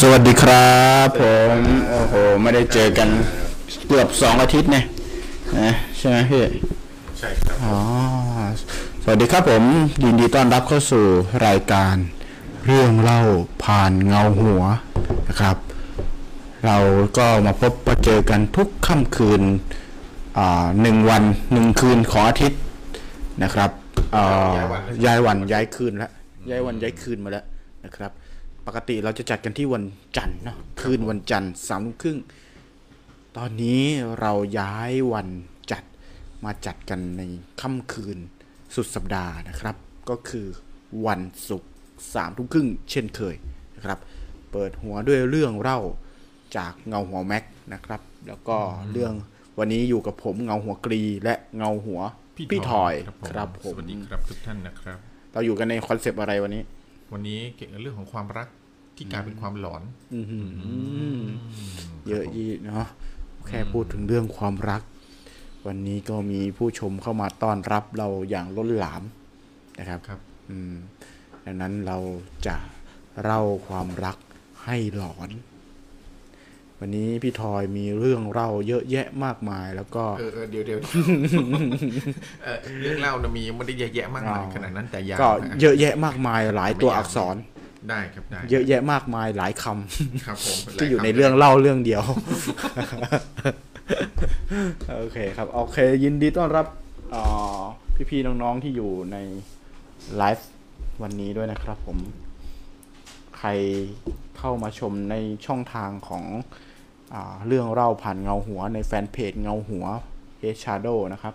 สวัสดีครับผมโอ้โหไม่ได้เจอกันเกือบสองอาทิตย์เนี่ยนะใช่ไหมพี่ใช่ครับอ๋อสวัสดีครับผมยินดีต้อนรับเข้าสู่รายการ เรื่องเล่าผ่านเงาหัวนะครับ เราก็มาพบมาเจอกันทุกค่ำคืนอ่าหนึ่งวันหนึ่งคืนของอาทิตย์นะครับอ่าย้ายวันย้ายคืนแล้วย้ายวันย้ายคืนมาแล้วนะครับ ปกติเราจะจัดกันที่วันจันทร์เนาะคืนวันจันทร์สามทุ่มครึ่ง ตอนนี้เราย้ายวันจัดมาจัดกันในค่ำคืนสุดสัปดาห์นะครับ ก็คือวันศุกร์สามทุ่มครึ่งเช่นเคยนะครับ เปิดหัวด้วยเรื่องเล่าจากเงาหัวแม็กนะครับ แล้วก็เรื่องวันนี้อยู่กับผมเงาหัวกรีและเงาหัวพี่ทอยครับผมสวัสดีครับทุกท่านนะครับ เราอยู่กันในคอนเซปต์อะไรวันนี้ วันนี้เกี่ยวกับเรื่องของความรัก ที่กลายเป็นความหลอนเยอะยี่เนาะแค่พูดถึงเรื่องความรัก วันนี้ก็มีผู้ชมเข้ามาต้อนรับเราอย่างล้นหลามนะครับครับอืมดังนั้นเราจะเล่าความรักให้หลอน วันนี้พี่ทอยมีเรื่องเล่าเยอะแยะมากมายแล้วก็เออเออเดี๋ยวเดี๋ยวเออเรื่องเล่านะมีไม่ได้เยอะแยะมากมายขนาดนั้นแต่ยาวก็นะเยอะแยะมากมายหลายตัวไม่ยาวอักษร ได้ครับได้เยอะแยะมากมายหลายคำครับผมที่อยู่ในเรื่องเล่าเรื่องเดียว โอเคครับ โอเค ยินดีต้อนรับเอ่อพี่ๆน้องๆที่อยู่ในไลฟ์วันนี้ด้วยนะครับผม ใครเข้ามาชมในช่องทางของอาเรื่องเล่าผ่านเงาหัวในแฟนเพจเงาหัว Head Shadow นะครับ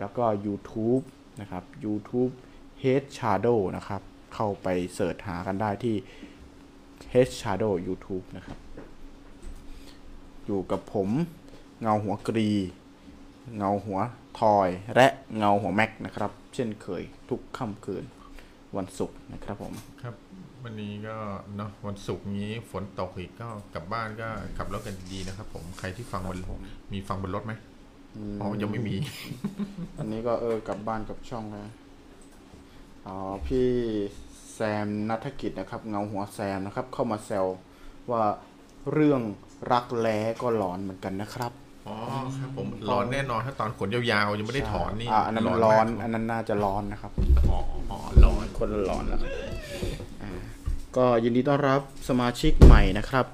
แล้วก็ YouTube นะครับ YouTube Head Shadow นะครับ เข้าไปเสิร์ชหากันได้ที่ Head Shadow YouTube นะครับ อยู่กับผมเงาหัวกรี เงาหัวทอย และเงาหัวแม็กนะครับ เช่นเคยทุกค่ำคืนวันศุกร์นะครับผมครับ วันนี้ก็เนาะวันศุกร์นี้ฝนตกอีกก็กลับบ้านก็ขับรถกันดีๆนะครับผมใครที่ฟังบนมีฟังบนรถไหมอ๋อยังไม่มี อันนี้ก็เออกลับบ้านกับช่องนะอ๋อพี่ แซมนัฐกิจนะครับ เงาหัวแซมนะครับ เข้ามาแซวว่าเรื่องรักแร้ก็หลอนเหมือนกันนะครับอ๋อครับผมร้อนแน่นอนถ้าตอนขนยาวๆยังไม่ได้ถอนนี่อ่าอันนั้นมันร้อนมากอันนั้นน่าจะร้อนนะครับอ๋ออ๋อร้อนคนละร้อนแล้วครับอ่าก็ยินดีต้อนรับสมาชิกใหม่นะครับ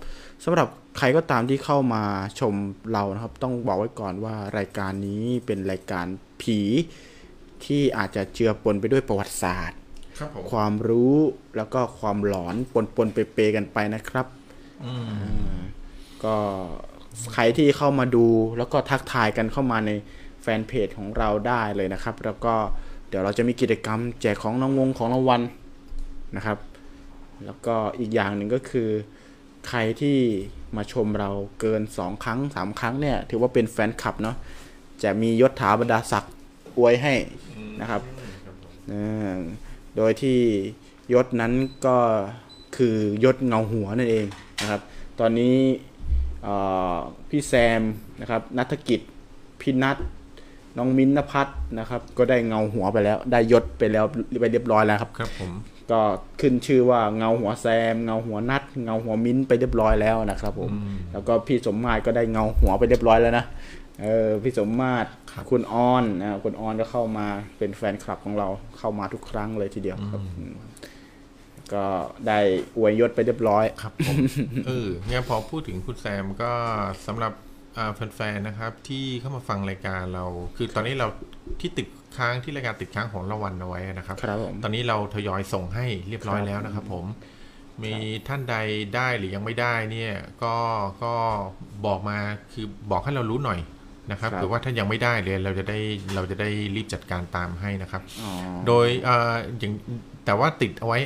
สำหรับใครก็ตามที่เข้ามาชมเรานะครับ ต้องบอกไว้ก่อนว่ารายการนี้เป็นรายการผีที่อาจจะเจือปนไปด้วยประวัติศาสตร์ ครับผมความรู้แล้วก็ความหลอนปนปนๆเปๆกันไปนะครับอืมอ่าก็ใครที่เข้ามาดูแล้วก็ทักทายกันเข้ามาในแฟนเพจของเราได้เลยนะครับ แล้วก็เดี๋ยวเราจะมีกิจกรรมแจกของรางวงของรางวัลนะครับ แล้วก็อีกอย่างหนึ่งก็คือ ใครที่มาชมเราเกิน 2 ครั้ง 3 ครั้งเนี่ย ถือว่าเป็นแฟนคลับเนาะจะมียศถาบรรดาศักดิ์อวยให้นะครับเออ โดยที่ยศนั้นก็คือยศเงาหัวนั่นเองนะครับ ตอนนี้เอ่อพี่แซมนะครับนัฐกิจพี่นัทน้องมิ้นท์นภัทรนะครับ ก็ได้เงาหัวไปแล้ว ได้ยศไปแล้วไปเรียบร้อยแล้วครับครับผมก็ขึ้นชื่อว่าเงาหัวแซม เงาหัวนัด เงาหัวมิ้นท์ไปเรียบร้อยแล้วนะครับผมแล้วก็พี่สมมาตรก็ได้เงาหัวไปเรียบร้อยแล้วนะเออพี่สมมาตร คุณออนนะคุณออนก็เข้ามาเป็นแฟนคลับของเราเข้ามาทุกครั้งเลยทีเดียวครับอืมก็ได้อวยยศไปเรียบร้อยครับผมเออเนี่ยพอพูดถึงคุณแซมก็สำหรับอ่าแฟนๆนะครับ ที่เข้ามาฟังรายการเรา คือตอนนี้เราที่ติดค้างที่รายการติดค้างของรางวัลเอาไว้นะครับครับผมตอนนี้เราทยอยส่งให้เรียบร้อยแล้วนะครับ ผม มีท่านใดได้หรือยังไม่ได้เนี่ย ก็ก็บอกมาคือบอกให้เรารู้หน่อย นะครับครับหรือว่าถ้ายังไม่ได้เลยเราจะได้เราจะได้รีบจัดการตามให้นะครับอ๋อโดยเอ่ออย่างแต่ว่าติดเอาไว้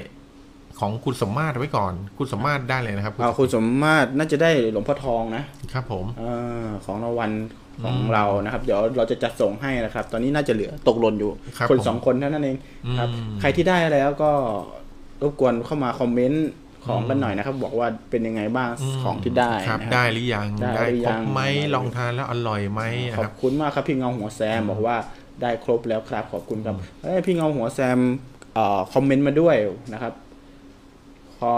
ของคุณสมมาตรไว้ก่อน คุณสมมาตรได้เลยนะครับเอาคุณสมมาตรน่าจะได้หลวงพ่อทองนะครับ ผมเออของรางวัลของเรานะครับ เดี๋ยวเราจะจัดส่งให้นะครับ ตอนนี้น่าจะเหลือตกหล่นอยู่ครับคนผมสองคนเท่านั้นเองครับอืมใครที่ได้แล้วก็รบกวนเข้ามาคอมเมนต์ ของกันหน่อยนะครับ บอกว่าเป็นยังไงบ้างของที่ได้ครับนะครับได้หรือยังได้ได้หรือครยับงไหมลองทานแล้วอร่อยไหมนะขอครับบคุณมากครับพี่เงาหัวแซมบอกว่าได้ครบแล้วครับขอบคุณครับเอ้ยพี่เงาหัวแซมเอ่อคอมเมนต์มาด้วยนะครับพอ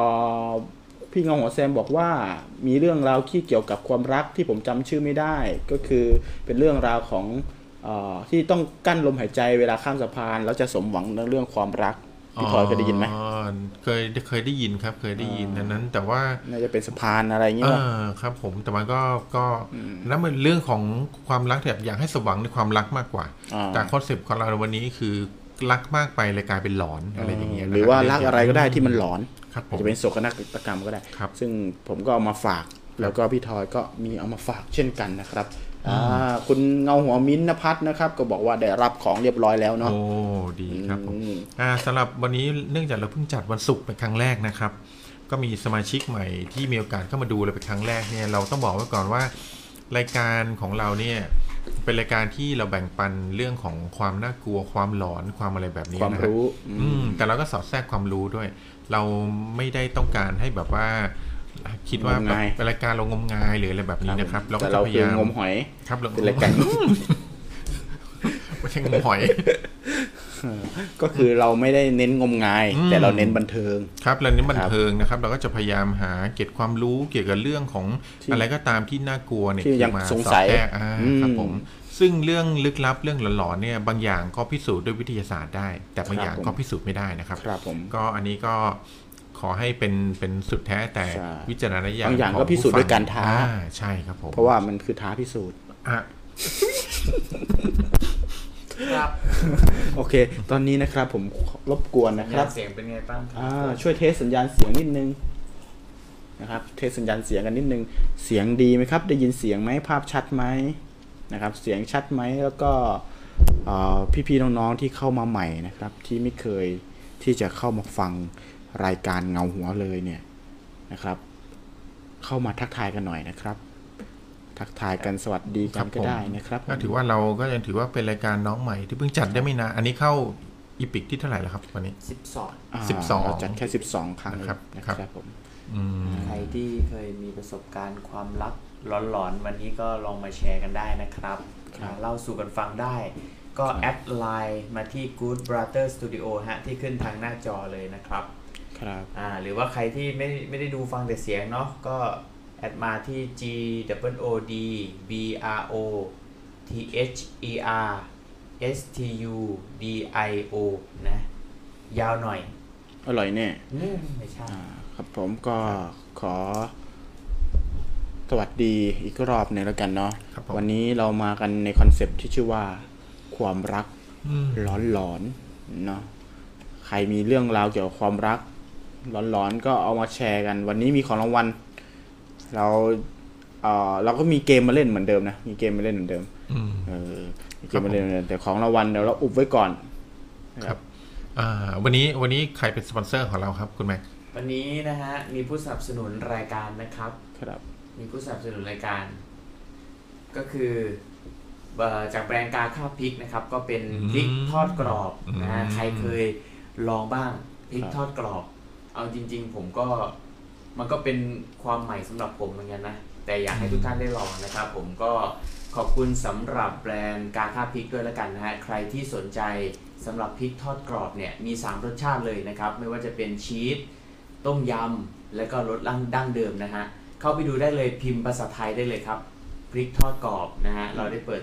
พี่เงาหัวแซมบอกว่ามีเรื่องราวที่เกี่ยวกับความรักที่ผมจำชื่อไม่ได้ ก็คือเป็นเรื่องราวของเออที่ต้องกั้นลมหายใจเวลาข้ามสะพานแล้วจะสมหวังในเรื่องความรัก พี่ทอยเคยได้ยินไหมอ๋อเคยเคยได้ยินครับ เคยได้ยินอันนั้น แต่ว่าน่าจะเป็นสะพานอะไรอย่างเงี้เอยอครับ ผมแต่มันก็ก็นั่นเป็นเรื่องของความรักแบบอยากให้สมหวังในความรักมากกว่าอ่าแต่คอนเซปต์ของเราในวันนี้คือรักมากไปเลยกลายเป็นหลอนอะไรอย่างเงี้ยนะหรือว่ารักอะไรก็ได้ที่มันหลอนครับผอาจมจะเป็นโศกนาฏกรรมก็ได้ครับซึ่งผมก็เอามาฝาก แล้วก็พี่ทอยก็มีเอามาฝากเช่นกันนะครับอ่า คุณเงาหัวมิ้นท์นภัทรนะครับ ก็บอกว่าได้รับของเรียบร้อยแล้วเนาะโอ้ดีครับผมอืมอ่าสำหรับวันนี้เนื่องจากเราเพิ่งจัดวันศุกร์เป็นครั้งแรกนะครับ ก็มีสมาชิกใหม่ที่มีโอกาสเข้ามาดูเราเป็นครั้งแรกเนี่ยเราต้องบอกไว้ก่อนว่ารายการของเราเนี่ยเป็นรายการที่เราแบ่งปันเรื่องของความน่ากลัวความหลอนความอะไรแบบนี้ความนะฮะรู้อืมแต่เราก็สอดแทรกความรู้ด้วย เราไม่ได้ต้องการให้แบบว่า คิดว่าแบบงมงายเป็นรายการเรางมงายหรืออะไรแบบนี้นะครับเราก็แต่จะเราพยาคือยามงมหอยครับเราเป็นรายการไม่ใช่งมหอย ก็คือเราไม่ได้เน้นงมงายอืมแต่เราเน้นบันเทิง ครับแล้วนี้บันเทิงนะครับ เราก็จะพยายามหาเก็บความรู้เกี่ยวกับเรื่องของที่อะไรก็ตามที่น่ากลัวเนี่ยที่ยังมาสงสัยอดแทรกอ่าอืมครับผมซึ่งเรื่องลึกลับเรื่องหลอนๆเนี่ยบางอย่างก็พิสูจน์ด้วยวิทยาศาสตร์ได้ แต่บางอย่างครับผมก็พิสูจน์ไม่ได้นะครับครับผมก็อันนี้ก็ ขอให้เป็นเป็นสุดแท้แต่ใช่วิจารณญาณบางอย่างขก็พิสูจน์ด้วยการท้าอ่ใช่ครับผมเพราะว่ามันคือท้าพิสูจน์อะครับโอเค ตอนนี้นะครับผมรบกวนนะคงารับนเสียงเป็นไงบ้างครัอ่าช่วยเทสสัญญาณเสียงนิดนึงนะครับ เทสสัญญาณเสียงกันนิดนึง เสียงดีไหมครับ ได้ยินเสียงไหมภาพชัดไหมนะครับ เสียงชัดไหมแล้วก็อ่าพี่ๆน้องๆที่เข้ามาใหม่นะครับ ที่ไม่เคยที่จะเข้ามาฟัง รายการเงาหัวเลยเนี่ยนะครับ เข้ามาทักทายกันหน่อยนะครับ ทักทายกันสวัสดีกันก็ได้นะครับก็ถือว่าเราก็ยังถือว่าเป็นรายการน้องใหม่ที่เพิ่งจัดได้ไม่นานอันนี้เข้า EP ที่เท่าไหร่แล้วครับวันนี้สิบสองา12เราจัดแค่12ครั้งนะครับนะคครัรับบผมอืมใครที่เคยมีประสบการณ์ความรักหลอนๆวันนี้ก็ลองมาแชร์กันได้นะครับครับเล่าสู่กันฟังได้ก็แอดไลน์มาที่ Good Brother Studio ฮะที่ขึ้นทางหน้าจอเลยนะครับ ครับอ่าหรือว่าใครที่ไม่ไม่ได้ดูฟังแต่เสียงเนาะก็แอดมาที่ G W O D B R O T H E R S T U D I O นะ ยาวหน่อย อร่อยแน่อืมไม่ใช่อ่าครับผมก็ขอ สวัสดีอีกรอบหนึ่งแล้วกันเนาะครับผมวันนี้เรามากันในคอนเซปต์ที่ชื่อว่า ความรักอืมหลอนๆเนาะใครมีเรื่องราวเกี่ยวกับความรัก หลอนๆก็เอามาแชร์กัน วันนี้มีของรางวัลเราเอ่อเราก็มีเกมมาเล่นเหมือนเดิมนะมีเกมมาเล่นเหมือนเดิมอืมเออมีเกมมาเล่นเหมือนเดิมแต่ของรางวัลเดี๋ยวเราอุบไว้ก่อนนะคครัรับบอ่าวันนี้วันนี้ใครเป็นสปอนเซอร์ของเราครับคุณแม็กวันนี้นะฮะมีผู้สนับสนุนรายการนะครับครับมีผู้สนับสนุนรายการ ก็คือเอ่อจากแบรนด์กาข้าวพริกนะครับ ก็เป็นพริกทอดกรอบนะฮะอืมใครเคยลองบ้างพริกครับทอดกรอบ เอาจริง ๆ ผมก็มันก็เป็นความใหม่สำหรับผมเหมือนกันนะ แต่อยากให้ทุกท่านได้ลองนะครับ ผมก็ขอบคุณสำหรับแบรนด์กาข้าวพริกด้วยแล้วกันนะฮะ ใครที่สนใจสำหรับพริกทอดกรอบเนี่ย มี 3 รสชาติเลยนะครับ ไม่ว่าจะเป็นชีสต้มยำ และก็รสดั้งเดิมนะฮะ เข้าไปดูได้เลยพิมพ์ภาษาไทยได้เลยครับพริกทอดกรอบนะฮะ เราได้เปิด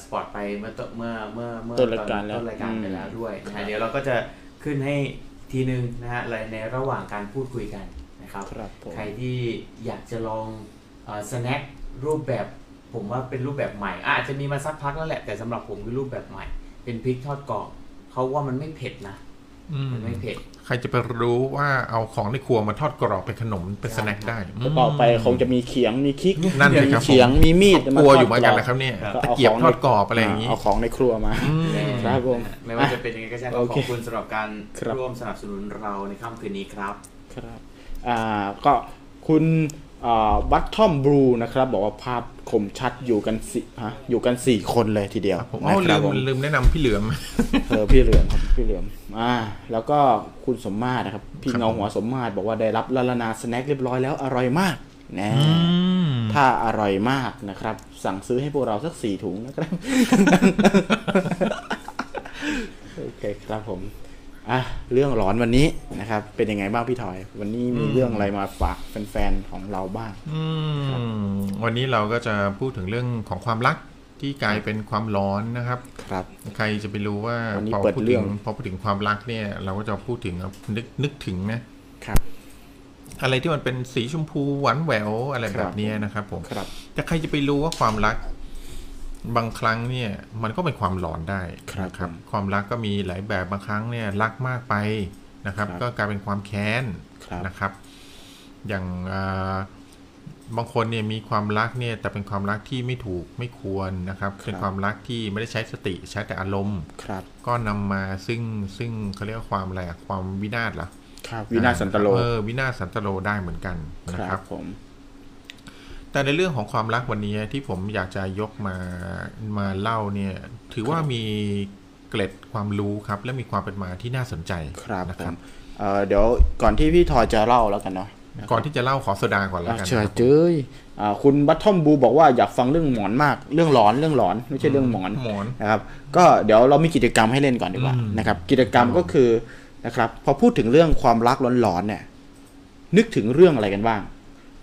สปอตไปเมื่อต้นเมื่อเมื่อเมื่อต้นรายการแล้วต้นรายการไปอืมแล้วด้วยนะฮะเดี๋ยวเราก็จะขึ้นให้ ทีนึงนะฮะในในระหว่างการพูดคุยกันนะครับครับผมใครที่อยากจะลองสแน็ครูปแบบผมว่าเป็นรูปแบบใหม่อะอาจจะมีมาสักพักแล้วแหละแต่สำหรับผมคือรูปแบบใหม่ เป็นพริกทอดกรอบเขาว่ามันไม่เผ็ดนะอืมมัน ไม่เผ็ดใครจะไปรู้ว่าเอาของในครัวมาทอดกรอบเป็นขนมเป็นสแน็คได้แล้วต่อไปคงจะมีเขียงมีคิกนั่นสิมีครับเขียงมีมีดกลัวทดอยู่เหมือนกันรบนะครับเนี่ยก็ตะเอาเกียบของทอดกรอบอะไรอย่างนี้เอาของในครัวมาครับผมไม่ว่าจะเป็นยังไงก็ช่างก็โอขเคอบคุณสำหรับการครับร่วมสนับสนุนเราในค่ำคืนนี้ครับ ครับ อ่าก็คุณ บัตทอมบลูนะครับ บอกว่าภาพคมชัดอยู่กันสิฮะอยู่กันสี่คนเลยทีเดียวผมนะอ๋อคลืรับมผมลืมแนะนำพี่เหลือมเออพี่เหลือมครับพี่เหลือมอ่า แล้วก็คุณสมมาตรนะครับ พี่ครับเงาหัวสมมาตรบอกว่าได้รับละลานาสแน็คเรียบร้อยแล้วอร่อยมากแน่ถ้าอร่อยมากนะครับ สั่งซื้อให้พวกเราสักสี่ถุงนะครับ โอเคครับผม อะเรื่องหลอนวันนี้นะครับ เป็นยังไงบ้างพี่ถอย วันนี้มีเรื่องอะไรมาฝากแฟนๆของเราบ้างอืมวันนี้เราก็จะพูดถึงเรื่องของความรักที่กลายเป็นความร้อนนะครับ ครับ ใครจะไปรู้ว่าวันนี้พอเปิดพูดเรื่ถึองงพอพูดถึงความรักเนี่ย เราก็จะพูดถึงนึกนึกถึงนะครับ อะไรที่มันเป็นสีชมพูหวานแหววอะไรคแบรับบเนี้ยนะครับผมครับแต่ใครจะไปรู้ว่าความรัก บางครั้งเนี่ยมันก็เป็นความหลอนได้ครับนะผมความรักก็มีหลายแบบบางครั้งเนี่ยรักมากไปนะครับครับก็กลายเป็นความแค้นครับนะครับ อย่างอ่าบางคนเนี่ยมีความรักเนี่ยแต่เป็นความรักที่ไม่ถูกไม่ควรนะครับเป็นความรักที่ไม่ได้ใช้สติใช้แต่อารมณ์ครับ ก็นำมาซึ่งซึ่งเขาเรียกว่าความอะไรอะความวินาศเหรอครับวินาศสันตโลเออวินาศสันตโลได้เหมือนกันนะคครัรับบผม แต่ในเรื่องของความรักวันนี้ที่ผมอยากจะยกมามาเล่าเนี่ย ถือว่ามีเกล็ดความรู้ครับ และมีความเป็นมาที่น่าสนใจครับนะผครับมเอ่อเดี๋ยวก่อนที่พี่ทอยจะเล่าแล้วกันเนาะก่อนที่จะเล่าขอโซดาก่อนแล้วอะกันเชิญนะครับเจ้ยอ่าคุณบัตทอมบูบอกว่าอยากฟังเรื่องหมอนมาก เรื่องหลอนเรื่องหลอนไม่ใช่เรื่องหมอนหมอนนะครับ ก็เดี๋ยวเรามีกิจกรรมให้เล่นก่อนดีกว่าอืมนะครับ กิจกรรมก็คือนะครับ พอพูดถึงเรื่องความรักหลอนๆเนี่ย นึกถึงเรื่องอะไรกันบ้าง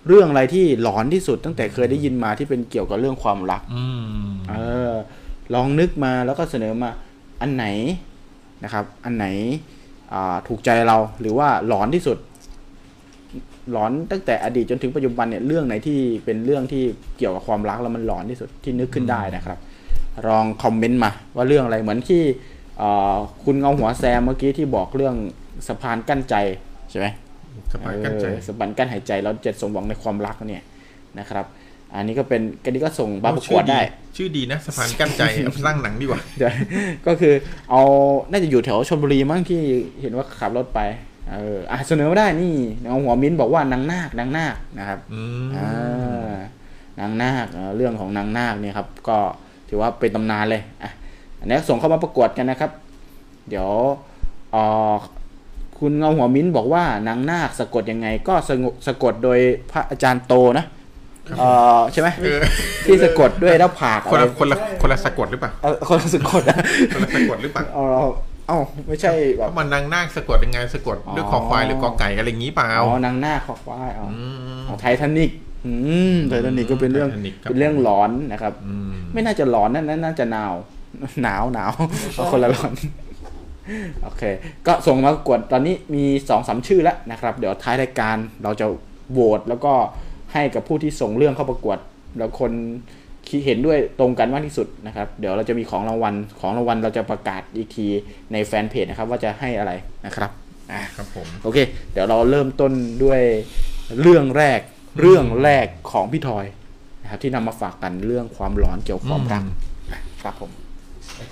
เรื่องอะไรที่หลอนที่สุดตั้งแต่เคยได้ยินมาที่เป็นเกี่ยวกับเรื่องความรักอืมเออ ลองนึกมาแล้วก็เสนอมา อันไหนนะครับ อันไหนอ่าถูกใจเราหรือว่าหลอนที่สุด หลอนตั้งแต่อดีตจนถึงปัจจุบันเนี่ยเรื่องไหนที่เป็นเรื่องที่เกี่ยวกับความรักแล้วมันหลอนที่สุดที่นึกขึ้นได้นะครับ ลองคอมเมนต์มาว่าเรื่องอะไรเหมือนที่อ่าคุณเงาหัวแซมเมื่อกี้ที่บอกเรื่องสะพานกั้นใจใช่ไหม สบายกันใจเออสะพานกั้นหายใจแล้วจะสมหวังในความรักเนี่ยนะครับ อันนี้ก็เป็นกันนี้ก็ส่งบาประกวดได้ ชื่อดีนะสะพานกั้นใจเอาไปสร้างหนังดีกว่าเดี๋ยวก็คือเอาน่าจะอยู่แถวชลบุรีมั้งที่เห็นว่าขับรถไปเอออะเสนอมาได้นี่เอาหัวมิ้นบอกว่านางนาคนางนาคนะครับอืมอ่านางนาคเอ่อเรื่องของนางนาคเนี่ยครับ ก็ถือว่าเป็นตำนานเลยอะอันนี้ส่งเข้ามาประกวดกันนะครับ เดี๋ยวเอ่อ คุณเงาหัวมิ้นบอกว่านางนาคสะกดยังไง ก็สงสะกดโดยพระอาจารย์โตนะเออใช่ไหมเออที่สะกดด้วยหน้าผากคนละอะไรคนละคนละสะกดหรือเปล่าเออคนละสะกดอะคนละสะกดหรือเปล่าเอาเราเอ้าไม่ใช่แบเพบราะมันนางนาคสะกดยังไงสะกดด้วยคอควายหรือกอไก่อะไรอย่างนี้เปล่าอ๋อนางหน้าคอกว้ายอ๋ออืมอ๋อไททานิกอืมไททานิกก็เป็นเรื่อง Titanic ครับเป็นเรื่องหลอนนะครับอืมไม่น่าจะหลอนนั่นนั่นน่าจะหนาวหนาวหนาวเอาคนละหลอน โอเค ก็ส่งมาประกวดตอนนี้มีสองสามชื่อแล้วนะครับ เดี๋ยวท้ายรายการเราจะโหวตแล้วก็ให้กับผู้ที่ส่งเรื่องเข้าประกวด แล้วคนคิดเห็นด้วยตรงกันมากที่สุดนะครับ เดี๋ยวเราจะมีของรางวัลของรางวัลเราจะประกาศอีกทีในแฟนเพจนะครับว่าจะให้อะไรนะครับอะครับผมโอเค เดี๋ยวเราเริ่มต้นด้วยเรื่องแรกเรื่องแรกของพี่ทอยนะครับที่นำมาฝากกันเรื่องความหลอนเกี่ยวกับความรักครับผมอ่า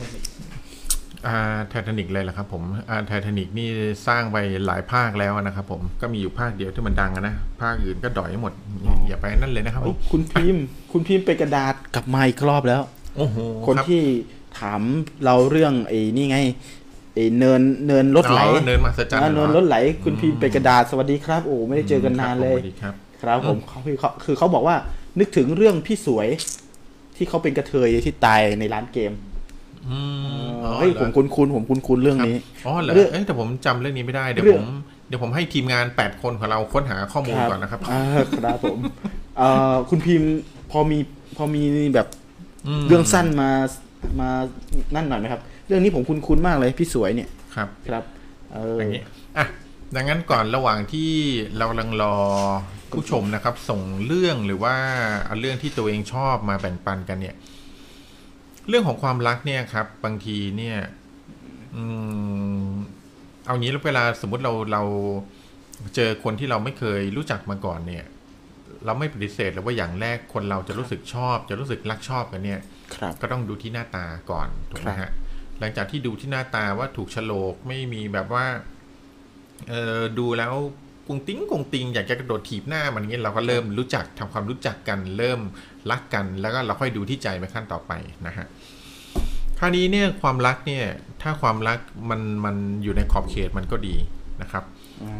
ไททานิกเลยเหรอครับผมอ่าไททานิกนี่สร้างไปหลายภาคแล้วนะครับผมก็มีอยู่ภาคเดียวที่มันดังอะนะ ภาคอื่นก็ดอยหมด อย่าอย่าไปนั่นเลยนะครับผมคุณพิมพ์ คุณพิมพ์ไปกระดาษกลับมาอีกรอบแล้วโอ้โหคนรับที่ถามเราเรื่องไอ้นี่ไงไอ้เนินเนินรถไหลอ๋อเนินมหัศจรรย์อ่าเหรอเนินรถไหล คุณพิมพ์ไปกระดาษสวัสดีครับโอ้ไม่ได้เจอกันนานเลยสวัสดีครับ ครับผมเขาคือเขาคือเขาบอกว่านึกถึงเรื่องพี่สวยที่เขาเป็นกระเทยที่ตายในร้านเกมอืมอ๋อ เฮ้ยหรอผมคุ้นคุ้นๆผมคุ้นคุ้นๆเรื่องนี้อ๋อเหรอเรื่องเอ้ยแต่ผมจำเรื่องนี้ไม่ได้เดี๋ยวเรื่ผองมเดี๋ยวผมให้ทีมงาน 8 คนของเราค้นหาข้อมูลก่อนนะครับอ่าครับผมเอ่อคุณพิมพ์พอมีพอมีแบบมเรื่องสั้นมามานั่นหน่อยไหมครับ เรื่องนี้ผมคุ้นๆมากเลยพี่สวยเนี่ยครับครับเอออย่างนี้อะดังนั้นก่อนระหว่างที่เรากำลังรอผู้ชมนะครับ ส่งเรื่องหรือว่าเอาเรื่องที่ตัวเองชอบมาแบ่งปันกันเนี่ย เรื่องของความรักเนี่ยครับ บางทีเนี่ยอืมเอางี้แล้วเวลาสมมุติเราเราเจอคนที่เราไม่เคยรู้จักมาก่อนเนี่ย เราไม่ปฏิเสธเลยว่าอย่างแรกคนเราจะรู้สึกชอบ จะรู้สึกรักชอบกันเนี่ยครับก็ต้องดูที่หน้าตาก่อนถูกไหมครัฮะบหลังจากที่ดูที่หน้าตาว่าถูกโฉลกไม่มีแบบว่า เออดูแล้วกุงติ้งกุงติงอยากจะกระโดดถีบหน้ามันเงี้ยเราก็เริ่มรู้จักทำความรู้จักกัน เริ่มรักกันแล้วก็เราค่อยดูที่ใจไปขั้นต่อไปนะฮะ คราวนี้เนี่ยความรักเนี่ยถ้าความรักมันมันอยู่ในขอบเขตมันก็ดีนะครับอ๋อ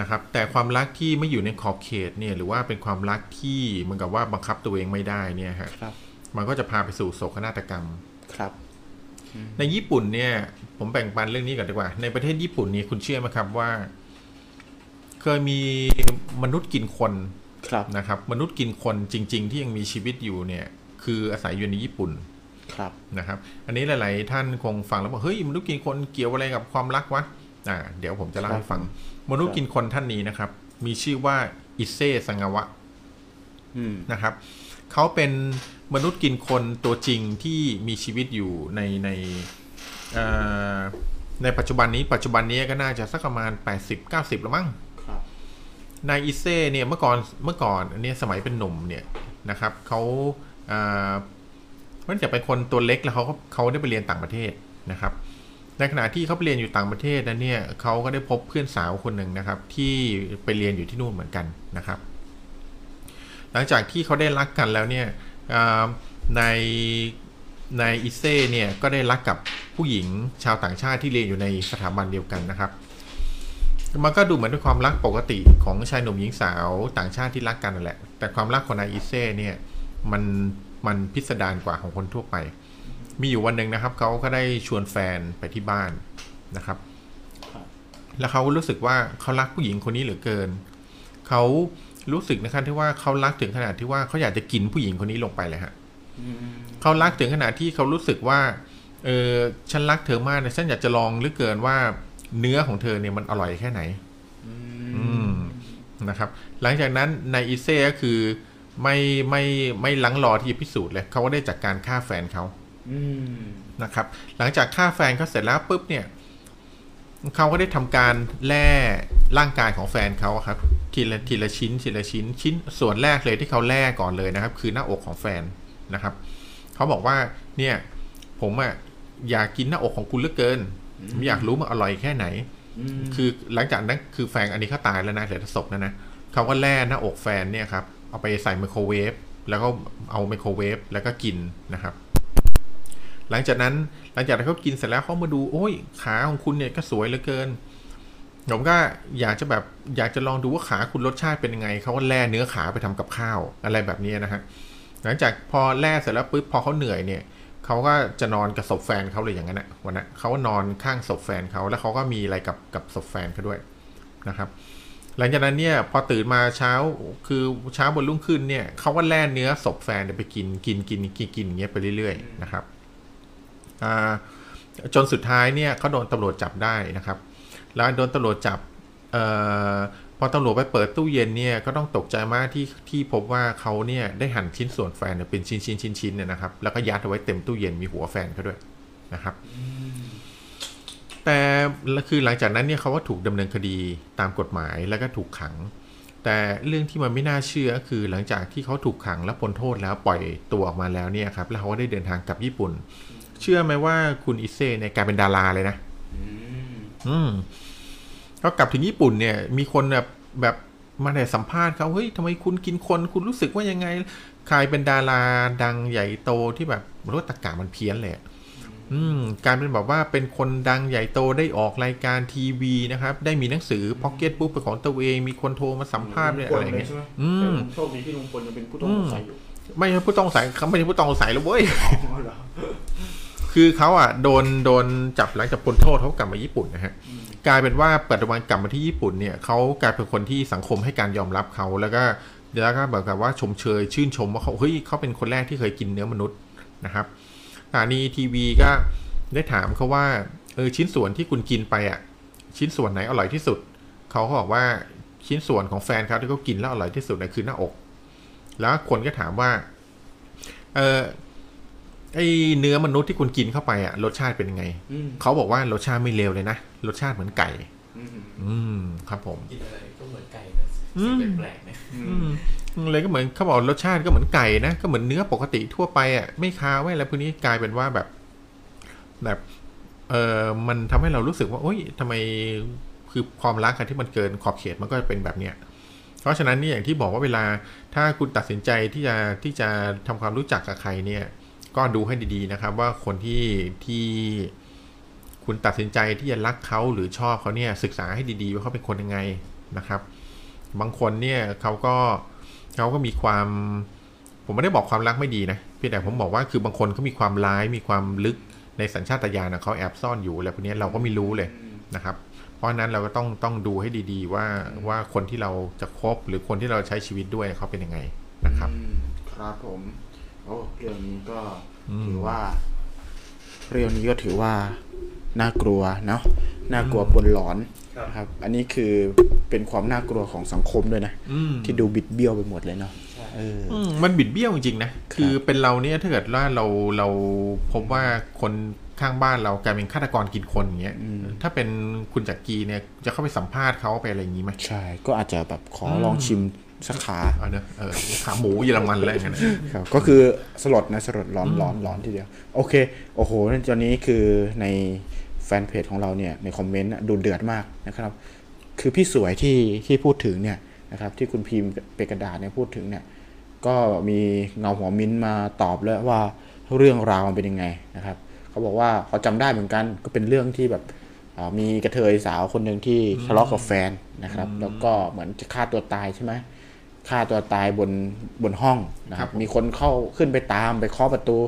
นะครับ แต่ความรักที่ไม่อยู่ในขอบเขตเนี่ยหรือว่าเป็นความรักที่เหมือนกับว่าบังคับตัวเองไม่ได้เนี่ยฮะครับมันก็จะพาไปสู่โศกนาฏกรรมครับ ในญี่ปุ่นเนี่ย ผมแบ่งปันเรื่องนี้ก่อนดีกว่า ในประเทศญี่ปุ่นนี่คุณเชื่อไหมครับว่า เคยมีมนุษย์กินคนครับนะครับ มนุษย์กินคนจริง ๆ ที่ยังมีชีวิตอยู่เนี่ย คืออาศัยอยู่ในญี่ปุ่น ครับนะครับ อันนี้หลาย ๆ ท่านคงฟังแล้วบอกเฮ้ยมนุษย์กินคนเกี่ยวอะไรกับความรักวะอ่าเดี๋ยวผมจะเล่าให้ฟังมนุษย์กินคนท่านนี้นะครับ มีชื่อว่าอิเซสังาวะอืมนะครับเขาเป็นมนุษย์กินคนตัวจริงที่มีชีวิตอยู่ในในเอ่อในปัจจุบันนี้ปัจจุบันนี้ก็น่าจะสักประมาณ 80-90แล้วมั้งครับนายอิเซ่เนี่ยเมื่อก่อนเมื่อก่อนอันเนี้ยสมัยเป็นหนุ่มเนี่ยนะครับเขา เอ่อมันจะเป็นคนตัวเล็กแล้วเขาก็เขาได้ไปเรียนต่างประเทศนะครับ ในขณะที่เขาไปเรียนอยู่ต่างประเทศนั้นเนี่ยเขาก็ได้พบเพื่อนสาวคนหนึ่งนะครับ ที่ไปเรียนอยู่ที่นู่นเหมือนกันนะครับ หลังจากที่เขาได้รักกันแล้วเนี่ยในในอิเซ่เนี่ยก็ได้รักกับผู้หญิงชาวต่างชาติที่เรียนอยู่ในสถาบันเดียวกันนะครับ มันก็ดูเหมือนเป็นความรักปกติของชายหนุ่มหญิงสาวต่างชาติที่รักกันนั่นแหละ แต่ความรักของนายอิเซ่เนี่ยมัน มันพิสดารกว่าของคนทั่วไป มีอยู่วันหนึ่งนะครับเขาก็ได้ชวนแฟนไปที่บ้านนะครับ แล้วเขารู้สึกว่าเขารักผู้หญิงคนนี้เหลือเกินเขารู้สึกนะครับที่ว่าเขารักถึงขนาดที่ว่าเขาอยากจะกินผู้หญิงคนนี้ลงไปเลยฮะเขารักถึงขนาดที่เขารู้สึกว่า เออฉันรักเธอมากนะฉันอยากจะลองเหลือเกินว่าเนื้อของเธอเนี่ยมันอร่อยแค่ไหน อือืมนะครับ หลังจากนั้นนายอิเซ่ก็คือ ไม่ไม่ไม่ลังรอที่จะพิสูจน์เลยเขาก็ได้จัดการฆ่าแฟนเขาอืนะครับ หลังจากฆ่าแฟนเขาเสร็จแล้วปุ๊บเนี่ยเขาก็ได้ทำการแล่ร่างกายของแฟนเขาครับ ทีละทีละชิ้นทีละชิ้นชิ้นส่วนแรกเลยที่เขาแล่ก่อนเลยนะครับ คือหน้าอกของแฟนนะครับเขาบอกว่าเนี่ย ผมอะอยากกินหน้าอกของคุณเหลือเกินผมอยากรู้มันอร่อยแค่ไหนคือหลังจากนั้นคือแฟนอันนี้เขาตายแล้วนะเหลือแต่ศพนะนะเขาก็แล่หน้าอกแฟนเนี่ยครับ เอาไปใส่ไมโครเวฟแล้วก็เอาไมโครเวฟแล้วก็กินนะครับ หลังจากนั้นหลังจากที่เขากินเสร็จแล้วเขามาดูโอ้ยขาของคุณเนี่ยก็สวยเหลือเกินผมก็อยากจะแบบอยากจะลองดูว่าขาคุณรสชาติเป็นยังไงเขาก็แล่เนื้อขาไปทำกับข้าวอะไรแบบนี้นะฮะหลังจากพอแล่เสร็จแล้วปุ๊บพอเขาเหนื่อยเนี่ยเขาก็จะนอนกับศพแฟนเขาเลยอย่างนั้นนะวันนั้นเขาก็นอนข้างศพแฟนเขาแล้วเขาก็มีอะไรกับกับศพแฟนเขาด้วยนะครับ หลังจากนั้นเนี่ยพอตื่นมาเช้าคือเช้าบนรุ่งขึ้นเนี่ยเขาก็แล่เนื้อศพแฟนไปกินกินกินกินกินอย่างเงี้ยไปเรื่อยๆนะครับจนสุดท้ายเนี่ยเขาโดนตำรวจจับได้นะครับ แล้วโดนตำรวจจับออพอตำรวจไปเปิดตู้เย็นเนี่ยก็ต้องตกใจมากที่ที่พบว่าเขาเนี่ยได้หั่นชิ้นส่วนแฟนเป็นชิ้นชิ้นชิ้นชิ้นเนี่ยนะครับ แล้วก็ยัดเอาไว้เต็มตู้เย็นมีหัวแฟนเขาด้วยนะครับ แต่คือหลังจากนั้นเนี่ยเขาก็ถูกดำเนินคดีตามกฎหมายแล้วก็ถูกขัง แต่เรื่องที่มันไม่น่าเชื่อก็คือหลังจากที่เขาถูกขังและพ้นโทษแล้วปล่อยตัวออกมาแล้วเนี่ยครับ แล้วเขาก็ได้เดินทางกลับญี่ปุ่น เชื่อไหมว่าคุณอิเซ่เนี่ยกลายเป็นดาราเลยนะอืมอืมก็กลับถึงญี่ปุ่นเนี่ย มีคนแบบแบบมาได้สัมภาษณ์เขาเฮ้ยทำไมคุณกินคนคุณรู้สึกว่ายังไงใครเป็นดาราดังใหญ่โตที่แบบรถตะกามันเพี้ยนเลย อะอืมการเป็นแบบว่าเป็นคนดังใหญ่โตได้ออกรายการทีวีนะครับ ได้มีหนังสือพ็อกเก็ตบุ๊กเป็นของตัวเอง มีคนโทรมาสัมภาษณ์ด้วยอะไรเงี้ยใช่ไหมอืมแต่โชคดีที่ลุงพลยังเป็นผู้ต้องสงสัยอยู่ ไม่ใช่ผู้ต้องสงสัยเขาไม่ใช่ผู้ต้องสงสัยแล้วเว้ยอ๋อเหรอคือเขาอะโดนโดนจับหลังจากพ้นโทษเขากลับมาญี่ปุ่นนะฮะกลายเป็นว่าปัจจุบันกลับมาที่ญี่ปุ่นเนี่ยเขากลายเป็นคนที่สังคมให้การยอมรับเขาแล้วก็แล้วก็แบบกับว่าชมเชยชื่นชมว่าเขาเฮ้ยเขาเป็นคนแรกที่เคยกินเนื้อมนุษย์นะครับ สถานีทีวีก็ได้ถามเขาว่าเออชิ้นส่วนที่คุณกินไปอะ ชิ้นส่วนไหนอร่อยที่สุด เขาก็บอกว่าชิ้นส่วนของแฟนเขาที่เขากินแล้วอร่อยที่สุดน่ะคือหน้าอก แล้วคนก็ถามว่าเออไอเนื้อมนุษย์ที่คุณกินเข้าไปอะรสชาติเป็นยังไงอืมเขาบอกว่ารสชาติไม่เลวเลยนะรสชาติเหมือนไก่ อืมอืมครับผมกินอะไรก็เหมือนไก่นะอืมสิ่งแปลกๆนะอืม เลยก็เหมือนเขาบอกรสชาติก็เหมือนไก่นะก็เหมือนเนื้อปกติทั่วไปอะไม่คาวไม่อะไรพวกนี้กลายเป็นว่าแบบ แบบเออมันทำให้เรารู้สึกว่าโอ๊ยทำไมคือความรักอะที่มันเกินขอบเขตมันก็จะเป็นแบบเนี้ยเพราะฉะนั้นนี่อย่างที่บอกว่าเวลาถ้าคุณตัดสินใจที่จะที่จะทำความรู้จักกับใครเนี่ย ก็ดูให้ดีๆนะครับ ว่าคนที่ที่คุณตัดสินใจที่จะรักเขาหรือชอบเขาเนี่ยศึกษาให้ดีๆว่าเขาเป็นคนยังไงนะครับ บางคนเนี่ยเขาก็ เขาก็มีความ ผมไม่ได้บอกความรักไม่ดีนะเพียงแต่ผมบอกว่าคือบางคนเขามีความร้ายมีความลึกในสัญชาตญาณของเขาแอบซ่อนอยู่อะไรพวกนี้เราก็ไม่รู้เลยนะครับ เพราะฉะนั้นเราก็ต้องต้องดูให้ดีๆว่าว่าคนที่เราจะคบหรือคนที่เราใช้ชีวิตด้วยเขาเป็นยังไงนะครับอืมครับผมโอ้เรื่องนี้ก็อืมถือว่า เรื่องนี้ก็ถือว่า น่ากลัวเนาะน่ากลัวปนหลอนนะครับ อันนี้คือเป็นความน่ากลัวของสังคมด้วยนะอืมที่ดูบิดเบี้ยวไปหมดเลยเนาะเอออืมมันบิดเบี้ยวจริงๆนะคือเป็นเราเนี่ยถ้าเกิดว่าเราเราพบว่าคนข้างบ้านเรากลายเป็นฆาตกรกินคนอย่างเงี้ยถ้าเป็นคุณจักรีเนี่ยจะเข้าไปสัมภาษณ์เขาไปอะไรอย่างงี้ไหมใช่ ก็อาจจะแบบขอลองชิมสักขาเอาเนอะเออขาหมูเยอรมันอะไรอย่างเงี้ยนะครับก็คือสลดนะสลดร้อนร้อนร้อนทีเดียว โอเค โอ้โหตอนนี้คือใน แฟนเพจของเราเนี่ยในคอมเมนต์น่ะดูเดือดมากนะครับ คือพี่สวยที่ที่พูดถึงเนี่ยนะครับที่คุณพิมพ์เปกระดาษเนี่ยพูดถึงเนี่ยก็มีเงาหัวมิ้นท์มาตอบแล้วว่าเรื่องราวมันเป็นยังไงนะครับเขาบอกว่าเขาจำได้เหมือนกันก็เป็นเรื่องที่แบบอ่ามีกระเทยสาวคนหนึ่งที่ทะเลาะกับแฟนนะครับ แล้วก็เหมือนจะฆ่าตัวตายใช่ไหมฆ่าตัวตายบนบนห้องนะครับ มีคนเข้าขึ้นไปตามไปเคาะประตู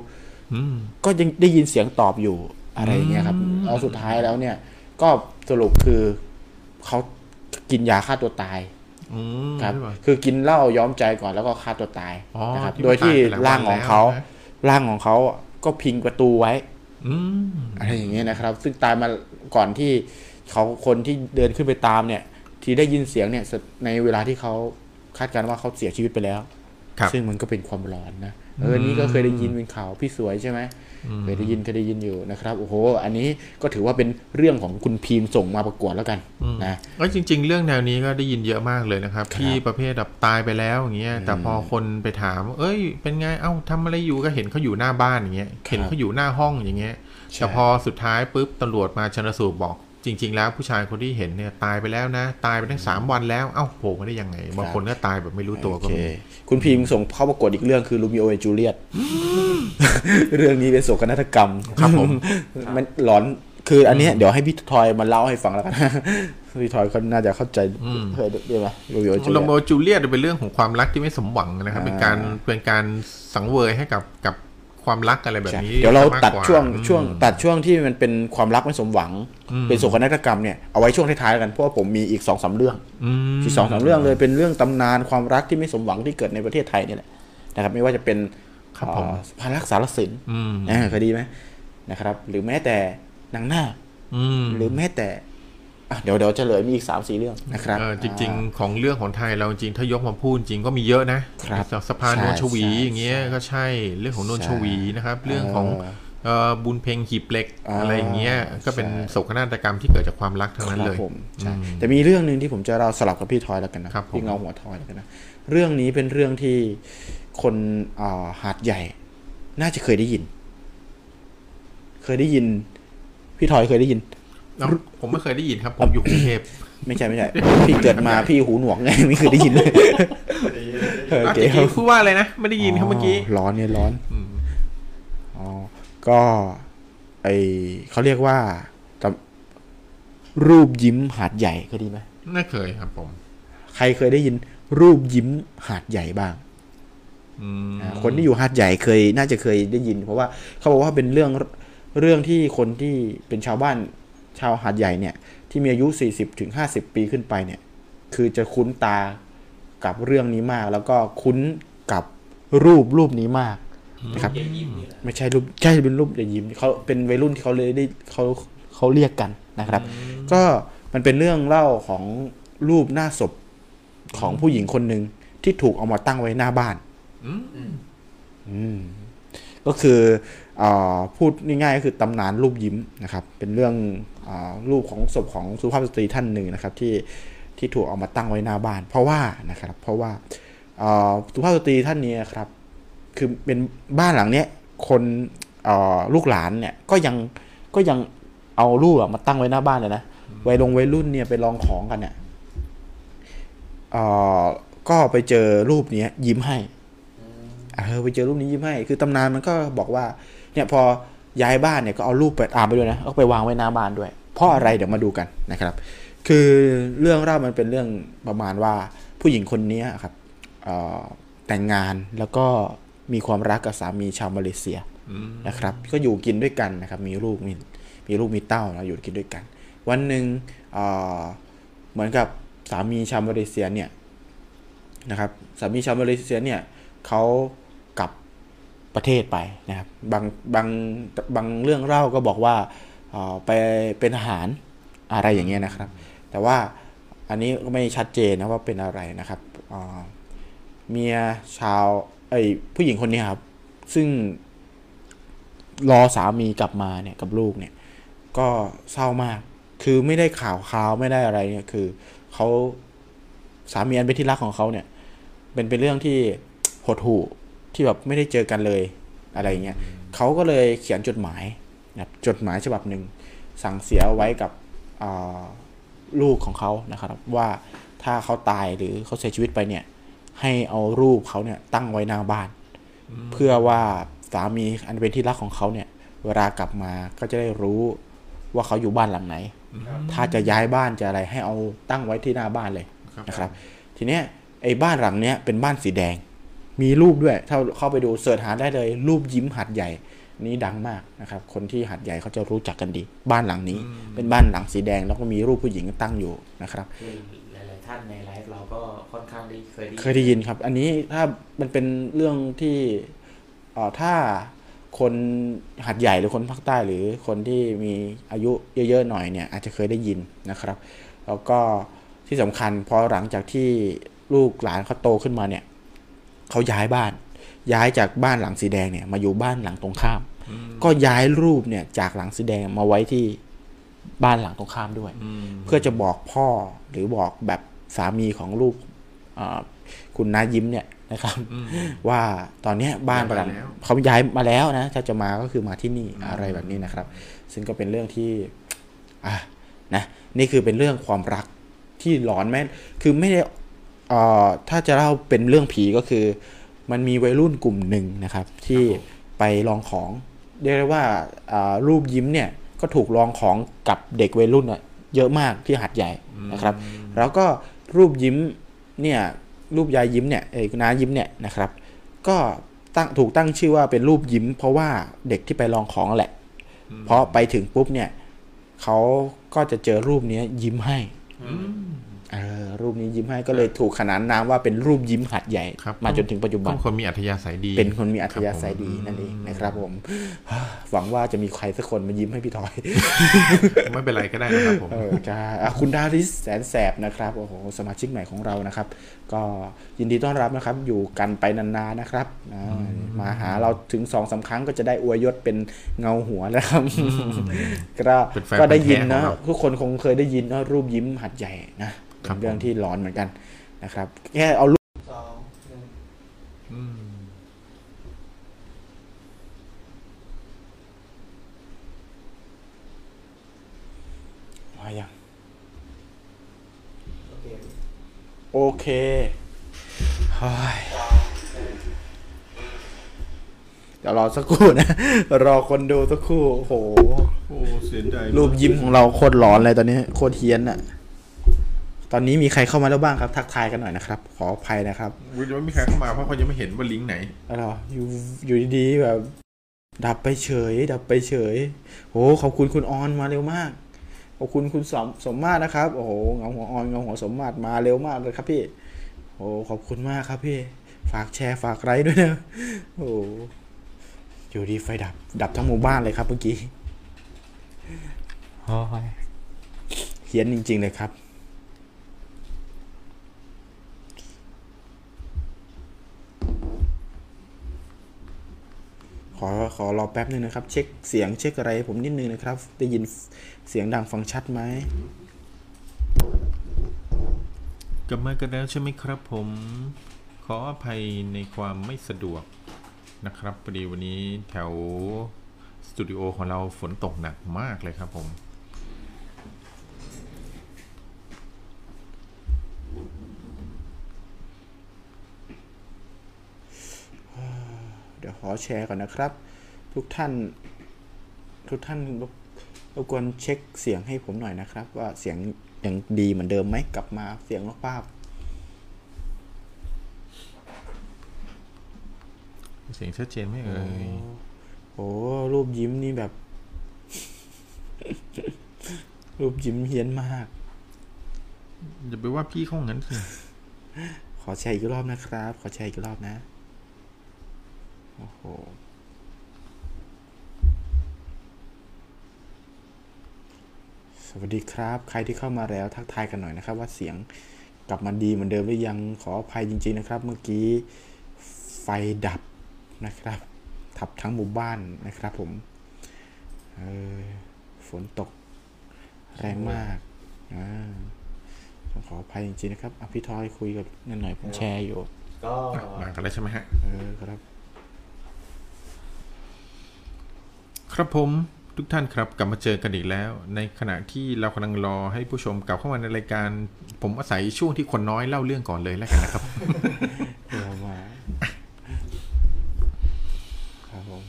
อืมก็ยังได้ยินเสียงตอบอยู่ อะไรอย่างเงี้ยครับเอาสุดท้ายแล้วเนี่ย ก็สรุปคือเขากินยาฆ่าตัวตายอืมครับใช่ปะคือกินเหล้าย้อมใจก่อนแล้วก็ฆ่าตัวตายอ๋อนะครับที่โดยที่มันตายไปหลายวันร่างของเขาแล้วนะร่างของเขาก็พิงประตูไว้อืมอะไรอย่างเงี้ยนะครับ ซึ่งตายมาก่อนที่เขาคนที่เดินขึ้นไปตามเนี่ย ที่ได้ยินเสียงเนี่ยในเวลาที่เขาคาดการณ์ว่าเขาเสียชีวิตไปแล้วครับซึ่งมันก็เป็นความร้อนนะเออนี่ก็เคยได้ยินเป็นข่าวพี่สวยใช่ไหม เคยได้ยินเคยได้ยินอยู่นะครับโอ้โห อันนี้ก็ถือว่าเป็นเรื่องของคุณพีมส่งมาประกวดแล้วกันนะเอ้ยจริง ๆ เรื่องแนวนี้ก็ได้ยินเยอะมากเลยนะครับ ที่ประเภทแบบตายไปแล้วอย่างเงี้ยแต่พอคนไปถาม เอ้ย เป็นไงเอ้าทำอะไรอยู่ก็เห็นเขาอยู่หน้าบ้านอย่างเงี้ยเห็นเขาอยู่หน้าห้องอย่างเงี้ยใช่แต่พอสุดท้ายปุ๊บตำรวจมาชนสูตรบอก จริง ๆ แล้วผู้ชายคนที่เห็นเนี่ยตายไปแล้วนะ ตายไปตั้งสามวันแล้ว เอ้าโผล่มาได้ยังไงบางคนก็ตายแบบไม่รู้ตัวโอก็เคมีคุณพีมส่งเข้าประกวดอีกเรื่องคือลูมิโอและจูเลียตเรื่องนี้เป็นโศกนาฏกรรมครับผมมันหลอนคืออันเนี้ยเดี๋ยวให้พี่ทอยมาเล่าให้ฟังแล้วกันพี่ทอยเขาน่าจะเข้าใจเคยได้ไหมลูมิโอจูโรเลียโมตจูเลียตเป็นเรื่องของความรักที่ไม่สมหวังนะครับอ่าเป็นการเป็นการสังเวยให้กับกับ ความรักอะไรแบบใช่นี้ เดี๋ยวเรามกตัดกช่วงอืมช่วงตัดช่วงที่มันเป็นความรักไม่สมหวังอืมเป็นโศกนาฏกรรมเนี่ยเอาไว้ช่วงท้ายๆแล้วกันเพราะว่าผมมีอีกสองสามเรื่องอืมที่สองสามเรื่องเลยเป็นเรื่องตำนานความรักที่ไม่สมหวังที่เกิดในประเทศไทยนี่แหละนะครับ ไม่ว่าจะเป็นครับผมเอ่อพารักษารสินอืมอ่าเคยดีไหมนะครับ หรือแม้แต่นางหน้าคอืมหรือแม้แต่อะ เดี๋ยวเดี๋ยวเฉลยมีอีกสามสี่เรื่องนะครับเออจริงอ่าๆของเรื่องของไทยเราจริงถ้ายกมาพูดจริงก็มีเยอะนะครับสะพานใช่นวลชวีใช่อย่างเงี้ยก็ใช่เรื่องของนวลใช่ชวีนะครับ เรื่องของเออเอ่อบุญเพลงหีบเหล็กอ่าอะไรอย่างเงี้ยก็เป็นใช่โศกนาฏกรรมที่เกิดจากความรักทั้งนั้นเลยครับผมใช่อืมแต่มีเรื่องหนึ่งที่ผมจะเล่าสลับกับพี่ทอยแล้วกันนะครับผมพี่เงาหัวทอยแล้วกันนะเรื่องนี้เป็นเรื่องที่คนอ่าหาดใหญ่ น่าจะเคยได้ยิน เคยได้ยิน พี่ทอยเคยได้ยิน เอ้าผมไม่เคยได้ยินครับ ผมอยู่กรุงเทพไม่ใช่ไม่ใช่ พี่เกิดมาพี่หูหนวกไงไม่เคยได้ยินเลยโออะเคเมื่อกี้พูดว่าอะไรนะ ไม่ได้ยินครับเมื่อกี้ ร้อนเนี่ยร้อนอืมอ๋อ ก็ ไอเขาเรียกว่าตำรูปยิ้มหาดใหญ่เคยไดีไหมน่าเคยครับผม ใครเคยได้ยิน รูปยิ้มหาดใหญ่บ้างอืมอ่าคนที่อยู่หาดใหญ่เคย น่าจะเคยได้ยิน เพราะว่าเขาบอกว่าเป็นเรื่องเรื่องที่คนที่เป็นชาวบ้าน ชาวหาดใหญ่เนี่ยที่มีอายุ 40ถึง50 ปีขึ้นไปเนี่ยคือจะคุ้นตากับเรื่องนี้มาก แล้วก็คุ้นกับรูปรูปนี้มากนะครับอย่ายิ้มนี่แหละไม่ใช่รูปใช่เป็นรูปอย่ายิ้มเขาเป็นวัยรุ่นที่เขาเลยได้เขาเขาเรียกกันนะครับ ก็มันเป็นเรื่องเล่าของรูปหน้าศพของผู้หญิงคนหนึ่งที่ถูกเอามาตั้งไว้หน้าบ้านอืมอืมก็คืออา พูดง่ายๆก็คือตำนานรูปยิ้มนะครับ เป็นเรื่องอรูปของศพของสุภาพสตรีท่านหนึ่งนะครับที่ที่ถูกเอามาตั้งไว้หน้าบ้าน เพราะว่านะครับ เพราะว่าสุภาพสตรีท่านนี้ครับ คือเป็นบ้านหลังเนี้ยคนลูกหลานเนี่ยก็ยังก็ยังเอารูปมาตั้งไว้หน้าบ้านเลยนะวัยลงวัยรุ่นเนี่ยไปลองของกันเนี่ยก็ไปเจอรูปเนี้ยยิ้มให้เออไปเจอรูปนี้ยิ้มให้ คือตำนานมันก็บอกว่า เนี่ยพอย้ายบ้านเนี่ยก็เอารูปไปตามไปด้วยนะเอาไปวางไว้หน้าบ้านด้วย เพราะอะไรเดี๋ยวมาดูกันนะครับ คือเรื่องเล่ามันเป็นเรื่องประมาณว่าผู้หญิงคนนี้ครับเอ่อแต่งงานแล้วก็มีความรักกับสามีชาวมาเลเซียอืมนะครับ ก็อยู่กินด้วยกันนะครับ มีลูกมีมีลูกมีเต้าแล้วอยู่กินด้วยกัน วันหนึ่งเอ่อเหมือนกับสามีชาวมาเลเซียเนี่ยนะครับสามีชาวมาเลเซียเนี่ยเขากลับ ประเทศไปนะครับบางบางบางเรื่องเล่าก็บอกว่าไปเป็นทหารอะไรอย่างเงี้ยนะครับ แต่ว่าอันนี้ก็ไม่ชัดเจนนะว่าเป็นอะไรนะครับเมียชาวไอ้ผู้หญิงคนนี้ครับ ซึ่งรอสามีกลับมาเนี่ยกับลูกเนี่ยก็เศร้ามาก คือไม่ได้ข่าวข่าวไม่ได้อะไรเนี่ยคือเขาสามีอันเป็นที่รักของเขาเนี่ยเป็นเป็นเรื่องที่หดหู่ ที่แบบไม่ได้เจอกันเลยอะไรเงี้ยเขาก็เลยเขียนจดหมายนะครับจดหมายฉบับหนึ่งสั่งเสียไว้กับอ่าลูกของเขานะครับว่าถ้าเขาตายหรือเขาเสียชีวิตไปเนี่ย ให้เอารูปเขาเนี่ยตั้งไว้หน้าบ้าน เพื่อว่าสามีอันเป็นที่รักของเขาเนี่ย เวลากลับมาก็จะได้รู้ว่าเขาอยู่บ้านหลังไหน ถ้าจะย้ายบ้านจะอะไรให้เอาตั้งไว้ที่หน้าบ้านเลยครับนะครับ ทีเนี้ยไอ้บ้านหลังเนี้ยเป็นบ้านสีแดง มีรูปด้วย ถ้าเข้าไปดูเสิร์ชหาได้เลย รูปยิ้มหัดใหญ่นี้ดังมากนะครับ คนที่หัดใหญ่เขาจะรู้จักกันดี บ้านหลังนี้ เป็นบ้านหลังสีแดงแล้วก็มีรูปผู้หญิงตั้งอยู่นะครับคือหลายๆท่านในไลฟ์เราก็ค่อนข้างได้เคยได้เคยได้ยินครับ อันนี้ถ้ามันเป็นเรื่องที่เอ่อถ้าคนหัดใหญ่หรือคนภาคใต้หรือคนที่มีอายุเยอะๆหน่อยเนี่ยอาจจะเคยได้ยินนะครับ แล้วก็ที่สำคัญพอหลังจากที่ลูกหลานเขาโตขึ้นมาเนี่ย เขาย้ายบ้าน ย้ายจากบ้านหลังสีแดงเนี่ยมาอยู่บ้านหลังตรงข้าม ก็ย้ายรูปเนี่ยจากหลังสีแดงมาไว้ที่บ้านหลังตรงข้ามด้วยอืมเพื่อจะบอกพ่อหรือบอกแบบสามีของลูกอ่าคุณน้ายิ้มเนี่ยนะครับ ว่าตอนเนี้ยบ้านประหลังย้ายมาแล้วเขาย้ายมาแล้วนะถ้าจะมาก็คือมาที่นี่อะไรแบบนี้นะครับ ซึ่งก็เป็นเรื่องที่อะนะนี่คือเป็นเรื่องความรักที่หลอนแม่คือไม่ได้เอ่อ ถ้าจะเล่าเป็นเรื่องผีก็คือ มันมีวัยรุ่นกลุ่มหนึ่งนะครับ ที่ไปลองของเรียกได้ว่าอ่ารูปยิ้มเนี่ยก็ถูกลองของกับเด็กวัยรุ่นอะเยอะมากที่หัดใหญ่นะครับ แล้วก็รูปยิ้มเนี่ยรูปยายยิ้มเนี่ยเอ้ยน้ายิ้มเนี่ยนะครับ ก็ตั้งถูกตั้งชื่อว่าเป็นรูปยิ้ม เพราะว่าเด็กที่ไปลองของแหละ เพราะไปถึงปุ๊บเนี่ยเขาก็จะเจอรูปเนี้ยยิ้มให้เออ รูปนี้ยิ้มให้ก็เลยถูกขนานนามว่าเป็นรูปยิ้มหัดใหญ่ครับมาจนถึงปัจจุบัต้นองคนมีอัธยาศัยดี เป็นคนมีอัธยาศัยครับผมดีนั่นเองนะครับผม หวังว่าจะมีใครสักคนมายิ้มให้พี่ทอย ไม่เป็นไรก็ได้นะครับผมเออจ้าอะคุณดาริสแสนแสบนะครับโอ้โหสมาชิกใหม่ของเรานะครับ ก็ยินดีต้อนรับนะครับ อยู่กันไปนานๆนะครับอ่ามาหาเราถึงสองสาครั้งก็จะได้อวยยศเป็นเงาหัวแล้วครับก็เป็นแฟนก็ได้ยินนะพันธุ์แท้ของเราทุกคนคงเคยได้ยินนะรูปยิ้มหัดใหญ่นะเป็ครับนเรื่องผมที่ร้อนเหมือนกันนะครับ แค่เอารูปสองหนึ่งอืมมาอย่างโอเคโอเคเฮ้ยเดี๋ยวรอสักครู่นะ รอคนดูสักครู่ โอ้โห โอ้ เสียใจรูปยิ้มของเราโคตรร้อนเลยตอนนี้ โคตรเฮี้ยนอะ ตอนนี้มีใครเข้ามาแล้วบ้างครับ ทักทายกันหน่อยนะครับ ขออภัยนะครับวิจะไม่มีใครเข้ามาเพราะเขายังไม่เห็นว่าลิงก์ไหนอะไรวะอยู่อยู่ดีๆแบบ ดับไปเฉย ดับไปเฉยโอ้ขอบคุณคุณออนมาเร็วมากขอบคุณคุณสมสมมาตรนะครับ โอ้โหเงาหัวออนเงาหัวสมมาตรมาเร็วมากเลยครับพี่ โอ้ขอบคุณมากครับพี่ ฝากแชร์ฝากไลค์ด้วยนะโอ้อยู่ดีไฟดับ ดับทั้งหมู่บ้านเลยครับเมื่อกี้โอ้ยเฮี้ยนจริง ๆ เลยครับ ขอขอรอแป๊บนึงนะครับ เช็คเสียงเช็คอะไรผมนิดนึงนะครับ ได้ยินเสียงดังฟังชัดไหมกลับมากันแล้วใช่ไหมครับ ผม ขออภัยในความไม่สะดวกนะครับพอดีวันนี้แถวสตูดิโอของเราฝนตกหนักมากเลยครับผม เดี๋ยวขอแชร์ก่อนนะครับ ทุกท่าน ทุกท่านรบรบกวนเช็คเสียงให้ผมหน่อยนะครับ ว่าเสียงยังดีเหมือนเดิมไหมกลับมาเสียงภาพเสียงชัดเจนไหมเอ่ยโอรูปยิ้มนี่แบบ รูปยิ้มเฮี้ยนมากอย่าไปว่าพี่เขาอย่างนั้นสิขอแชร์อีกรอบนะครับ ขอแชร์อีกรอบนะ โอ้โหสวัสดีครับ ใครที่เข้ามาแล้วทักทายกันหน่อยนะครับ ว่าเสียงกลับมาดีเหมือนเดิมหรือยังขออภัยจริง ๆนะครับ เมื่อกี้ไฟดับนะครับทับทั้งหมู่บ้านนะครับผมเออฝนตกแรงมากอ่าต้องขออภัยจริงๆนะครับอะพี่ทอยคุยกับนั่นหน่อยผมแชร์อยู่ก็มากันแล้วใช่ไหมฮะเออครับ ครับผมทุกท่านครับกลับมาเจอกันอีกแล้ว ในขณะที่เรากำลังรอให้ผู้ชมกลับเข้ามาในรายการ ผมอาศัยช่วงที่คนน้อยเล่าเรื่องก่อนเลยแล้วกันนะครับเดี๋ยวมาครับผม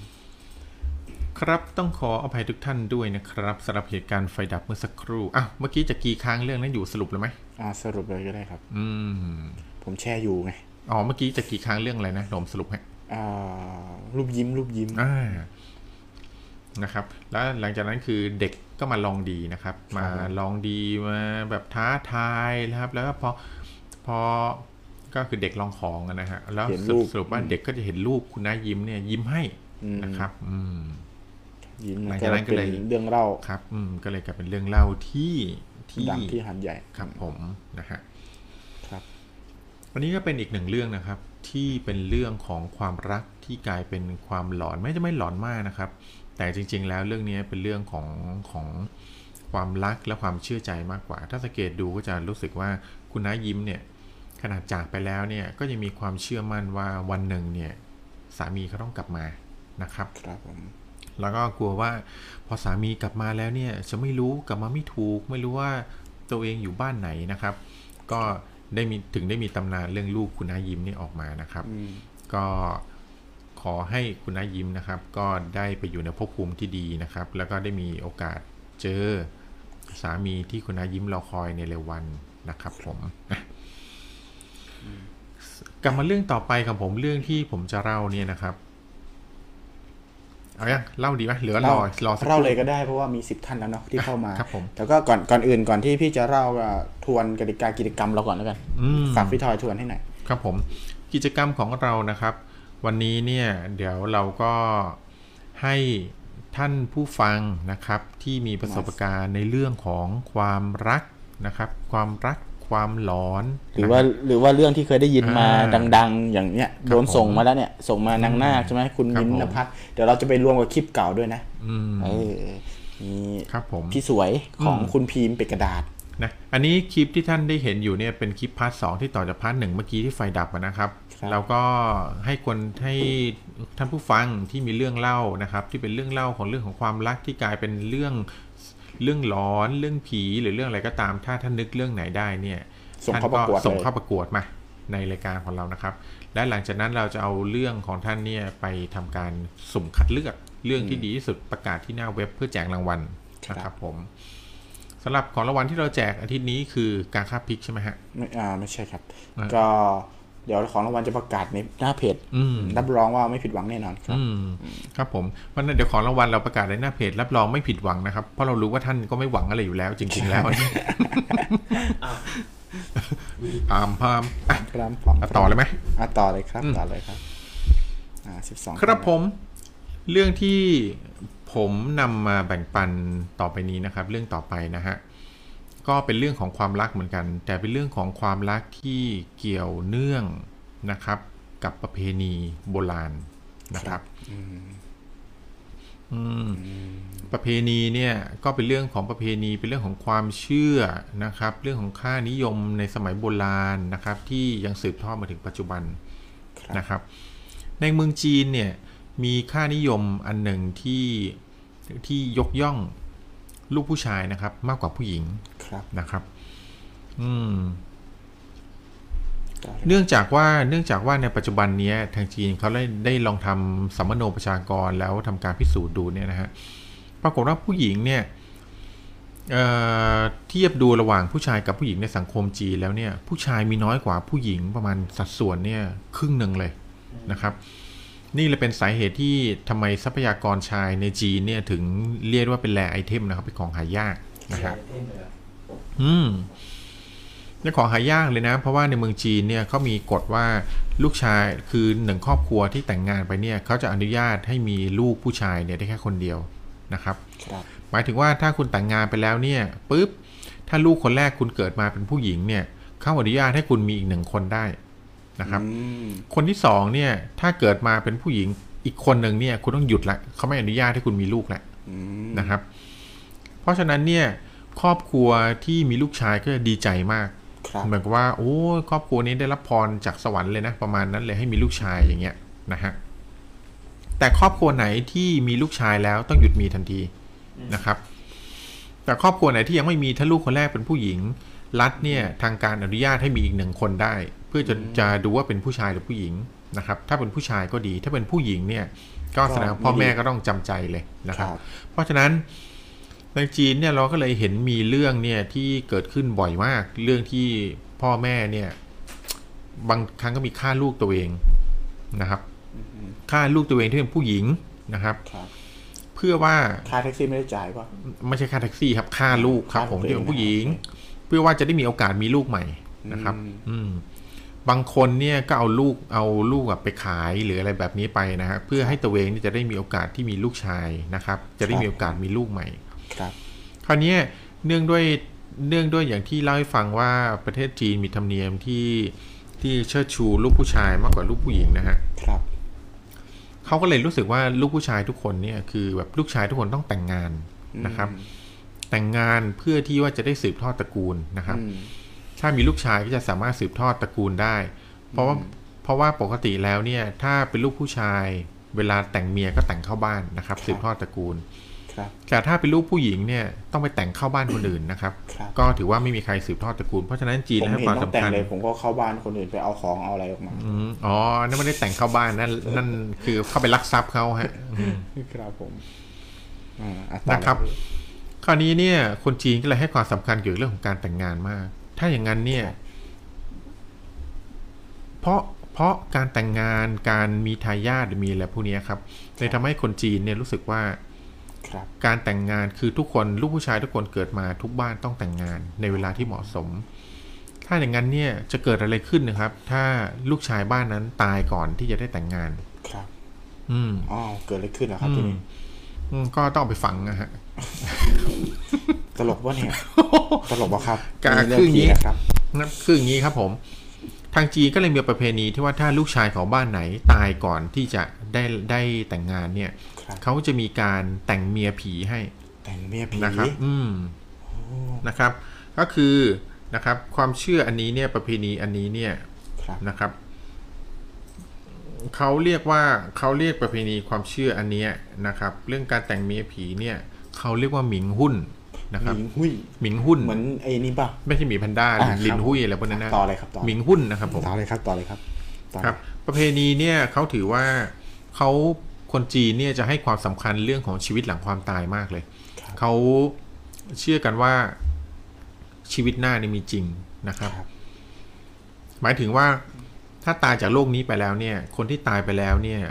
ครับต้องขออภัยทุกท่านด้วยนะครับสำหรับเหตุการณ์ไฟดับเมื่อสักครู่อะเมื่อกี้จะกี่ครั้งเรื่องนั้นอยู่สรุปแล้วไหมอ่าสรุปเลยก็ได้ครับ อืม ผมแชร์อยู่ไงอ๋อเมื่อกี้จะกี่ครั้งเรื่องอะไรนะผมสรุปให้อ่ารูปยิ้มรูปยิ้มอ่า นะครับ แล้วหลังจากนั้นคือเด็กก็มาลองดีนะครับ มาลองดีมาแบบท้าทายนะครับ แล้วก็พอพอก็คือเด็กลองของอะนะฮะแล้วเห็นสรูรุปปสรุปว่าเด็กก็จะเห็นรูปคุณน้ายิ้มเนี่ยยิ้มให้อืมนะครับ อืมยิ้มหลัแล้วงก็จากนั้นก็เป็นเลยเรื่องเล่าครับ อืมก็เลยกลายเป็นเรื่องเล่าที่ที่ดังที่หันใหญ่ครับผมนะฮะครับ วันนี้ก็เป็นอีกหนึ่งเรื่องนะครับ ที่เป็นเรื่องของความรักที่กลายเป็นความหลอนไม่จะไม่หลอนมากนะครับ แต่จริง ๆ แล้วเรื่องนี้เป็นเรื่องของของความรักและความเชื่อใจมากกว่า ถ้าสังเกตดูก็จะรู้สึกว่าคุณน้ายิ้มเนี่ยขนาดจากไปแล้วเนี่ยก็ยังมีความเชื่อมั่นว่าวันหนึ่งเนี่ยสามีเขาต้องกลับมานะครับครับผมแล้วก็กลัวว่าพอสามีกลับมาแล้วเนี่ยจะไม่รู้กลับมาไม่ถูก ไม่รู้ว่าตัวเองอยู่บ้านไหนนะครับ ก็ได้มีถึงได้มีตำนานเรื่องลูกคุณนายิ้มนี่ออกมานะครับอืมก็ ขอให้คุณนายิ้มนะครับ ก็ได้ไปอยู่ในภพภูมิที่ดีนะครับ แล้วก็ได้มีโอกาสเจอสามีที่คุณนายิ้มรอคอยในเร็ววันนะครับผมอะกลับมาเรื่องต่อไปของผมเรื่องที่ผมจะเล่าเนี่ยนะครับเอายังเล่าดีไหมหรือว่ารอรอสักคเล่ารู่เลยก็ได้เพราะว่ามีสิบท่านแล้วเนาะที่เข้ามาครับผมแล้วก็ก่อนก่อนอื่นก่อนที่พี่จะเล่าก็ทวนกติกากิจกรรมเราก่อนแล้วกันอืมฝากพี่ทอยทวนให้หน่อยครับผม กิจกรรมของเรานะครับ วันนี้เนี่ยเดี๋ยวเราก็ให้ท่านผู้ฟังนะครับที่มีประสบการณ์ในเรื่องของความรักนะครับ ความรักความหลอน หรือว่าหรือว่าเรื่องที่เคยได้ยินมาอ่าดัง ๆ อย่างเนี้ยโดนส่งมาแล้วเนี่ย ส่งมานางนาคใช่ไหมคุณครับมิ้นผมท์นภัทรเดี๋ยวเราจะไปรวมกับคลิปเก่าด้วยนะอืมเออมีครับผมพี่สวยของอืมคุณพีมเป็นกระดาษนะอันนี้คลิปที่ท่านได้เห็นอยู่เนี่ยเป็นคลิป part สองที่ต่อจาก part หนึ่งเมื่อกี้ที่ไฟดับอะนะครับ ครับเราก็ให้คนให้ท่านผู้ฟังที่มีเรื่องเล่านะครับ ที่เป็นเรื่องเล่าของเรื่องของความรักที่กลายเป็นเรื่องเรื่องหลอนเรื่องผีหรือเรื่องอะไรก็ตาม ถ้าท่านนึกเรื่องไหนได้เนี่ยส่งท่านเข้าประกวดส่งเลยเข้าประกวดมาในรายการของเรานะครับ และหลังจากนั้นเราจะเอาเรื่องของท่านเนี่ยไปทำการสุ่มคัดเลือกเรื่องที่ดีที่สุดประกาศที่หน้าเว็บเพื่อแจกรางวัลนะครับผมสำหรับของรางวัลที่เราแจกอาทิตย์นี้คือการค่าพริกใช่ไหมฮะไม่อ่าไม่ใช่ครับอ่าก็ เดี๋ยวของรางวัลจะประกาศในหน้าเพจอืมรับรองว่าไม่ผิดหวังแน่นอนครับอืมครับผมวันนั้นเดี๋ยวของรางวัลเราประกาศในหน้าเพจรับรองไม่ผิดหวังนะครับ เพราะเรารู้ว่าท่านก็ไม่หวังอะไรอยู่แล้ว จริง ๆ แล้วพามพามอะครับผมอะต่อเลยไหมอะต่อเลยครับอืมต่อเลยครับอ่าสิบสองครับผม เรื่องที่ผมนำมาแบ่งปันต่อไปนี้นะครับ เรื่องต่อไปนะฮะ ก็เป็นเรื่องของความรักเหมือนกัน แต่เป็นเรื่องของความรักที่เกี่ยวเนื่องนะครับ กับประเพณีโบราณนะครับอืมประเพณีเนี่ยก็เป็นเรื่องของประเพณีเป็นเรื่องของความเชื่อนะครับ เรื่องของค่านิยมในสมัยโบราณนะครับ ที่ยังสืบทอดมาถึงปัจจุบันครับนะครับ ในเมืองจีนเนี่ยมีค่านิยมอันหนึ่งที่ที่ยกย่องลูกผู้ชายนะครับ มากกว่าผู้หญิง ครับนะครับ อืมต่อเลยเนื่องจากว่าเนื่องจากว่าในปัจจุบันเนี้ยทางจีนเขาได้ได้ลองทำสัมมโนประชากรแล้วทำการพิสูจน์ดูเนี่ยนะฮะปรากฏว่าผู้หญิงเนี่ยเอ่อเทียบดูระหว่างผู้ชายกับผู้หญิงในสังคมจีนแล้วเนี่ย ผู้ชายมีน้อยกว่าผู้หญิงประมาณสัดส่วนเนี่ย ครึ่งหนึ่งเลยนะครับ นี่เลยเป็นสาเหตุที่ทำไมทรัพยากรชายในจีนเนี่ยถึงเรียกว่าเป็นแรไอเทมนะครับเป็นของหายากนะครับ อืมนี่ของหายากเลยนะ เพราะว่าในเมืองจีนเนี่ยเขามีกฎว่าลูกชายคือหนึ่งครอบครัวที่แต่งงานไปเนี่ยเขาจะอนุญาตให้มีลูกผู้ชายเนี่ยได้แค่คนเดียวนะครับครับหมายถึงว่าถ้าคุณแต่งงานไปแล้วเนี่ยปุ๊บถ้าลูกคนแรกคุณเกิดมาเป็นผู้หญิงเนี่ยเขาอนุญาตให้คุณมีอีกหนึ่งคนได้นะครับอืมคนที่สองเนี่ยถ้าเกิดมาเป็นผู้หญิงอีกคนหนึ่งเนี่ยคุณต้องหยุดละเขาไม่อนุญาตให้คุณมีลูกละอืมนะครับ เพราะฉะนั้นเนี่ย ครอบครัวที่มีลูกชายก็จะดีใจมากครับเหมือนกับว่า โอ้ยครอบครัวนี้ได้รับพรจากสวรรค์เลยนะ ประมาณนั้นเลยให้มีลูกชายอย่างเงี้ยนะฮะแต่ครอบครัวไหนที่มีลูกชายแล้วต้องหยุดมีทันทีนะครับ แต่ครอบครัวไหนที่ยังไม่มีถ้าลูกคนแรกเป็นผู้หญิง รัฐเนี่ยทางการอนุญาตให้มีอีกหนึ่งคนได้ เพื่อจะจะดูว่าเป็นผู้ชายหรือผู้หญิงนะครับ ถ้าเป็นผู้ชายก็ดี ถ้าเป็นผู้หญิงเนี่ย ก็แสดงว่าพ่อแม่ก็ต้องจำใจเลยนะคครับรับ เพราะฉะนั้น ในจีนเนี่ยเราก็เลยเห็นมีเรื่องเนี่ยที่เกิดขึ้นบ่อยมาก เรื่องที่พ่อแม่เนี่ย บางครั้งก็มีฆ่าลูกตัวเองนะครับฆ่าลูกตัวเองที่เป็นผู้หญิงนะครับครับเพื่อว่าค่าแท็กซี่ไม่ได้จ่ายป่ะไม่ใช่ฆ่าแท็กซี่ครับฆ่าลูกครับฆ่าผมตัวเองที่เป็นผู้หญิงโอเคเพื่อว่าจะได้มีโอกาสมีลูกใหม่นะครับอืมอืมบางคนเนี่ยก็เอาลูกเอาลูกแบบไปขายหรืออะไรแบบนี้ไปนะฮะเพื่อให้ตัวเองเนี่ยจะได้มีโอกาสที่มีลูกชายนะครับ จะได้มีโอกาสมีลูกใหม่ ครับคราวเนี้ยเนื่องด้วยเนื่องด้วยอย่างที่เล่าให้ฟังว่าประเทศจีนมีธรรมเนียมที่ที่เชิดชูลูกผู้ชายมากกว่าลูกผู้หญิงนะฮะครับเขาก็เลยรู้สึกว่าลูกผู้ชายทุกคนเนี่ยคือแบบลูกชายทุกคนต้องแต่งงานนะครับ แต่งงานเพื่อที่ว่าจะได้สืบทอดตระกูลนะครับอืมถ้ามีลูกชายก็จะสามารถสืบทอดตระกูลได้ เพราะว่าเพราะว่าปกติแล้วเนี่ย ถ้าเป็นลูกผู้ชาย เวลาแต่งเมียก็แต่งเข้าบ้านนะครับ สืบทอดตระกูลครับ แต่ถ้าเป็นลูกผู้หญิงเนี่ยต้องไปแต่งเข้าบ้านคนอื่นนะครับครับก็ถือว่าไม่มีใครสืบทอดตระกูลเพราะฉะนั้นจีนผมให้เห็นความต้องแต่สำงคัญเลยผมก็เข้าบ้านคนอื่นไปเอาของเอาอะไรออกมาอืมอ๋อนั่นไม่ได้แต่งเข้าบ้านนั่นนั่นคือเข้าไปลักทรัพย์เขาฮะอืมครับผมอ่าอ่ต่อนะครับเลยคราวนี้เนี่ย คนจีนก็เลยให้ความสำคัญเกี่ยวกับเรื่องของการแต่งงานมาก ถ้าอย่างนั้นเนี่ย เพราะเพราะการแต่งงานการมีทายาทหรือมีอะไรพวกเนี้ยครับเลยทำให้คนจีนเนี่ยรู้สึกว่าครับ การแต่งงานคือทุกคนลูกผู้ชายทุกคนเกิดมาทุกบ้านต้องแต่งงานในเวลาที่เหมาะสม ถ้าอย่างนั้นเนี่ยจะเกิดอะไรขึ้นนะครับ ถ้าลูกชายบ้านนั้นตายก่อนที่จะได้แต่งงานครับ อืมอ๋อเกิดอะไรขึ้นเหรอครับทีนี้อืมก็ต้องเอาไปฝังนะฮะตลกวะเนี่ยตลกวะครับกามีเรื่คืออย่างนี้ผีนะครับนั่นคืออย่างนี้ครับผม ทางจีนก็เลยมีประเพณีที่ว่าถ้าลูกชายของบ้านไหนตายก่อนที่จะได้ได้แต่งงานเนี่ยครับ เขาจะมีการแต่งเมียผีให้ แต่งเมียผีนะครับ อืมนะครับ ก็คือนะครับ ความเชื่ออันนี้เนี่ยประเพณีอันนี้เนี่ยครับนะครับเขาเรียกว่าเขาเรียกประเพณีความเชื่ออันเนี้ยนะครับ เรื่องการแต่งเมียผีเนี่ยเขาเรียกว่าหมิงหุ้นนะครับหมิงหุ้ยหมิงหุ้นเหมือนไอ้นี่ป่ะไม่ใช่หมีแพนด้าอ่าลินครับหุ้ยอะไรพวกนั้นนะต่อเลยครับต่อหมิงหุ้นนะครับผมต่อเลยครับต่อเลยครับต่อเลยครับ ประเพณีเนี่ยเขาถือว่าเขา คนจีนเนี่ยจะให้ความสำคัญเรื่องของชีวิตหลังความตายมากเลยครับเขาเชื่อกันว่าชีวิตหน้านี่มีจริงนะครับครับหมายถึงว่าถ้าตายจากโลกนี้ไปแล้วเนี่ย คนที่ตายไปแล้วเนี่ย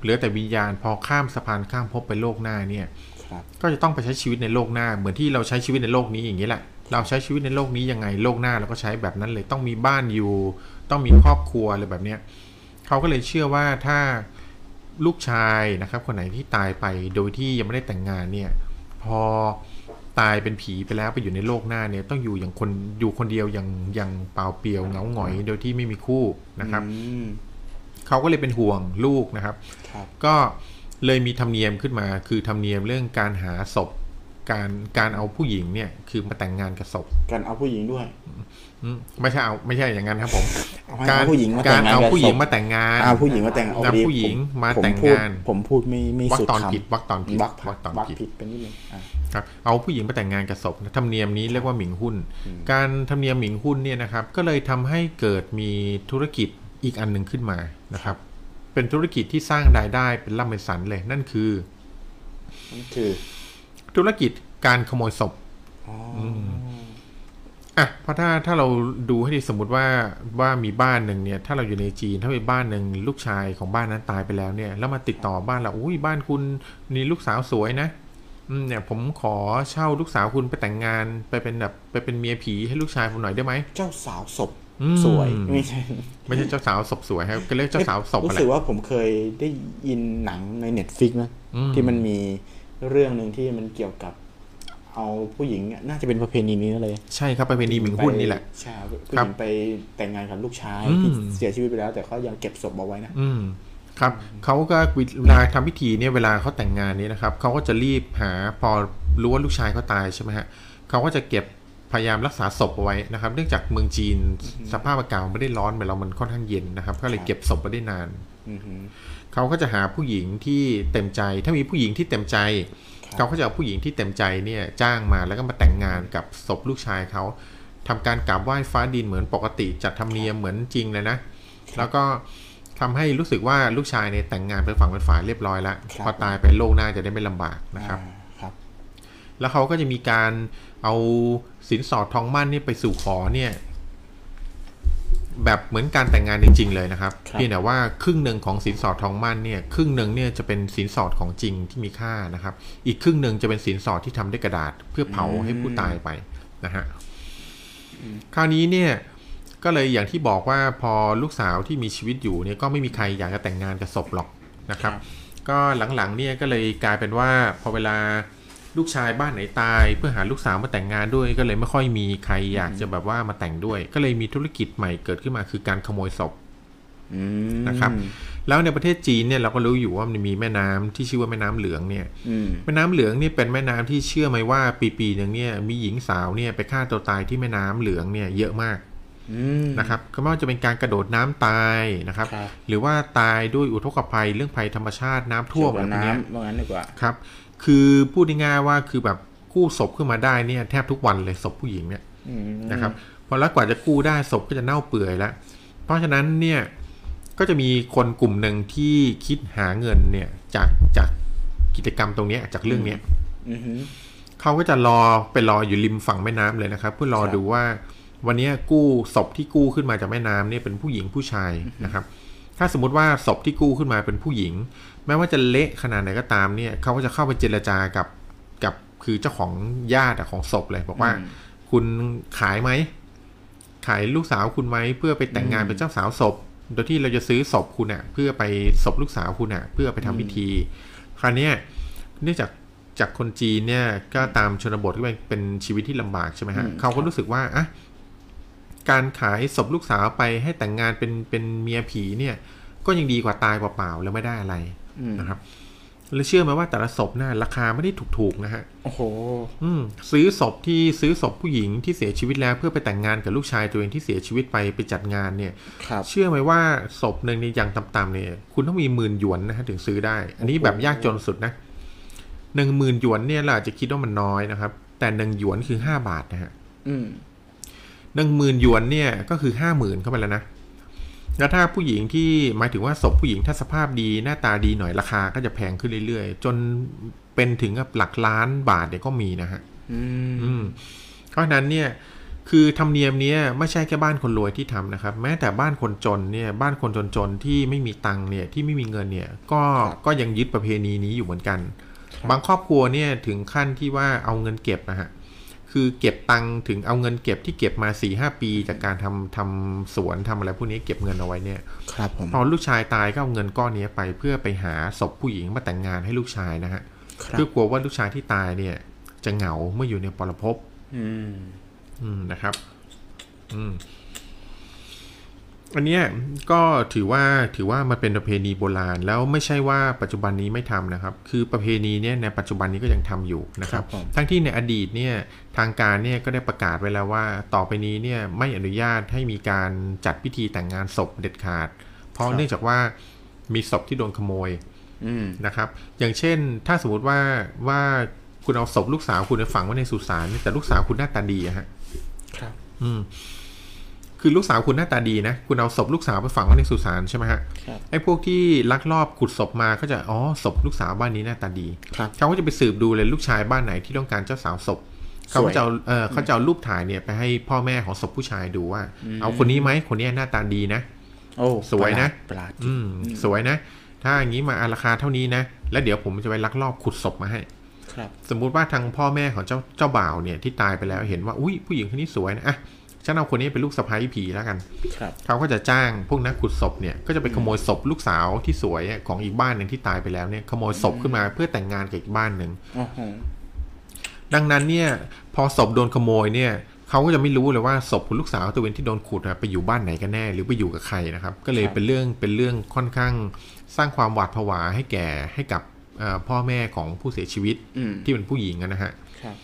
เหลือแต่วิญญาณพอข้ามสะพานข้ามภพไปโลกหน้าเนี่ยครับก็จะต้องไปใช้ชีวิตในโลกหน้า เหมือนที่เราใช้ชีวิตในโลกนี้อย่างนี้แหละ เราใช้ชีวิตในโลกนี้ยังไงโลกหน้าเราก็ใช้แบบนั้นเลยต้องมีบ้านอยู่ ต้องมีครอบครัวอะไรแบบเนี้ยเขาก็เลยเชื่อว่าถ้า ลูกชายนะครับ คนไหนที่ตายไปโดยที่ยังไม่ได้แต่งงานเนี่ยพอตายเป็นผีไปแล้วไปอยู่ในโลกหน้าเนี่ยต้องอยู่อย่างคนอยู่คนเดียวอย่างอย่างเปล่าเปลี่ยวเหงาหงอยโดยที่ไม่มีคู่นะครับอืมเขาก็เลยเป็นห่วงลูกนะครับครับก็เลยมีธรรมเนียมขึ้นมา คือธรรมเนียมเรื่องการหาศพการการเอาผู้หญิงเนี่ย คือมาแต่งงานกับศพการเอาผู้หญิงด้วยอืม ไม่ใช่เอาไม่ใช่อย่างนั้นครับผมเอาให้การเอาผู้หญิงมาการแต่งงานเอากับผู้หญิงศพมาแต่งงานเอาผู้หญิงมาแต่งเอาเอาดีผู้หญิงผมมาผมแต่งพูดงาน ผมพูดไม่ไม่วักสุดตอนคำผิดวักตอนผิดวักวักตอนวักผิดผิดเป็นนิดนึงอะครับเอาผู้หญิงมาแต่งงานกับศพธรรมเนียมนี้เรียกว่าหมิงหุ้น การธรรมเนียมหมิงหุ้นเนี่ยนะครับ ก็เลยทำให้เกิดมีธุรกิจอีกอันหนึ่งขึ้นมานะครับ เป็นธุรกิจที่สร้างรายได้เป็นล่ำเป็นสันเลยนั่นคือนั่นคือ ธุรกิจการขโมยศพ อ๋อออะเพราะถ้าถ้าเราดูให้ดีสมมติว่าว่ามีบ้านหนึ่งเนี่ยถ้าเราอยู่ในจีนถ้ามีบ้านหนึ่งลูกชายของบ้านนั้นตายไปแล้วเนี่ย แล้วมาติดต่อบ้านเราอุ้ยบ้านคุณมีลูกสาวสวยนะอืมเนี่ยผมขอเช่าลูกสาวคุณไปแต่งงานไปเป็นแบบไปเป็นเมียผีให้ลูกชายผมหน่อยได้ไหมเจ้าสาวศพอืมสวยไม่ใช่ไม่ใช่เจ้าสาวศพสวยครับก็เรียกเจ้าสาวศพรู้อะไรสึกว่าผมเคยได้ยินหนังในเน็ตฟิกนะอืมที่มันมีเรื่องหนึ่งที่มันเกี่ยวกับ เอาผู้หญิงน่าจะเป็นประเพณีนี้เลย ใช่ครับไปเป็นนีหมิงหุ้นนี่แหละใช่ผู้ครัหบญิงไปแต่งงานกับลูกชายอืมที่เสียชีวิตไปแล้ว แต่เขายังเก็บศพเอาไว้นะอืมครับเขาก็เวลาทำพิธีเนี่ยเวลาเขาแต่งงานเนี่ยนะครับเขาก็จะรีบหาพอรู้ว่าลูกชายเขาตายใช่ไหมฮะเขาก็จะเก็บพยายามรักษาศพเอาไว้นะครับ เนื่องจากเมืองจีนสภาพอากาศมันไม่ได้ร้อนเหมือนเรามันค่อนข้างเย็นนะครับ ก็เลยเก็บศพไว้ได้นานอือหือเขาก็จะหาผู้หญิงที่เต็มใจ ถ้ามีผู้หญิงที่เต็มใจ ครับเขาก็จะเอาผู้หญิงที่เต็มใจเนี่ยจ้างมาแล้วก็มาแต่งงานกับศพลูกชายเขาทำการกราบไหว้ฟ้าดินเหมือนปกติจัดธรรมเนียมเหมือนจริงเลยนะ แล้วก็ทำให้รู้สึกว่าลูกชายเนี่ยแต่งงานเป็นฝั่งเป็นฝายเรียบร้อยแล้วครับพอตายไปโลกหน้าจะได้ไม่ลำบากนะครับอ่าครับ แล้วเขาก็จะมีการเอาสินสอดทองมั่นเนี่ยไปสู่ขอเนี่ย แบบเหมือนการแต่งงานจริง ๆ เลยนะครับครับเพียงแต่ว่าครึ่งหนึ่งของสินสอดทองมั่นเนี่ยครึ่งหนึ่งเนี่ยจะเป็นสินสอดของจริงที่มีค่านะครับ อีกครึ่งหนึ่งจะเป็นสินสอดที่ทำด้วยกระดาษ เพื่อเผาให้ผู้ตายไปนะฮะคราวนี้เนี่ยก็เลยอย่างที่บอกว่าพอลูกสาวที่มีชีวิตอยู่เนี่ยก็ไม่มีใครอยากจะแต่งงานกับศพหรอกนะครับ ก็หลังๆเนี่ยก็เลยกลายเป็นว่าพอเวลา ลูกชายบ้านไหนตาย เพื่อหาลูกสาวมาแต่งงานด้วย ก็เลยไม่ค่อยมีใครอยากจะแบบว่ามาแต่งด้วย ก็เลยมีธุรกิจใหม่เกิดขึ้นมาคือการขโมยศพอืมนะครับ แล้วในประเทศจีนเนี่ยเราก็รู้อยู่ว่ามันมีแม่น้ำที่ชื่อว่าแม่น้ำเหลืองเนี่ยอืมแม่น้ำเหลืองเนี่ยเป็นแม่น้ำที่เชื่อไหมว่า ปีๆหนึ่งเนี่ยมีหญิงสาวเนี่ยไปฆ่าตัวตายที่แม่น้ำเหลืองเนี่ยเยอะมากอืมนะครับก็ไม่ว่าจะเป็นการกระโดดน้ำตายนะครับครับ หรือว่าตายด้วยอุทกภัยเรื่องภัยธรรมชาติน้ำท่วมเกี่อะไรยวพกับวกเนี้ยน้ำว่างั้นดีกว่าครับ คือพูดง่ายๆว่าคือแบบกู้ศพขึ้นมาได้เนี่ยแทบทุกวันเลยศพผู้หญิงเนี่ยอืมนะครับพอแล้วกว่าจะกู้ได้ศพก็จะเน่าเปื่อยแล้ว เพราะฉะนั้นเนี่ยก็จะมีคนกลุ่มหนึ่งที่คิดหาเงินเนี่ยจากจากกิจกรรมตรงเนี้ยจากเรื่องเนี้ยอือหือเขาก็จะรอไปรออยู่ริมฝั่งแม่น้ำเลยนะครับ เพื่อรอครับดูว่า วันเนี้ยกู้ศพที่กู้ขึ้นมาจากแม่น้ำเนี่ยเป็นผู้หญิงผู้ชายนะครับ ถ้าสมมติว่าศพที่กู้ขึ้นมาเป็นผู้หญิง แม้ว่าจะเละขนาดไหนก็ตามเนี่ยเขาก็จะเข้าไปเจรจากับกับคือเจ้าของญาติอะของศพเลย บอกว่าอืมคุณขายไหม ขายลูกสาวคุณไหมเพื่อไปแต่งงานอืมเป็นเจ้าสาวศพ โดยที่เราจะซื้อศพคุณอะเพื่อไปศพลูกสาวคุณอะเพื่อไปทำพิธี คราวเนี้ยเนื่องจากจากคนจีนเนี่ยก็ตามชนบทก็เป็นเป็นชีวิตที่ลำบากใช่ไหมฮะอืมเขาก็รู้สึกว่าอะการขายศพลูกสาวไปให้แต่งงานเป็นเป็นเมียผีเนี่ย ก็ยังดีกว่าตายเปล่าๆแล้วไม่ได้อะไรอืม นะครับแล้วเชื่อไหมว่าแต่ละศพน่ะราคาไม่ได้ถูกๆนะฮะ โอ้โห อืม ซื้อศพที่ซื้อศพผู้หญิงที่เสียชีวิตแล้วเพื่อไปแต่งงานกับลูกชายตัวเองที่เสียชีวิตไปไปจัดงานเนี่ยครับเชื่อไหมว่าศพหนึ่งในอย่างต่ำๆเนี่ย คุณต้องมีหมื่นหยวนนะฮะถึงซื้อได้ อันนี้แบบยากจนสุดนะหนึ่งหมื่นหยวนเนี่ยเราอาจจะคิดว่ามันน้อยนะครับ แต่หนึ่งหยวนคือห้าบาทนะฮะอืมหนึ่งหมื่นหยวนเนี่ยก็คือห้าหมื่นเข้าไปแล้วนะ แล้วถ้าผู้หญิงที่หมายถึงว่าศพผู้หญิงถ้าสภาพดีหน้าตาดีหน่อยราคาก็จะแพงขึ้นเรื่อยๆ จนเป็นถึงกับหลักล้านบาทเนี่ยก็มีนะฮะอืมอืมเพราะฉะนั้นเนี่ยคือธรรมเนียมเนี้ยไม่ใช่แค่บ้านคนรวยที่ทำนะครับ แม้แต่บ้านคนจนเนี่ยบ้านคนจนๆที่ไม่มีตังค์เนี่ยที่ไม่มีเงินเนี่ยก็ก็ยังยึดประเพณีนี้อยู่เหมือนกัน บางครอบครัวเนี่ยถึงขั้นที่ว่าเอาเงินเก็บนะฮะ คือเก็บตังค์ถึงเอาเงินเก็บที่เก็บมา4ี่หปี จากการทำทำสวนทำอะไรพวกนี้เก็บเงินเอาไว้เนี่ย ครับผมพอลูกชายตายก็เอาเงินก้อนนี้ไปเพื่อไปหาศพผู้หญิงมาแต่งงานให้ลูกชายนะฮะครับเพื่อกลัวว่าลูกชายที่ตายเนี่ย จะเหงาเมื่ออยู่ในปรภพอืม อืมนะครับ อืม อันเนี้ยก็ถือว่าถือว่ามันเป็นประเพณีโบราณ แล้วไม่ใช่ว่าปัจจุบันนี้ไม่ทำนะครับ คือประเพณีเนี้ยในปัจจุบันนี้ก็ยังทำอยู่นะครับครับผมทั้งที่ในอดีตเนี่ยทางการเนี่ยก็ได้ประกาศไว้แล้วว่า ต่อไปนี้เนี่ยไม่อนุญาตให้มีการจัดพิธีแต่งงานศพเด็ดขาด เพราะเนื่องจากว่ามีศพที่โดนขโมยอืมนะครับ อย่างเช่น ถ้าสมมติว่าว่าคุณเอาศพลูกสาวคุณไปฝังไว้ในสุสานแต่ลูกสาวคุณหน้าตาดีอะฮะครับ อืม คือลูกสาวคุณหน้าตาดีนะ คุณเอาศพลูกสาวไปฝังไว้ในสุสานใช่ไหมฮะครับไอ้พวกที่ลักลอบขุดศพมาก็จะอ๋อศพลูกสาวบ้านนี้หน้าตาดีครับเขาก็จะไปสืบดูเลยลูกชายบ้านไหนที่ต้องการเจ้าสาวศพเขาก็จะเอาสวยเออเขาจะเอารูปถ่ายเนี่ยไปให้พ่อแม่ของศพผู้ชายดูว่า เอาคนนี้ไหมคนนี้หน้าตาดีนะโอ้สวยนะประหลาดอืมสวยนะ ถ้าอย่างนี้มาอะราคาเท่านี้นะ แล้วเดี๋ยวผมจะไปลักลอบขุดศพมาให้ครับสมมุติว่าทางพ่อแม่ของเจ้าเจ้าบ่าวเนี่ยที่ตายไปแล้วเห็นว่าอุ้ยผู้หญิงคนนี้สวยนะอะ ฉันเอาคนนี้เป็นลูกสะใภ้ผีแล้วกันครับเขาก็จะจ้างพวกนักขุดศพเนี่ยก็จะไปขโมยศพลูกสาวที่สวยอะของอีกบ้านหนึ่งที่ตายไปแล้วเนี่ยขโมยศพขึ้นมาเพื่อแต่งงานกับอีกบ้านหนึ่งโอ้โหดังนั้นเนี่ยพอศพโดนขโมยเนี่ยเขาก็จะไม่รู้เลยว่าศพของลูกสาวตัวเองที่โดนขุดอะไปอยู่บ้านไหนกันแน่ หรือไปอยู่กับใครนะครับ ก็เลยเป็นเรื่องเป็นเรื่องค่อนข้างสร้างความหวาดผวาให้แก่ให้กับเอ่อพ่อแม่ของผู้เสียชีวิตอืมที่เป็นผู้หญิงอะนะฮะครับ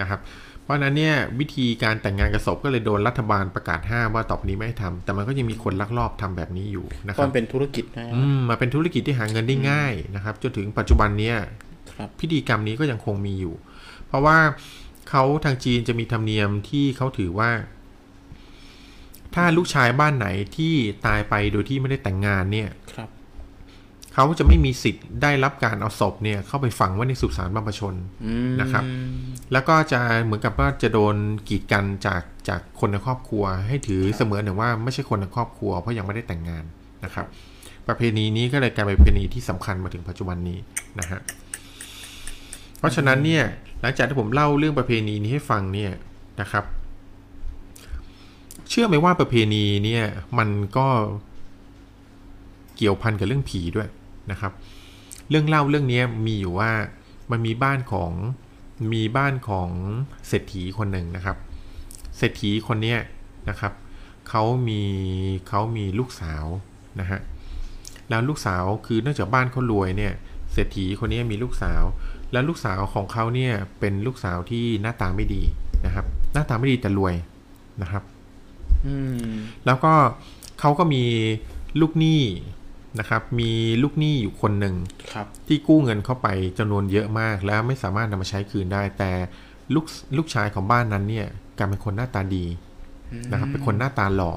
นะครับ เพราะฉะนั้นเนี่ยวิธีการแต่งงานกับศพก็เลยโดนรัฐบาลประกาศห้ามว่าต่อไปนี้ไม่ให้ทำแต่มันก็ยังมีคนลักลอบทำแบบนี้อยู่นะคก็รับเป็นธุรกิจนะอืมมาเป็นธุรกิจที่หาเงินได้ง่ายนะครับจนถึงปัจจุบันเนี้ยครับพิธีกรรมนี้ก็ยังคงมีอยู่ เพราะว่าเขาทางจีนจะมีธรรมเนียมที่เขาถือว่า ถ้าลูกชายบ้านไหนที่ตายไปโดยที่ไม่ได้แต่งงานเนี่ยครับ เขาจะไม่มีสิทธิ์ได้รับการเอาศพเนี่ยเข้าไปฝังไว้ในสุสานบรรพชนอืมนะครับ แล้วก็จะเหมือนกับว่าจะโดนกีดกันจากจากคนในครอบครัว ให้ถือเสมือนหนึ่งว่าไม่ใช่คนในครอบครัวเพราะยังไม่ได้แต่งงานนะครับ ประเพณีนี้ก็เลยกลายเป็นประเพณีที่สำคัญมาถึงปัจจุบันนี้นะฮะเพราะฉะนั้นเนี่ยหลังจากที่ผมเล่าเรื่องประเพณีนี้ให้ฟังเนี่ยนะครับ เชื่อไหมว่าประเพณีเนี่ยมันก็เกี่ยวพันกับเรื่องผีด้วย นะครับ เรื่องเล่าเรื่องนี้มีอยู่ว่ามันมีบ้านของมีบ้านของเศรษฐีคนหนึ่งนะครับ เศรษฐีคนเนี้ยนะครับเขามีเขามีลูกสาวนะฮะแล้วลูกสาวคือเนื่องจากบ้านเขารวยเนี่ยเศรษฐีคนนี้มีลูกสาว แล้วลูกสาวของเขาเนี่ยเป็นลูกสาวที่หน้าตาไม่ดีนะครับ หน้าตาไม่ดีแต่รวยนะครับอืมแล้วก็เขาก็มีลูกหนี้ นะครับ มีลูกหนี้อยู่คนหนึ่งครับที่กู้เงินเข้าไปจำนวนเยอะมาก แล้วไม่สามารถนำมาใช้คืนได้ แต่ลูกลูกชายของบ้านนั้นเนี่ยกลายเป็นคนหน้าตาดีนะครับ เป็นคนหน้าตาหล่อ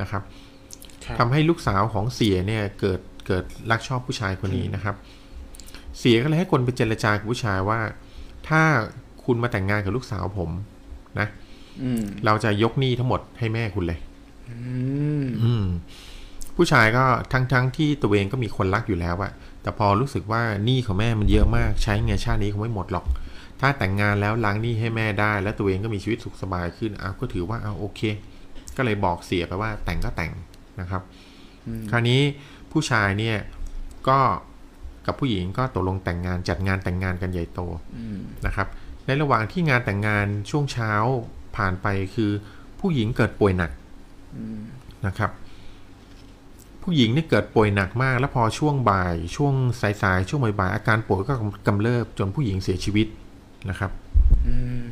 นะครับครับทำให้ลูกสาวของเสียเนี่ยเกิดเกิดรักชอบผู้ชายคนนี้นะครับ เสียก็เลยให้คนไปเจรจากับผู้ชายว่า ถ้าคุณมาแต่งงานกับลูกสาวผมนะอืมเราจะยกหนี้ทั้งหมดให้แม่คุณเลย อืมอืม ผู้ชายก็ทั้งทั้งที่ตัวเองก็มีคนรักอยู่แล้วอะแต่พอรู้สึกว่าหนี้ของแม่มันเยอะมาก ใช้ไงชาตินี้คงไม่หมดหรอก ถ้าแต่งงานแล้วล้างหนี้ให้แม่ได้ แล้วตัวเองก็มีชีวิตสุขสบายขึ้นอ้าวก็ถือว่าเอาโอเค ก็เลยบอกเสียไปว่าแต่งก็แต่งนะครับ คราวนี้ผู้ชายเนี่ยก็กับผู้หญิงก็ตกลงแต่งงานจัดงานแต่งงานกันใหญ่โตอืมนะครับ ในระหว่างที่งานแต่งงานช่วงเช้าผ่านไปคือผู้หญิงเกิดป่วยหนักอืมนะครับ ผู้หญิงนี่เกิดป่วยหนักมาก แล้วพอช่วงบ่าย ช่วงสายๆช่วงบ่ายๆอาการป่วยก็กำเริบจนผู้หญิงเสียชีวิตนะครับอืม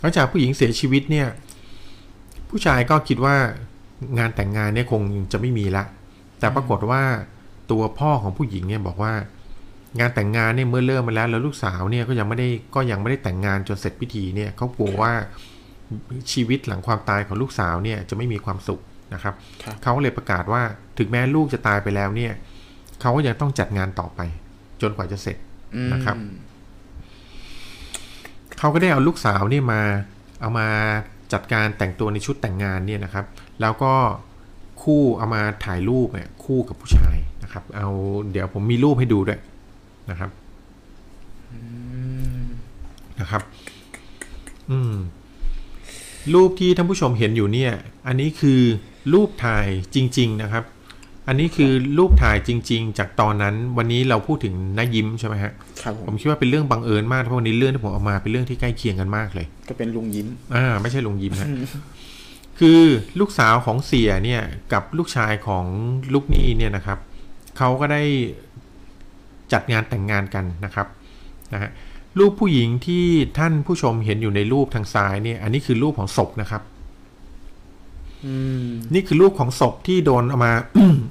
หลังจากผู้หญิงเสียชีวิตเนี่ย ผู้ชายก็คิดว่างานแต่งงานเนี่ยคงจะไม่มีละ แต่ปรากฏว่าตัวพ่อของผู้หญิงเนี่ยบอกว่า งานแต่งงานเนี่ยเมื่อเริ่มมาแล้ว แล้วลูกสาวเนี่ยก็ยังไม่ได้ก็ยังไม่ได้แต่งงานจนเสร็จพิธีเนี่ยเขากลัวว่าชีวิตหลังความตายของลูกสาวเนี่ยจะไม่มีความสุข นะครับครับเขาก็เลยประกาศว่าถึงแม้ลูกจะตายไปแล้วเนี่ยเขาก็ยังต้องจัดงานต่อไป จนกว่าจะเสร็จอืมนะครับเขาก็ได้เอาลูกสาวเนี่ยมา เอามาจัดการแต่งตัวในชุดแต่งงานเนี่ยนะครับ แล้วก็คู่เอามาถ่ายรูปเนี่ยคู่กับผู้ชายนะครับ เอาเดี๋ยวผมมีรูปให้ดูด้วยนะครับนะครับ อืม รูปที่ท่านผู้ชมเห็นอยู่เนี่ย อันนี้คือรูปถ่ายจริง ๆนะครับ อันนี้คือรูปถ่ายจริง ๆ จากตอนนั้น วันนี้เราพูดถึงน้ายิ้มใช่ไหมฮะครับผผมมคิดว่าเป็นเรื่องบังเอิญมากเพราะวันนี้เรื่องที่ผมเอามาเป็นเรื่องที่ใกล้เคียงกันมากเลย ก็เป็นลุงยิ้ม อ่า ไม่ใช่ลุงยิ้มนะคือลูกสาวของเสียเนี่ยกับลูกชายของลูกหนี้เนี่ยนะครับเขาก็ได้จัดงานแต่งงานกันนะครับนะฮะรูปผู้หญิงที่ท่านผู้ชมเห็นอยู่ในรูปทางซ้ายเนี่ย อันนี้คือรูปของศพนะครับอืม นี่คือรูปของศพที่โดนเอามา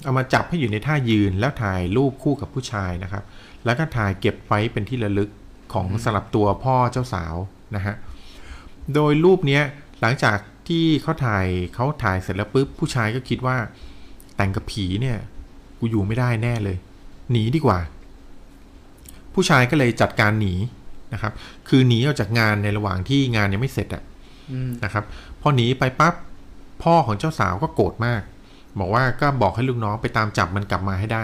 เอามาจับให้อยู่ในท่ายืนแล้วถ่ายรูปคู่กับผู้ชายนะครับ แล้วก็ถ่ายเก็บไว้เป็นที่ระลึกของสำหรับตัวพ่อเจ้าสาวนะฮะโดยรูปเนี้ยหลังจากที่เขาถ่ายเขาถ่ายเสร็จแล้วปุ๊บผู้ชายก็คิดว่า แต่งกับผีเนี่ยกูอยู่ไม่ได้แน่เลย หนีดีกว่า ผู้ชายก็เลยจัดการหนีนะครับ คือหนีออกจากงานในระหว่างที่งานยังไม่เสร็จอะนะครับ พอหนีไปปั๊บ พ่อของเจ้าสาวก็โกรธมาก บอกว่าก็บอกให้ลูกน้องไปตามจับมันกลับมาให้ได้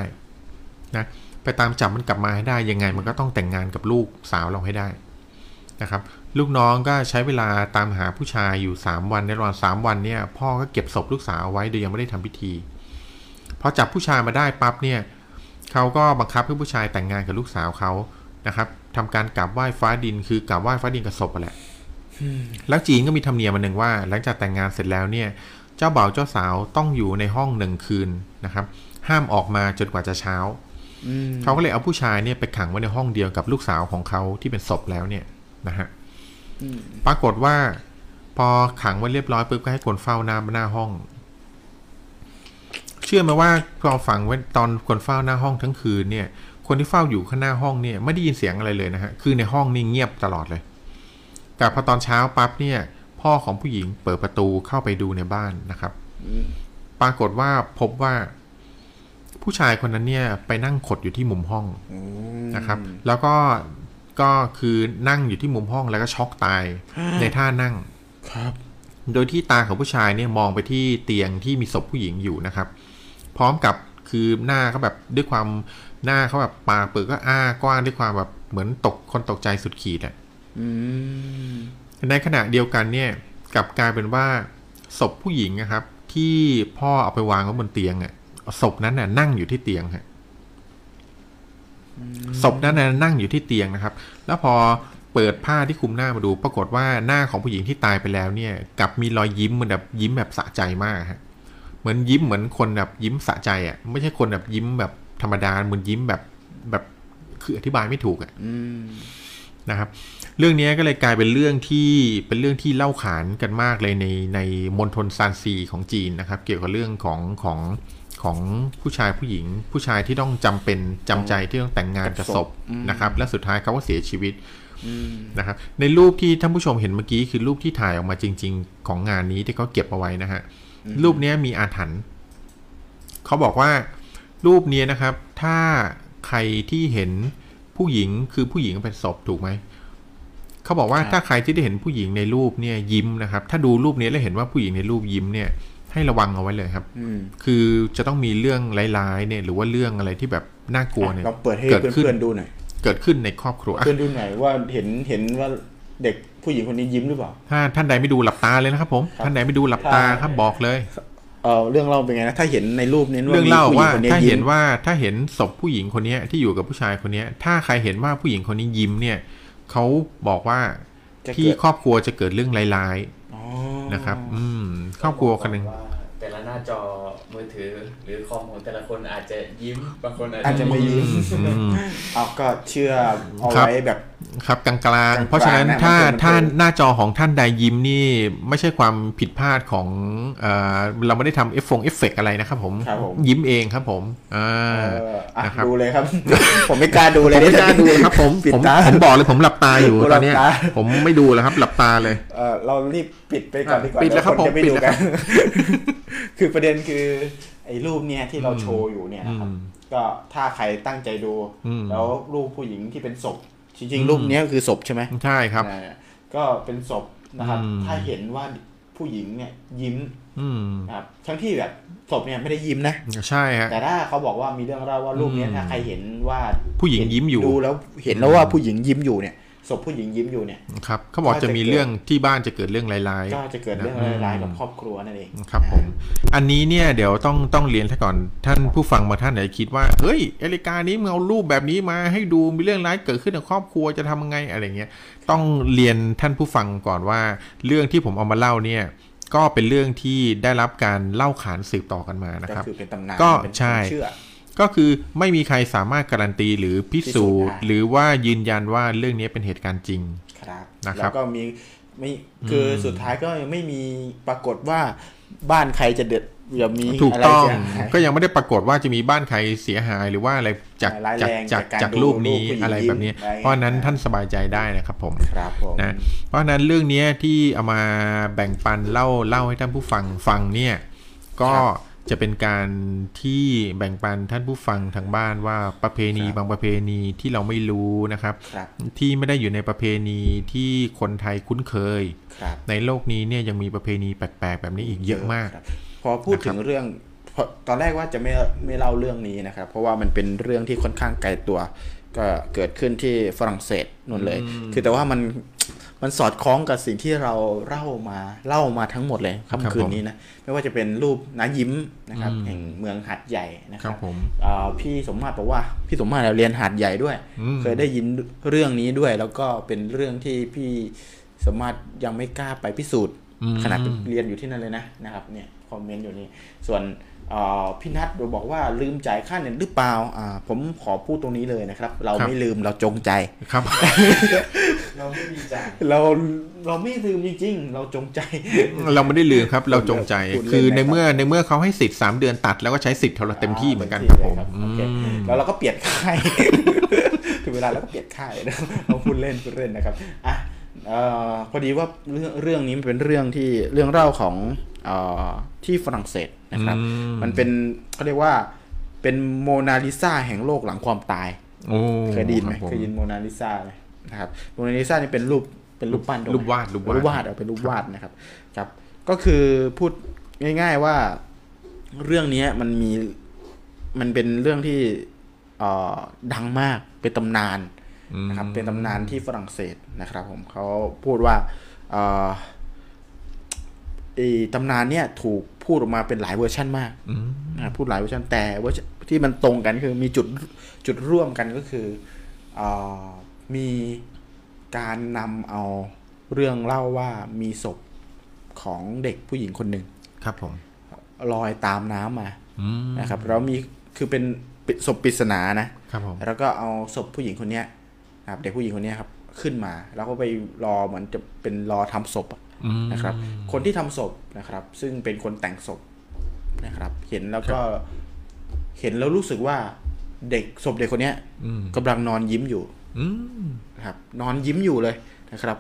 นะไปตามจับมันกลับมาให้ได้ยังไงมันก็ต้องแต่งงานกับลูกสาวเราให้ได้นะครับ ลูกน้องก็ใช้เวลาตามหาผู้ชายอยู่ 3 วันในระหว่าง3วันเนี่ยพ่อก็เก็บศพลูกสาวไว้โดยยังไม่ได้ทำพิธีพอจับผู้ชายมาได้ปั๊บเนี่ยเขาก็บังคับให้ผู้ชายแต่งงานกับลูกสาวเขานะครับทำการกราบไหว้ฟ้าดินคือกราบไหว้ฟ้าดินกับศพอะแหละ แล้วจีนก็มีธรรมเนียมอันหนึ่งว่า หลังจากแต่งงานเสร็จแล้วเนี่ยเจ้าบ่าวเจ้าสาวต้องอยู่ในห้องหนึ่งคืนนะครับ ห้ามออกมาจนกว่าจะเช้าอืมเขาก็เลยเอาผู้ชายเนี่ยไปขังไว้ในห้องเดียวกับลูกสาวของเขาที่เป็นศพแล้วเนี่ยนะฮะอืมปรากฏว่า พอขังไว้เรียบร้อยปุ๊บก็ให้คนเฝ้าหน้าหน้าห้อง เชื่อไหมว่าพอฝังไว้ตอนคนเฝ้าหน้าห้องทั้งคืนเนี่ย คนที่เฝ้าอยู่ข้างหน้าห้องเนี่ยไม่ได้ยินเสียงอะไรเลยนะฮะคือในห้องนี่เงียบตลอดเลย แต่พอตอนเช้าปั๊บเนี่ยพ่อของผู้หญิงเปิดประตูเข้าไปดูในบ้านนะครับ ปรากฏว่าพบว่า ผู้ชายคนนั้นเนี่ยไปนั่งขดอยู่ที่มุมห้องอืมนะครับ แล้วก็ก็คือนั่งอยู่ที่มุมห้องแล้วก็ช็อกตายในท่านั่งครับ โดยที่ตาของผู้ชายเนี่ยมองไปที่เตียงที่มีศพผู้หญิงอยู่นะครับ พร้อมกับคือหน้าเขาแบบด้วยความหน้าเขาแบบปากเปิดก็อ้ากว้างด้วยความแบบเหมือนตกคนตกใจสุดขีดอะอืม ในขณะเดียวกันเนี่ยกลับกลายเป็นว่าศพผู้หญิงนะครับ ที่พ่อเอาไปวางไว้บนเตียงอะศพนั้นน่ะนั่งอยู่ที่เตียงฮะศพนั้นน่ะนั่งอยู่ที่เตียงนะครับ แล้วพอเปิดผ้าที่คลุมหน้ามาดู ปรากฏว่าหน้าของผู้หญิงที่ตายไปแล้วเนี่ยกลับมีรอยยิ้มเหมือนแบบยิ้มแบบสะใจมากฮะเหมือนยิ้มเหมือนคนแบบยิ้มสะใจอะไม่ใช่คนแบบยิ้มแบบธรรมดาเหมือนยิ้มแบบแบบคืออธิบายไม่ถูกอะอืมนะครับ เรื่องนี้ก็เลยกลายเป็นเรื่องที่เป็นเรื่องที่เล่าขานกันมากเลยในในมณฑลซานซีของจีนนะครับ เกี่ยวกับเรื่องของของของผู้ชายผู้หญิง ผู้ชายที่ต้องจำเป็นจำใจที่ต้องแต่งงานกับศพนะครับ และสุดท้ายเขาก็เสียชีวิตอืมนะครับในรูปที่ท่านผู้ชมเห็นเมื่อกี้คือรูปที่ถ่ายออกมาจริง ๆ ของงานนี้ที่เขาเก็บเอาไว้นะฮะรูปเนี้ยมีอาถรรพ์เขาบอกว่ารูปเนี้ยนะครับ ถ้าใครที่เห็นผู้หญิงคือผู้หญิงเป็นศพถูกไหม เขาบอกว่าถ้าใครที่ได้เห็นผู้หญิงในรูปเนี่ยยิ้มนะครับ ถ้าดูรูปนี้แล้วเห็นว่าผู้หญิงในรูปยิ้มเนี่ย ให้ระวังเอาไว้เลยครับอืมคือจะต้องมีเรื่องร้ายๆเนี่ย หรือว่าเรื่องอะไรที่แบบน่ากลัวเนี่ยลองเปิดให้เกิดขึ้นเพื่อนๆดูหน่อยเกิดขึ้นในครอบครัวอะเพื่อนดูหน่อยว่าเห็นเห็นว่าเด็กผู้หญิงคนนี้ยิ้มหรือเปล่าถ้าท่านใดไม่ดูหลับตาเลยนะครับผมครับท่านใดไม่ดูหลับตาครับบอกเลยเออเรื่องเล่าเป็นไงนะถ้าเห็นในรูปนี้เรื่องเล่ามีผู้หญิว่าคนนี้ถ้ายิ้เห็มนว่าถ้าเห็นศพผู้หญิงคนเนี้ยที่อยู่กับผู้ชายคนเนี้ยถ้าใครเห็นว่าผู้หญิงคนนี้ยิ้มเนี่ย เขาบอกว่าจะที่เกิดครอบครัวจะเกิดเรื่องร้ายอ๋อๆนะครับ อืม ครอบครัวคนหนึ่งว่า แต่ละหน้าจอมือถือ หรือคอมของแต่ละคนอาจจะยิ้มบางคนอาจอาจจะไม่ยิ้มอืมเอาก็เชื่อเอาครับไว้แบบ ครับกลางๆกลางๆเพราะฉะนั้นนะถ้ามันเป็นถ้าหน้าจอของท่านใดยิ้มนี่ไม่ใช่ความผิดพลาดของเอ่อเราไม่ได้ทำเอฟฟงเอฟเฟกอะไรนะครับผม ครับผม ยิ้มเองครับผมอ่าเอออะนะครับ ดูเลยครับ ผมไม่กล้าดูเลยผมไม่กล้าดูครับผมปิดผมตา ผมบอกเลยผมหลับตาอยู่ผมตอนเนี้ย หลับตา ผมไม่ดูแล้วครับ หลับตาเลย เออเรารีบปิดไปก่อนดีกว่าปิดแล้วครับเยนจะไม่ผมปิดดูแล้วกัครัน บคือประเด็นคือไอ้รูปเนี่ยที่เราโชว์อยู่เนี่ยนะครับอืมก็ถ้าใครตั้งใจดูอืมแล้วรูปผู้หญิงที่เป็นศพ จริงอืมๆรูปเนี้ยคือศพใช่ไหมใช่ครับนะก็เป็นศพนะครับอืมถ้าเห็นว่าผู้หญิงเนี่ยยิ้มอืมนะครับทั้งที่แบบศพเนี่ยไม่ได้ยิ้มนะใช่ฮะแต่ถ้าเขาบอกว่ามีเรื่องเล่าว่ารูปเนี้ยอืมถ้าใครเห็นว่าผู้หญิงยิ้มอยู่ดูแล้วเห็นแล้วว่าผู้หญิงยิ้มอยู่เนี่ย ศพผู้หญิงยิ้มอยู่เนี่ยครับเขาบอกจะมีเรื่องที่บ้านจะเกิดเรื่องร้ายก็จะเกิดเรื่องอืมร้ายๆกับครอบครัวนั่นเองๆครับผมอันนี้เนี่ยเดี๋ยวต้องต้องเรียนท่านก่อนท่านผู้ฟังบางท่านอาจจะคิดว่าเฮ้ยเอลิกานี้มึงเอารูปแบบนี้มาให้ดูมีเรื่องร้ายเกิดขึ้นในครอบครัวจะทำยังไงอะไรเงี้ยต้องเรียนท่านผู้ฟังก่อนว่า เรื่องที่ผมเอามาเล่าเนี่ยก็เป็นเรื่องที่ได้รับการเล่าขานสืบต่อกันมานะก็ครับคือเป็นตำนานก็เป็นใช่ความเชื่อ ก็คือไม่มีใครสามารถการันตีหรือพิสูจน์พิสูจน์ได้หรือว่ายืนยันว่าเรื่องนี้เป็นเหตุการณ์จริงครับนะครับแล้วก็มีไม่คืออมสุดท้ายก็ยังไม่มีปรากฏว่าบ้านใครจะเดือดอย่ามีถูกอะไรต้องเสียหายก็ยังไม่ได้ปรากฏว่าจะมีบ้านใครเสียหายหรือว่าอะไรจากร้ายจากแรงจากจากการจากดูรูปนี้รูปผู้หญิงอะไรแบบนี้ยิ้มอะไรเพราะฉะนั้นท่านสบายใจได้นะครับผมครับผมนะเพราะฉะนั้นเรื่องนี้ที่เอามาแบ่งปันเล่าเล่าให้ท่านผู้ฟังฟังเนี่ย ก็ จะเป็นการที่แบ่งปันท่านผู้ฟังทางบ้านว่าประเพณีครับบางประเพณีที่เราไม่รู้นะครับครับที่ไม่ได้อยู่ในประเพณีที่คนไทยคุ้นเคยครับในโลกนี้เนี่ยยังมีประเพณีแปลกๆ แบบนี้อีกเยอะมากครับพอพูดถึงเรื่องพอตอนแรกว่าจะไม่ไม่เล่าเรื่องนี้นะครับ เพราะว่ามันเป็นเรื่องที่ค่อนข้างไกลตัว ก็เกิดขึ้นที่ฝรั่งเศสนู่นเลย คือแต่ว่ามัน มันสอดคล้องกับสิ่งที่เราเล่ามาเล่ามาทั้งหมดเลยครับค่ำคืนผมนี้นะไม่ว่าจะเป็นรูปน้ายิ้มนะครับอืมแห่งเมืองหัดใหญ่นะคครัรับบผมอ่าพี่สมมาตรบอกว่าพี่สมมาตรเรียนหัดใหญ่ด้วยอืมเคยได้ยินเรื่องนี้ด้วย แล้วก็เป็นเรื่องที่พี่สมมาตรยังไม่กล้าไปพิสูจน์อืมขนาดเป็นเรียนอยู่ที่นั่นเลยนะนะครับเนี่ยคอมเมนต์อยู่นี่ส่วน เอ่อพี่นัทบอกว่าลืมจ่ายค่าเน็ตหรือเปล่าอ่าผมขอพูดตรงนี้เลยนะครับ เราครับไม่ลืมเราจงใจครับ เราไม่มีจ่ายเราเราไม่ลืมจริงๆ เราจงใจ เราไม่ได้ลืมครับ เราจงใจพูดเล่นคือในนะครับเมื่อในเมื่อเขาให้สิทธิ์สามเดือนตัด แล้วก็ใช้สิทธิ์เราเต็มที่เหมือนกันต็ครับผมเลยโอเคอืมแล้วเราก็เปลี่ยนค่ายถึงเวลาแล้วก็เปลี่ยนค่ายนะเราพูดเล่นพูดเล่นนะครับอะเอ่อพอดีว่าเรื่องเรื่องนี้มันเป็นเรื่องที่เรื่องเล่าของเอ่อที่ฝรั่งเศส นะครับอืมมันเป็นเขาเรียกว่าเป็นโมนาลิซาแห่งโลกหลังความตายโอ้เคยได้ยินไหมรับผเคยยินโมนาลิซาไหมนะครับโมนาลิซานี่เป็นรูปเป็นรูปปั้นถูกไหมรูปวาดรูปวาดรูปวาดเอาเป็นรูปวาดนะครับครับ ก็คือพูดง่าย ๆว่าเรื่องเนี้ยมันมีมันเป็นเรื่องที่เอ่อดังมากเป็นตำนานนะครับเป็นตำนานที่ฝรั่งเศสนะครับ ผมเขาพูดว่าเอ่อไอ้ตำนานเนี่ยถูก พูดออกมาเป็นหลายเวอร์ชันมากอืมนะครับพูดหลายเวอร์ชันแต่เวอร์ชันที่มันตรงกันคือมีจุดจุดร่วมกันก็คือเออมีการนำเอาเรื่องเล่าว่ามีศพของเด็กผู้หญิงคนหนึ่งครับผมลอยตามน้ำมาอืมนะครับแล้วมีคือเป็นปิศพปริศนานะครับผมแล้วก็เอาศพผู้หญิงคนเนี้ยนะครับเด็กผู้หญิงคนเนี้ยครับขึ้นมา แล้วก็ไปรอเหมือนจะเป็นรอทำศพอะอืม นะครับ คนที่ทำศพนะครับ ซึ่งเป็นคนแต่งศพนะครับ เห็นแล้วก็เห็นแล้วรู้สึกว่าเด็กศพเด็กคนเนี้ยอืมกำลังนอนยิ้มอยู่อืมนะครับ นอนยิ้มอยู่เลยนะครับ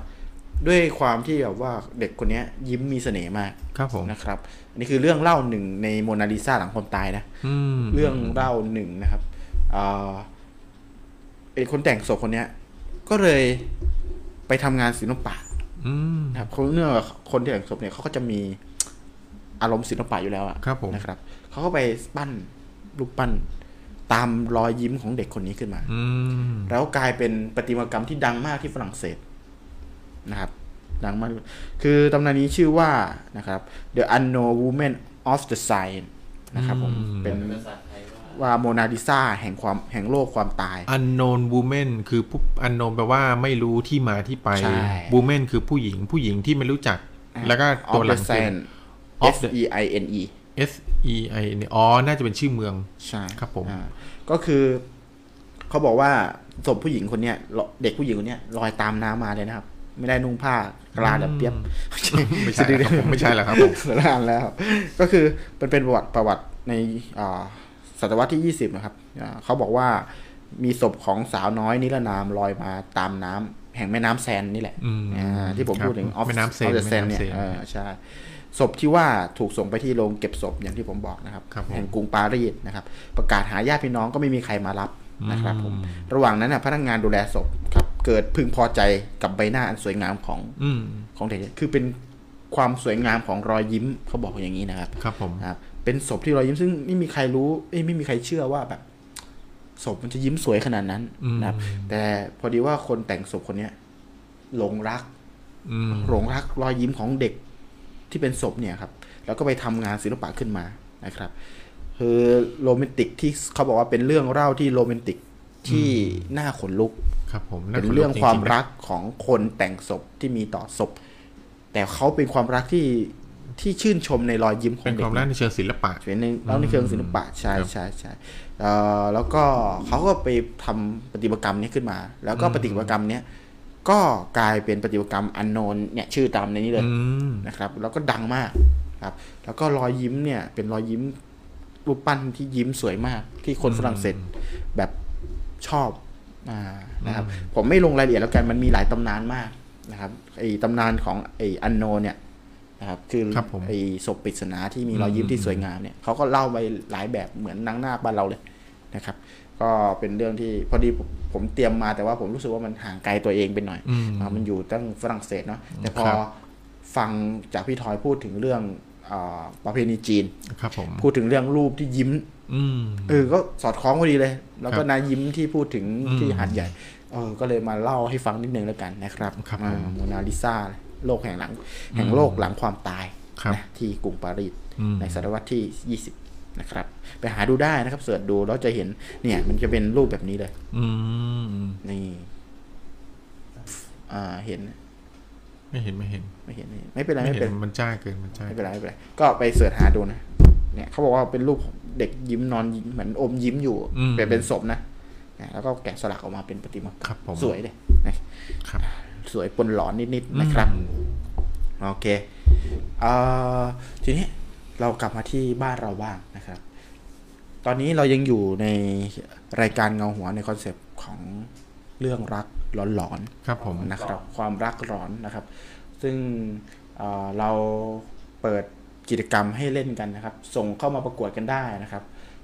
ด้วยความที่แบบว่าเด็กคนเนี้ยยิ้มมีเสน่ห์มากครับผมนะครับอันนี้คือเรื่องเล่าหนึ่งในโมนาลิซาหลังความตายนะอืมเรื่องเล่าหนึ่งนะครับอ่าไอ้คนแต่งศพคนเนี้ย ก็เลยไปทำงานศิลปะอืม นะครับเขาเนื่องจากคนที่แต่งศพเนี่ยเขาก็จะมีอารมณ์ศิลปะอยู่แล้วอะครับผมนะครับเขาก็ไปปั้นรูปปั้นตามรอยยิ้มของเด็กคนนี้ขึ้นมาอืมแล้วกลายเป็นประติมากรรมที่ดังมากที่ฝรั่งเศสนะครับ ดังมาก คือตำนานนี้ชื่อว่านะครับ The Unknown Woman of the Sign นะครับผมอืมเป็นภาษาไทย ว่าว่าโมนาลิซาแห่งความแห่งโลกความตายอันโนนบูเมนคือผู้อันโนนแปลว่าไม่รู้ที่มาที่ไปใช่บูเมนคือผู้หญิงผู้หญิงที่ไม่รู้จัก แล้วก็ตัว of หลั the งคือ Sign Of S the E I N E S E I N อ๋อ น่าจะเป็นชื่อเมือง ใช่ครับผมอ่าก็คือ เขาบอกว่าศพผู้หญิงคนเนี้ยเด็กผู้หญิงคนเนี้ยลอยตามน้ำมาเลยนะครับ ไม่ได้นุ่งผ้ากลาแบบเปียบ ไม่ใช่ครับผมไม่ใช่แล้วครับผมนานแล้ว ก็คือมันเป็นประวัติประวัติในอ่า ศตวรรษที่ 20 นะครับอ่าเขาบอกว่ามีศพของสาวน้อยนิรนามลอยมาตามน้ำแห่งแม่น้ำแซนนี่แหละอืมอ่าที่ผมครับพูดถึง Off- แม่น้ำเซน Off the Sand เนี่ยแม่น้ำเซนเออใช่ศพที่ว่าถูกส่งไปที่โรงเก็บศพอย่างที่ผมบอกนะครับครับผมแห่งกรุงปารีสนะครับ ประกาศหาญาติพี่น้องก็ไม่มีใครมารับนะครับผมอืมระหว่างนั้นนะพนักงานดูแลศพครับเกิดพึงพอใจกับใบหน้าอันสวยงามของอืมของเด็กคือเป็นความสวยงามของรอยยิ้มเขาบอกอย่างนี้นะครับครับผมนะครับ เป็นศพที่รอยยิ้มซึ่งไม่มีใครรู้เอ้ยไม่มีใครเชื่อว่าแบบศพมันจะยิ้มสวยขนาดนั้นอืมนะครับ แต่พอดีว่าคนแต่งศพคนเนี้ยหลงรักอืมหลงรักรอยยิ้มของเด็กที่เป็นศพเนี่ยครับ แล้วก็ไปทำงานศิลปะขึ้นมานะครับ คือโรแมนติกที่เขาบอกว่าเป็นเรื่องเล่าที่โรแมนติกที่น่าขนลุกครับผมเป็นเรื่องความจๆรักของคนแต่งศพที่มีต่อศพ แต่เขาเป็นความรักที่ ที่ชื่นชมในรอยยิ้มของเป็นเด็คกวามรักในเชิงศิลปะเป็นในเล่าในเชิงศิลปะใช่ครับใช่ใช่เอ่อแล้วก็เขาก็ไปทำปฏิบัติกรรมนี้ขึ้นมา แล้วก็ปฏิบัติกรรมเนี้ยก็กลายเป็นปฏิบัติกรรมอันโนนเนี่ยชื่อตามในนี้เลยอืมนะครับ แล้วก็ดังมากครับ แล้วก็รอยยิ้มเนี่ย เป็นรอยยิ้มรูปปั้นที่ยิ้มสวยมาก ที่คนฝรั่งเศสแบบชอบอ่านะครับ ผมไม่ลงรายละเอียดแล้วกันมันมีหลายตำนานมากนะครับไอ้ตำนานของไอ้อันโนเนี่ย นะครับคือครับผมไอ้ศพปริศนาที่มีรอยยิ้มที่สวยงามเนี่ยเขาก็เล่าไปหลายแบบเหมือนนางนาคบ้านเราเลยนะครับ ก็เป็นเรื่องที่พอดีผมผมเตรียมมาแต่ว่าผมรู้สึกว่ามันห่างไกลตัวเองไปหน่อยอืมอ่ามันอยู่ตั้งฝรั่งเศสเนาะแต่พอครับฟังจากพี่ทอยพูดถึงเรื่องอาประเพณีจีนครับผมพูดถึงเรื่องรูปที่ยิ้มอืมเออก็สอดคล้องพอดีเลย แล้วก็ครับนายิ้มที่พูดถึงอืมที่หัดใหญ่เออก็เลยมาเล่าให้ฟังนิดนึงแล้วกันนะครับครับอ่าผมโมนาลิซา โลกแห่งหลัง แห่งโลกหลังความตายครับนะที่กรุงปารีสอืมในศตวรรษที่ 20 นะครับ ไปหาดูได้นะครับ เสิร์ชดูแล้วจะเห็น เนี่ย มันจะเป็นรูปแบบนี้เลยอืมนี่อ่าเห็น ไม่เห็นไม่เห็น ไม่เห็น ไม่ไม่เป็นไรไม่ไม่เห็เป็นนมันจ้าเกินมันจ้าไม่เป็นไรไม่เป็นไรก็ไปเสิร์ชหาดูนะเนี่ยเขาบอกว่าเป็นรูปเด็กยิ้มนอนยิ้มเหมือนอมยิ้มอยู่อืมเป็นเป็นศพนะนะแล้วก็แกะสลักออกมาเป็นประติมากรรมครับผมสวยเลยนะครับ สวยปนหลอนนิดๆนะครับ โอเคเอ่อทีนี้เรากลับมาที่บ้านเราบ้างนะครับ ตอนนี้เรายังอยู่ในรายการเงาหัวในคอนเซปต์ของเรื่องรักหลอนๆครับผมนะครับ ความรักร้อนนะครับ ซึ่งเอ่อเราเปิดกิจกรรมให้เล่นกันนะครับ ส่งเข้ามาประกวดกันได้นะครับ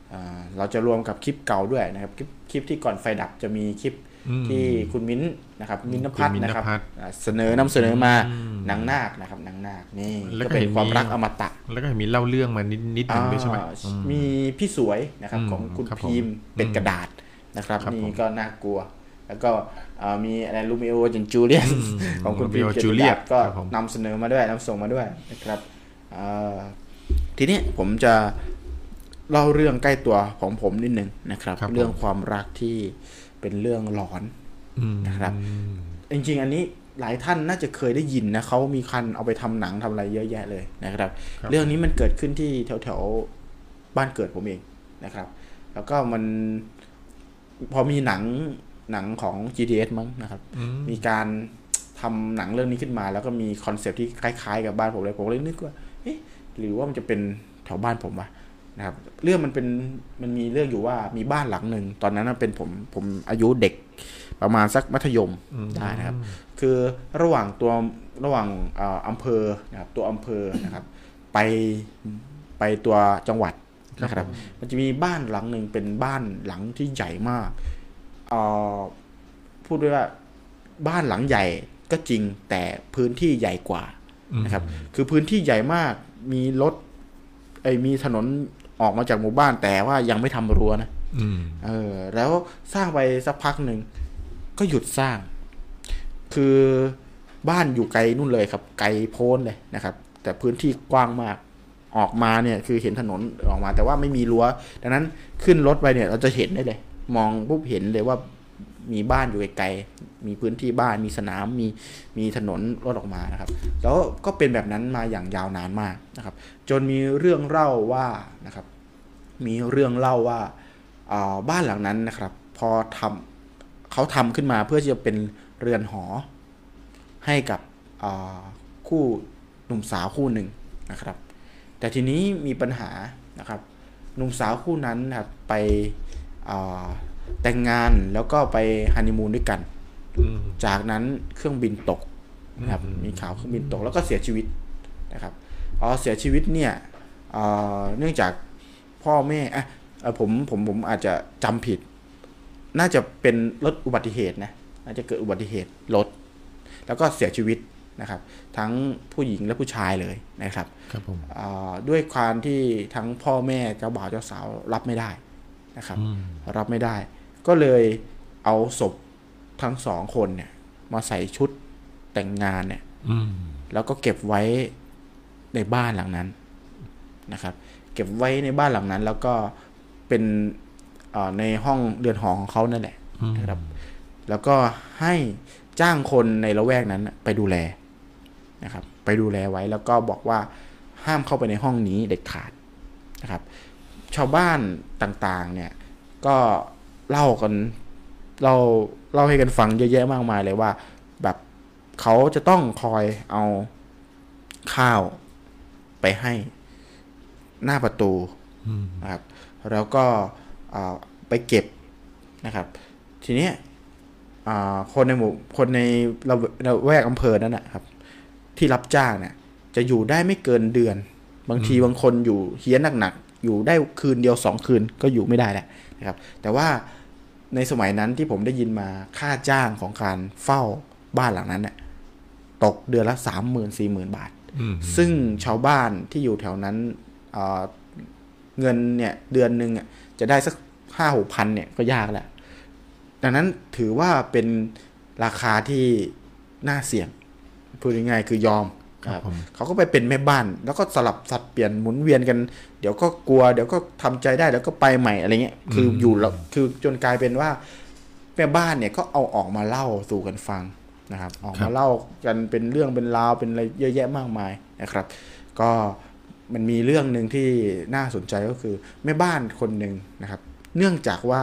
เอ่อเราจะรวมกับคลิปเก่าด้วยนะครับ คลิปคลิปที่ก่อนไฟดับจะมีคลิปอืม ที่คุณมิ้นท์นะครับมิ้นท์นภัทรคุณมิ้นท์นะครับนภัทรอ่าเสนอนำเสนอมาอืมหนังนาคนะครับหนังนาคนี่แล้วก็ก็เป็นเห็นความมีรักอมตะ แล้วก็เห็นมีเล่าเรื่องมานิดนิดหนึ่งด้วยใช่ไหมอ่าอืมมีพี่สวยนะครับอืมของคุณครับผมพีมเป็นอืมกระดาษนะครับครับนี่ผมก็น่ากลัว แล้วก็อ่ามีอะไรลูมิโอจันจูเลียนอืมของคุณพีม Romeo เกียรติ Juliet ดาษก็ครับผมนำเสนอมาด้วยนำส่งมาด้วยนะครับอ่าทีนี้ผมจะเล่าเรื่องใกล้ตัวของผมนิดนึงนะครับครับผมเรื่องความรักที่ เป็นเรื่องหลอนอืมนะครับจริงๆ อันนี้หลายท่านน่าจะเคยได้ยินนะเขามีคันเอาไปทำหนังทำอะไรเยอะแยะเลยนะครับครับเรื่องนี้มันเกิดขึ้นที่แถวๆบ้านเกิดผมเองนะครับ แล้วก็มันพอมีหนังหนังของ GTS มั้งนะครับอืมมีการทำหนังเรื่องนี้ขึ้นมา แล้วก็มีคอนเซปต์ที่คล้ายๆ กับบ้านผมเลยผมเลยนึกว่าเอ๊ะหรือว่ามันจะเป็นแถวบ้านผมวะ นะครับเรื่องมันเป็นมันมีเรื่องอยู่ว่ามีบ้านหลังหนึ่งตอนนั้นนะเป็นผมผมอายุเด็กประมาณสักมัธยมอืมได้นะครับ คือระหว่างตัวระหว่างเอ่ออำเภอนะครับตัวอำเภอนะครับ ไปไปตัวจังหวัดนะครับ มันจะมีบ้านหลังหนึ่งเป็นบ้านหลังที่ใหญ่มากเอ่อพูดด้วยว่าบ้านหลังใหญ่ก็จริงแต่พื้นที่ใหญ่กว่าอืมนะครับ คือพื้นที่ใหญ่มากมีรถไอ้ยมีถนน ออกมาจากหมู่บ้านแต่ว่ายังไม่ทำรั้วนะอืมเออ แล้วสร้างไปสักพักหนึ่งก็หยุดสร้าง คือบ้านอยู่ไกลนู่นเลยครับ ไกลโพ้นเลยนะครับ แต่พื้นที่กว้างมากออกมาเนี่ยคือเห็นถนนออกมา แต่ว่าไม่มีรั้วดังนั้นขึ้นรถไปเนี่ยเราจะเห็นได้เลย มองปุ๊บเห็นเลยว่ามีบ้านอยู่ไกลๆมีพื้นที่บ้านมีสนามมีมีถนนรถออกมานะครับ แล้วก็เป็นแบบนั้นมาอย่างยาวนานมากนะครับ จนมีเรื่องเล่าว่านะครับ มีเรื่องเล่าว่าาบ้านหลังนั้นนะครับ พอทำเขาทำขึ้นมาเพื่อที่จะเป็นเรือนหอ ให้กับคู่หนุ่มสาวคู่หนึ่งนะครับ แต่ทีนี้มีปัญหานะครับหนุ่มสาวคู่นั้นนะครับไปแต่งงานแล้วก็ไปฮันนีมูนด้วยกันจากนั้นเครื่องบินตกนะครับมีข่าวเครื่องบินตกแล้วก็เสียชีวิตนะครับพอเสียชีวิตเนี่ยเนื่องจาก พ่อแม่อะเอ่อผมผมผมอาจจะจำผิด น่าจะเป็นรถอุบัติเหตุนะน่าจะเกิดอุบัติเหตุรถแล้วก็เสียชีวิตนะครับ ทั้งผู้หญิงและผู้ชายเลยนะครับครับผมอ่าด้วยความที่ทั้งพ่อแม่เจ้าบ่าวเจ้าสาวรับไม่ได้นะครับอืมรับไม่ได้ ก็เลยเอาศพทั้งสองคนเนี่ย มาใส่ชุดแต่งงานเนี่ยอืมแล้วก็เก็บไว้ในบ้านหลังนั้นนะครับ เก็บไว้ในบ้านหลังนั้น แล้วก็เป็นเอ่อในห้องเรือนหอของเขานั่นแหละอืมนะครับ แล้วก็ให้จ้างคนในละแวกนั้นน่ะไปดูแลนะครับ ไปดูแลไว้แล้วก็บอกว่าห้ามเข้าไปในห้องนี้เด็ดขาดนะครับ ชาวบ้านต่างๆ เนี่ยก็เล่ากันเล่าเล่าให้กันฟังเยอะแยะมากมายเลยว่า แบบเขาจะต้องคอยเอาข้าวไปให้ หน้าประตูอืมนะครับแล้วก็อ่าไปเก็บนะครับ ทีเนี้ยอ่าคนในหมู่คนในระระแวกอำเภอนั้นนะครับ ที่รับจ้างเนี่ยจะอยู่ได้ไม่เกินเดือน บางทีบางคนอยู่เฮี้ยนหนักๆอยู่ได้คืนเดียวสองคืนก็อยู่ไม่ได้แหละนะครับ แต่ว่าในสมัยนั้นที่ผมได้ยินมาค่าจ้างของการเฝ้าบ้านหลังนั้นเนี่ยตกเดือนละสามหมื่นสี่หมื่นบาทอืมซึ่งชาวบ้านที่อยู่แถวนั้น เอ่อเงินเนี่ยเดือนหนึ่งอะจะได้สักห้าหกพันเนี่ยก็ยากแล้วดังนั้นถือว่าเป็นราคาที่น่าเสี่ยงพูดง่ายๆคือยอมครับผมเขาก็ไปเป็นแม่บ้าน แล้วก็สลับสับเปลี่ยนหมุนเวียนกัน เดี๋ยวก็กลัว เดี๋ยวก็ทำใจได้เดี๋ยวก็ไปใหม่อะไรเงี้ยคืออยู่แล้วคือจนกลายเป็นว่าแม่บ้านเนี่ยก็เอาออกมาเล่าสู่กันฟังนะครับ ออกครัมาบเล่ากันเป็นเรื่องเป็นราวเป็นอะไรเยอะแยะมากมายนะครับ ก็ มันมีเรื่องหนึ่งที่น่าสนใจก็คือแม่บ้านคนหนึ่งนะครับ เนื่องจากว่า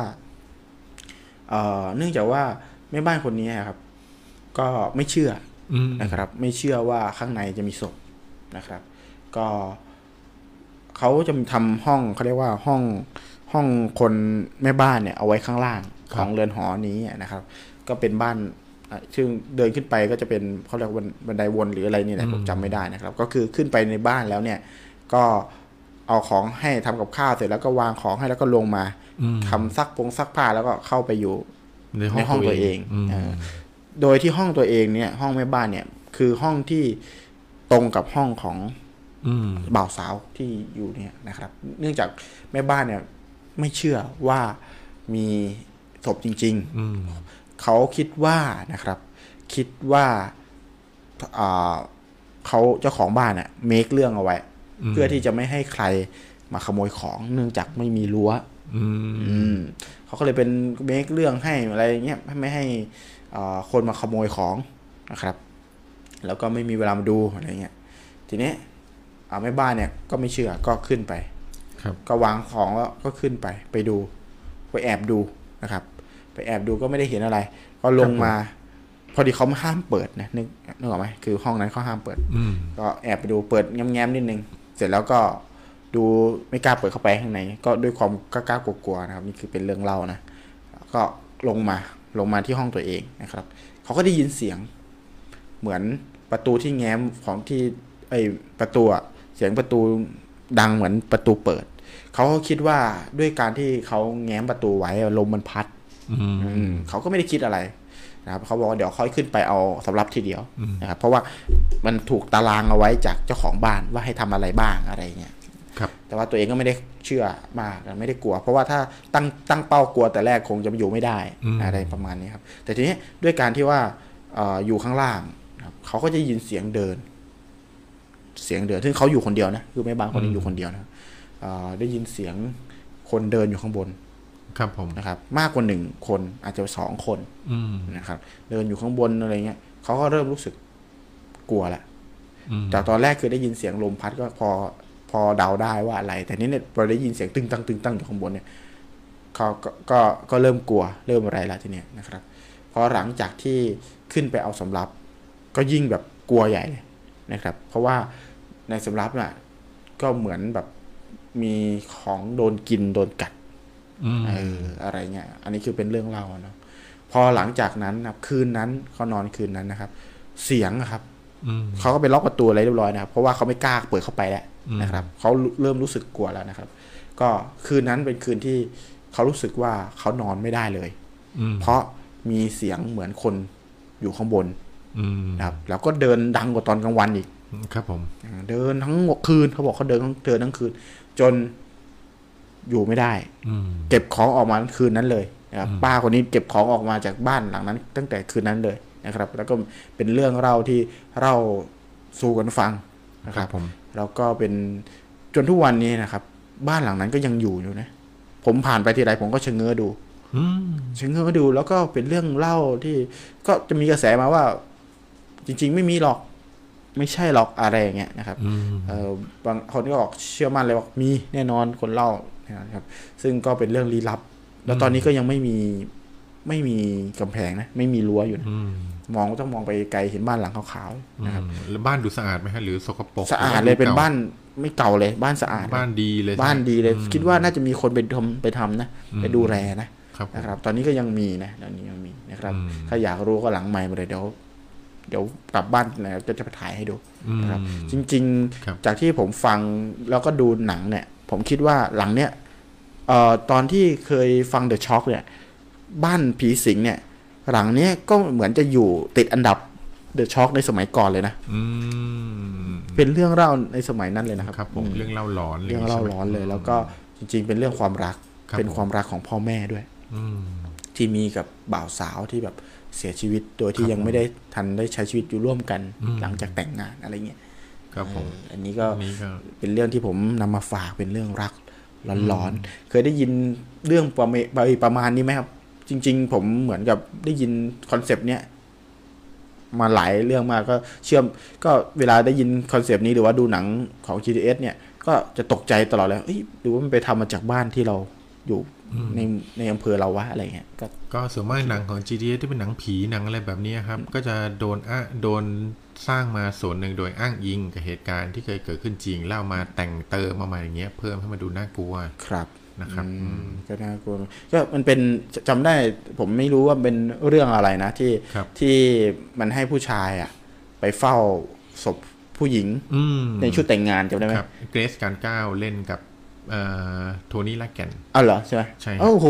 เอ่อเนื่องจากว่าแม่บ้านคนนี้ครับ ก็ไม่เชื่ออืมนะครับ ไม่เชื่อว่าข้างในจะมีศพนะครับ ก็เขาจะทำห้องเขาเรียกว่าห้องห้องคนแม่บ้านเนี่ยเอาไว้ข้างล่างของเรือนหอนี้นะครับ ก็เป็นบ้านอะซึ่งเดินขึ้นไปก็จะเป็นเขาเรียกว่าบันไดวนหรืออะไรนี่แหละผมจำไม่ได้นะครับ ก็คือขึ้นไปในบ้านแล้วเนี่ย ก็เอาของให้ทำกับข้าวเสร็จแล้วก็วางของให้แล้วก็ลงมาอืมทำซักพงซักผ้าแล้วก็เข้าไปอยู่ในในห้องตัวเองมเออโดยที่ห้องตัวเองเนี่ย ห้องแม่บ้านเนี่ย คือห้องที่ตรงกับห้องของอืมบ่าวสาวที่อยู่เนี่ยนะครับ เนื่องจากแม่บ้านเนี่ย ไม่เชื่อว่ามีศพจริงอืมๆเขาคิดว่านะครับ คิดว่าอ่าเขาเจ้าของบ้านเนี่ยเมคเรื่องเอาไว้ เพื่อที่จะไม่ให้ใครมาขโมยของเนื่องจากไม่มีรั้วอืมอืมเขาก็เลยเป็นเมคเรื่องให้อะไรอย่างเงี้ยไม่ให้อ่าคนมาขโมยของนะครับ แล้วก็ไม่มีเวลามาดูอะไรเงี้ยทีนี้อ่าแม่บ้านเนี่ยก็ไม่เชื่อก็ขึ้นไปครับก็วางของแล้วก็ขึ้นไปไปดู ไปแอบดูนะครับ ไปแอบดูก็ไม่ได้เห็นอะไร ก็ลงมา พอดีเขาไม่ห้ามเปิดนะนึกนึกออกไหมคือห้องนั้นเขาห้ามเปิดอืมก็แอบไปดูเปิดแง้มๆนิดนึง เสร็จแล้วก็ดูไม่กล้าเปิดเข้าไปข้างในก็ด้วยความกล้าๆกลัวๆนะครับ นี่คือเป็นเรื่องเล่านะก็ลงมาลงมาที่ห้องตัวเองนะครับเขาก็ได้ยินเสียง เหมือนประตูที่แง้มของที่ไอประตูอะเสียงประตูดังเหมือนประตูเปิดเขาก็คิดว่าด้วยการที่เขาแง้มประตูไว้อะลมมันพัดอืมอืมเขาก็ไม่ได้คิดอะไร นะครับเขาบอกว่าเดี๋ยวค่อยขึ้นไปเอาสำรับทีเดียวนะครับเพราะว่ามันถูกตารางเอาไว้จากเจ้าของบ้านว่าให้ทำอะไรบ้างอะไรเงี้ยครับแต่ว่าตัวเองก็ไม่ได้เชื่อมากไม่ได้กลัว เพราะว่าถ้าตั้งตั้งเป้ากลัวแต่แรกคงจะอยู่ไม่ได้อะไรประมาณนี้ครับ แต่ทีนี้ด้วยการที่ว่าเอออยู่ข้างล่างนะครับเขาก็จะยินเสียงเดิน เสียงเดินซึ่งเขาอยู่คนเดียวนะคือแม่บ้านคนนี้อยู่คนเดียวนะครับเอ่อได้ยินเสียงคนเดินอยู่ข้างบน ครับผมนะครับมากกว่าหนึ่งคนอาจจะสองคนอืมนะครับเดินอยู่ข้างบนอะไรเงี้ยเขาก็เริ่มรู้สึกกลัวละอืมจากตอนแรกคือได้ยินเสียงลมพัดก็พอพอเดาได้ว่าอะไร แต่นี่เนี่ยพอได้ยินเสียงตึงตังตึงตังอยู่ข้างบนเนี่ยเขาก็ก็ก็เริ่มกลัวเริ่มอะไรละทีเนี้ยนะครับพอหลังจากที่ขึ้นไปเอาสำรับ ก็ยิ่งแบบกลัวใหญ่เลยนะครับ เพราะว่าในสำรับน่ะก็เหมือนแบบมีของโดนกินโดนกัดอืม เอออะไรเงี้ยอันนี้คือเป็นเรื่องเล่าอะเนาะพอหลังจากนั้นนะครับคืนนั้นเขานอนคืนนั้นนะครับ เสียงอะครับอืมเขาก็ไปล็อกประตูอะไรเรียบร้อยนะครับ เพราะว่าเขาไม่กล้าเปิดเข้าไปแล้วอืมนะครับเขาเริ่มรู้สึกกลัวแล้วนะครับ ก็คืนนั้นเป็นคืนที่เขารู้สึกว่าเขานอนไม่ได้เลยอืมเพราะมีเสียงเหมือนคนอยู่ข้างบนอืมนะครับ แล้วก็เดินดังกว่าตอนกลางวันอีกครับผมอ่าเดินทั้งคืนเขาบอกเขาเดินทั้งเดินทั้งคืน จน อยู่ไม่ได้อืมเก็บของออกมาคืนนั้นเลยนะครับอืมป้าคนนี้เก็บของออกมาจากบ้านหลังนั้น ตั้งแต่คืนนั้นเลยนะครับ แล้วก็เป็นเรื่องเล่าที่เล่าสู่กันฟังนะคครัรับบผมแล้วก็เป็นจนทุกวันนี้นะครับ บ้านหลังนั้นก็ยังอยู่อยู่นะ ผมผ่านไปทีไรผมก็ชะเง้อดูอืมชะเง้อดูแล้วก็เป็นเรื่องเล่าที่ ก็จะมีกระแสมาว่า จริง ๆ ไม่มีหรอกไม่ใช่หรอกอะไรอย่างเงี้ยนะครับอืมเออบางคนก็บอกเชื่อมั่นเลยว่ามีแน่นอนคนเล่า นะครับ ซึ่งก็เป็นเรื่องลี้ลับ แล้วตอนนี้ก็ยังไม่มีไม่มีกำแพงนะ ไม่มีรั้วอยู่นะอืมมองต้องมองไปไกลเห็นบ้านหลังขาวๆนะครับอืมแล้วบ้านดูสะอาดไหมฮะหรือสกปรกสะอาดเลยเป็นบ้านไม่เก่าเลย บ้านสะอาดบ้านดีเลยบ้านดีเลยอืมคิดว่าน่าจะมีคนไปทำไปทำนะอืมไปดูแลนะครับนะครับ ตอนนี้ก็ยังมีนะตอนนี้ยังมีนะครับอืมถ้าอยากรู้ก็หลังใหม่มาเลยเดี๋ยวเดี๋ยวกลับบ้านแล้วจะจะไปถ่ายให้ดูอืมนะครับ จริงครับๆจากที่ผมฟังแล้วก็ดูหนังเนี่ย ผมคิดว่าหลังเนี่ยเอ่อตอนที่เคยฟัง The Shock เนี่ย บ้านผีสิงเนี่ย หลังเนี้ยก็เหมือนจะอยู่ติดอันดับ The Shock ในสมัยก่อนเลยนะอืมเป็นเรื่องเล่าในสมัยนั้นเลยนะครับครับผมอืมเรื่องเล่าหลอนเรื่องเล่าร้อนเลย แล้วก็จริง ๆ เป็นเรื่องความรักครับเป็นผมความรักของพ่อแม่ด้วยอืมที่มีกับบ่าวสาวที่แบบเสียชีวิตโดยที่ครับยังไม่ได้ทันได้ใช้ชีวิตอยู่ร่วมกันอืมหลังจากแต่งงานอะไรเงี้ย ครับผมเอออันนี้ก็อันนี้ก็เป็นเรื่องที่ผมนำมาฝากเป็นเรื่องรักร้อนๆเคยได้ยินเรื่องประเมไปประมาณนี้ไหมครับ จริง ๆ ผมเหมือนกับได้ยินคอนเซปต์เนี้ยมาหลายเรื่องมากก็เชื่อมก็เวลาได้ยินคอนเซปต์นี้หรือว่าดูหนังของ GTH เนี่ย ก็จะตกใจตลอดเลยเอ้ยหรือว่ามันไปทำมาจากบ้านที่เราอยู่ ในในอำเภอเราวะอะไรเงี้ยก็ก็ส่วนมากหนังของ GTH ที่เป็นหนังผีหนังอะไรแบบนี้ครับ ก็จะโดนอะโดนสร้างมาส่วนหนึ่งโดยอ้างอิงกับเหตุการณ์ที่เคยเกิดขึ้นจริงแล้วเอามาแต่งเติมมาใหม่อย่างเงี้ยเพิ่มให้มันดูน่ากลัวครับนะครับอือืมมก็น่ากลัวก็มันเป็นจำได้ผมไม่รู้ว่าเป็นเรื่องอะไรนะที่ครับที่มันให้ผู้ชายอะ ไปเฝ้าศพผู้หญิงอืมในชุดแต่งงานจำได้ไหมครับเกรซการก้าวเล่นกับเอ่อ โทนี่ลากแกนอ้าวเหรอใช่ไหมใช่โอ้โห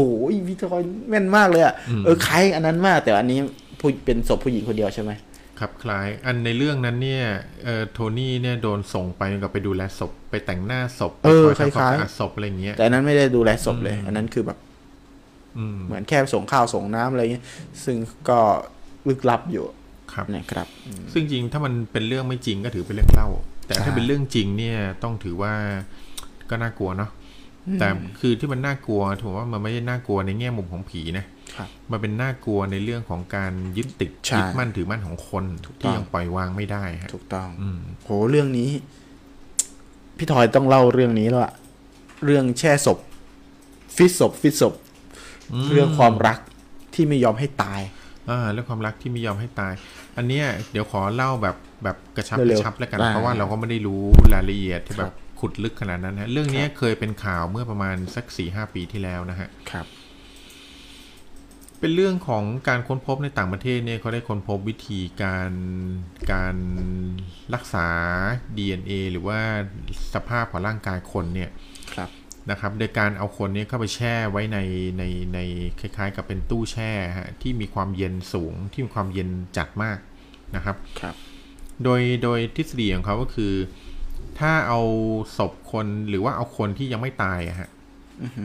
วิทอยแม่นมากเลยอะอืมเออคล้ายอันนั้นมาก แต่อันนี้ผู้เป็นศพผู้หญิงคนเดียวใช่ไหมครับคล้ายอันในเรื่องนั้นเนี่ยเอ่อโทนี่เนี่ยโดนส่งไปกับไปดูแลศพไปแต่งหน้าศพเออไปทำควาคล้ายๆมสะอาดศพอะไรอย่างเงี้ยแต่อันนั้นไม่ได้ดูแลศพเลยอืมอันนั้นคือแบบอืมเหมือนแค่ส่งข้าวส่งน้ำอะไรเงี้ยซึ่งก็ลึกลับอยู่ครับนะครับอืมซึ่งจริงถ้ามันเป็นเรื่องไม่จริงก็ถือเป็นเรื่องเล่า แต่ใช่ถ้าเป็นเรื่องจริงเนี่ยต้องถือว่า ก็น่ากลัวเนาะแต่คือที่มันน่ากลัวถือว่ามันไม่ได้น่ากลัวในแง่มุมของผีนะครับมันเป็นน่ากลัวในเรื่องของการยึดติดใช่ยึดมั่นถือมั่นของคนถูกต้องที่ยังปล่อยวางไม่ได้ฮะถูกต้องอืมโหเรื่องนี้ พี่ทอยต้องเล่าเรื่องนี้แล้วอะเรื่องแช่ศพ ฟิตศพฟิตศพเรื่องความรักที่ไม่ยอมให้ตายอ่าเรื่องความรักที่ไม่ยอมให้ตาย อันเนี้ยเดี๋ยวขอเล่าแบบแบบกระชับกเร็วระๆชับแล้วกันได้เพราะว่าเราก็ไม่ได้รู้รายละเอียดที่คแบรับบ ขุดลึกขนาดนั้นฮะเรื่องเนี้ยเคยเป็นข่าวเมื่อประมาณสักสี่ห้าปีที่แล้วนะฮะครับ เป็นเรื่องของการค้นพบในต่างประเทศเนี่ยเขาได้ค้นพบวิธีการการรักษา DNA หรือว่าสภาพของร่างกายคนเนี่ยครับนะครับโดยการเอาคนเนี้เข้าไปแช่ไว้ในในในคล้ายๆ กับเป็นตู้แช่ฮะที่มีความเย็นสูงที่มีความเย็นจัดมากนะครับครับ โดยโดยทฤษฎีของเขาก็คือ ถ้าเอาศพคนหรือว่าเอาคนที่ยังไม่ตายอะฮะอือฮึ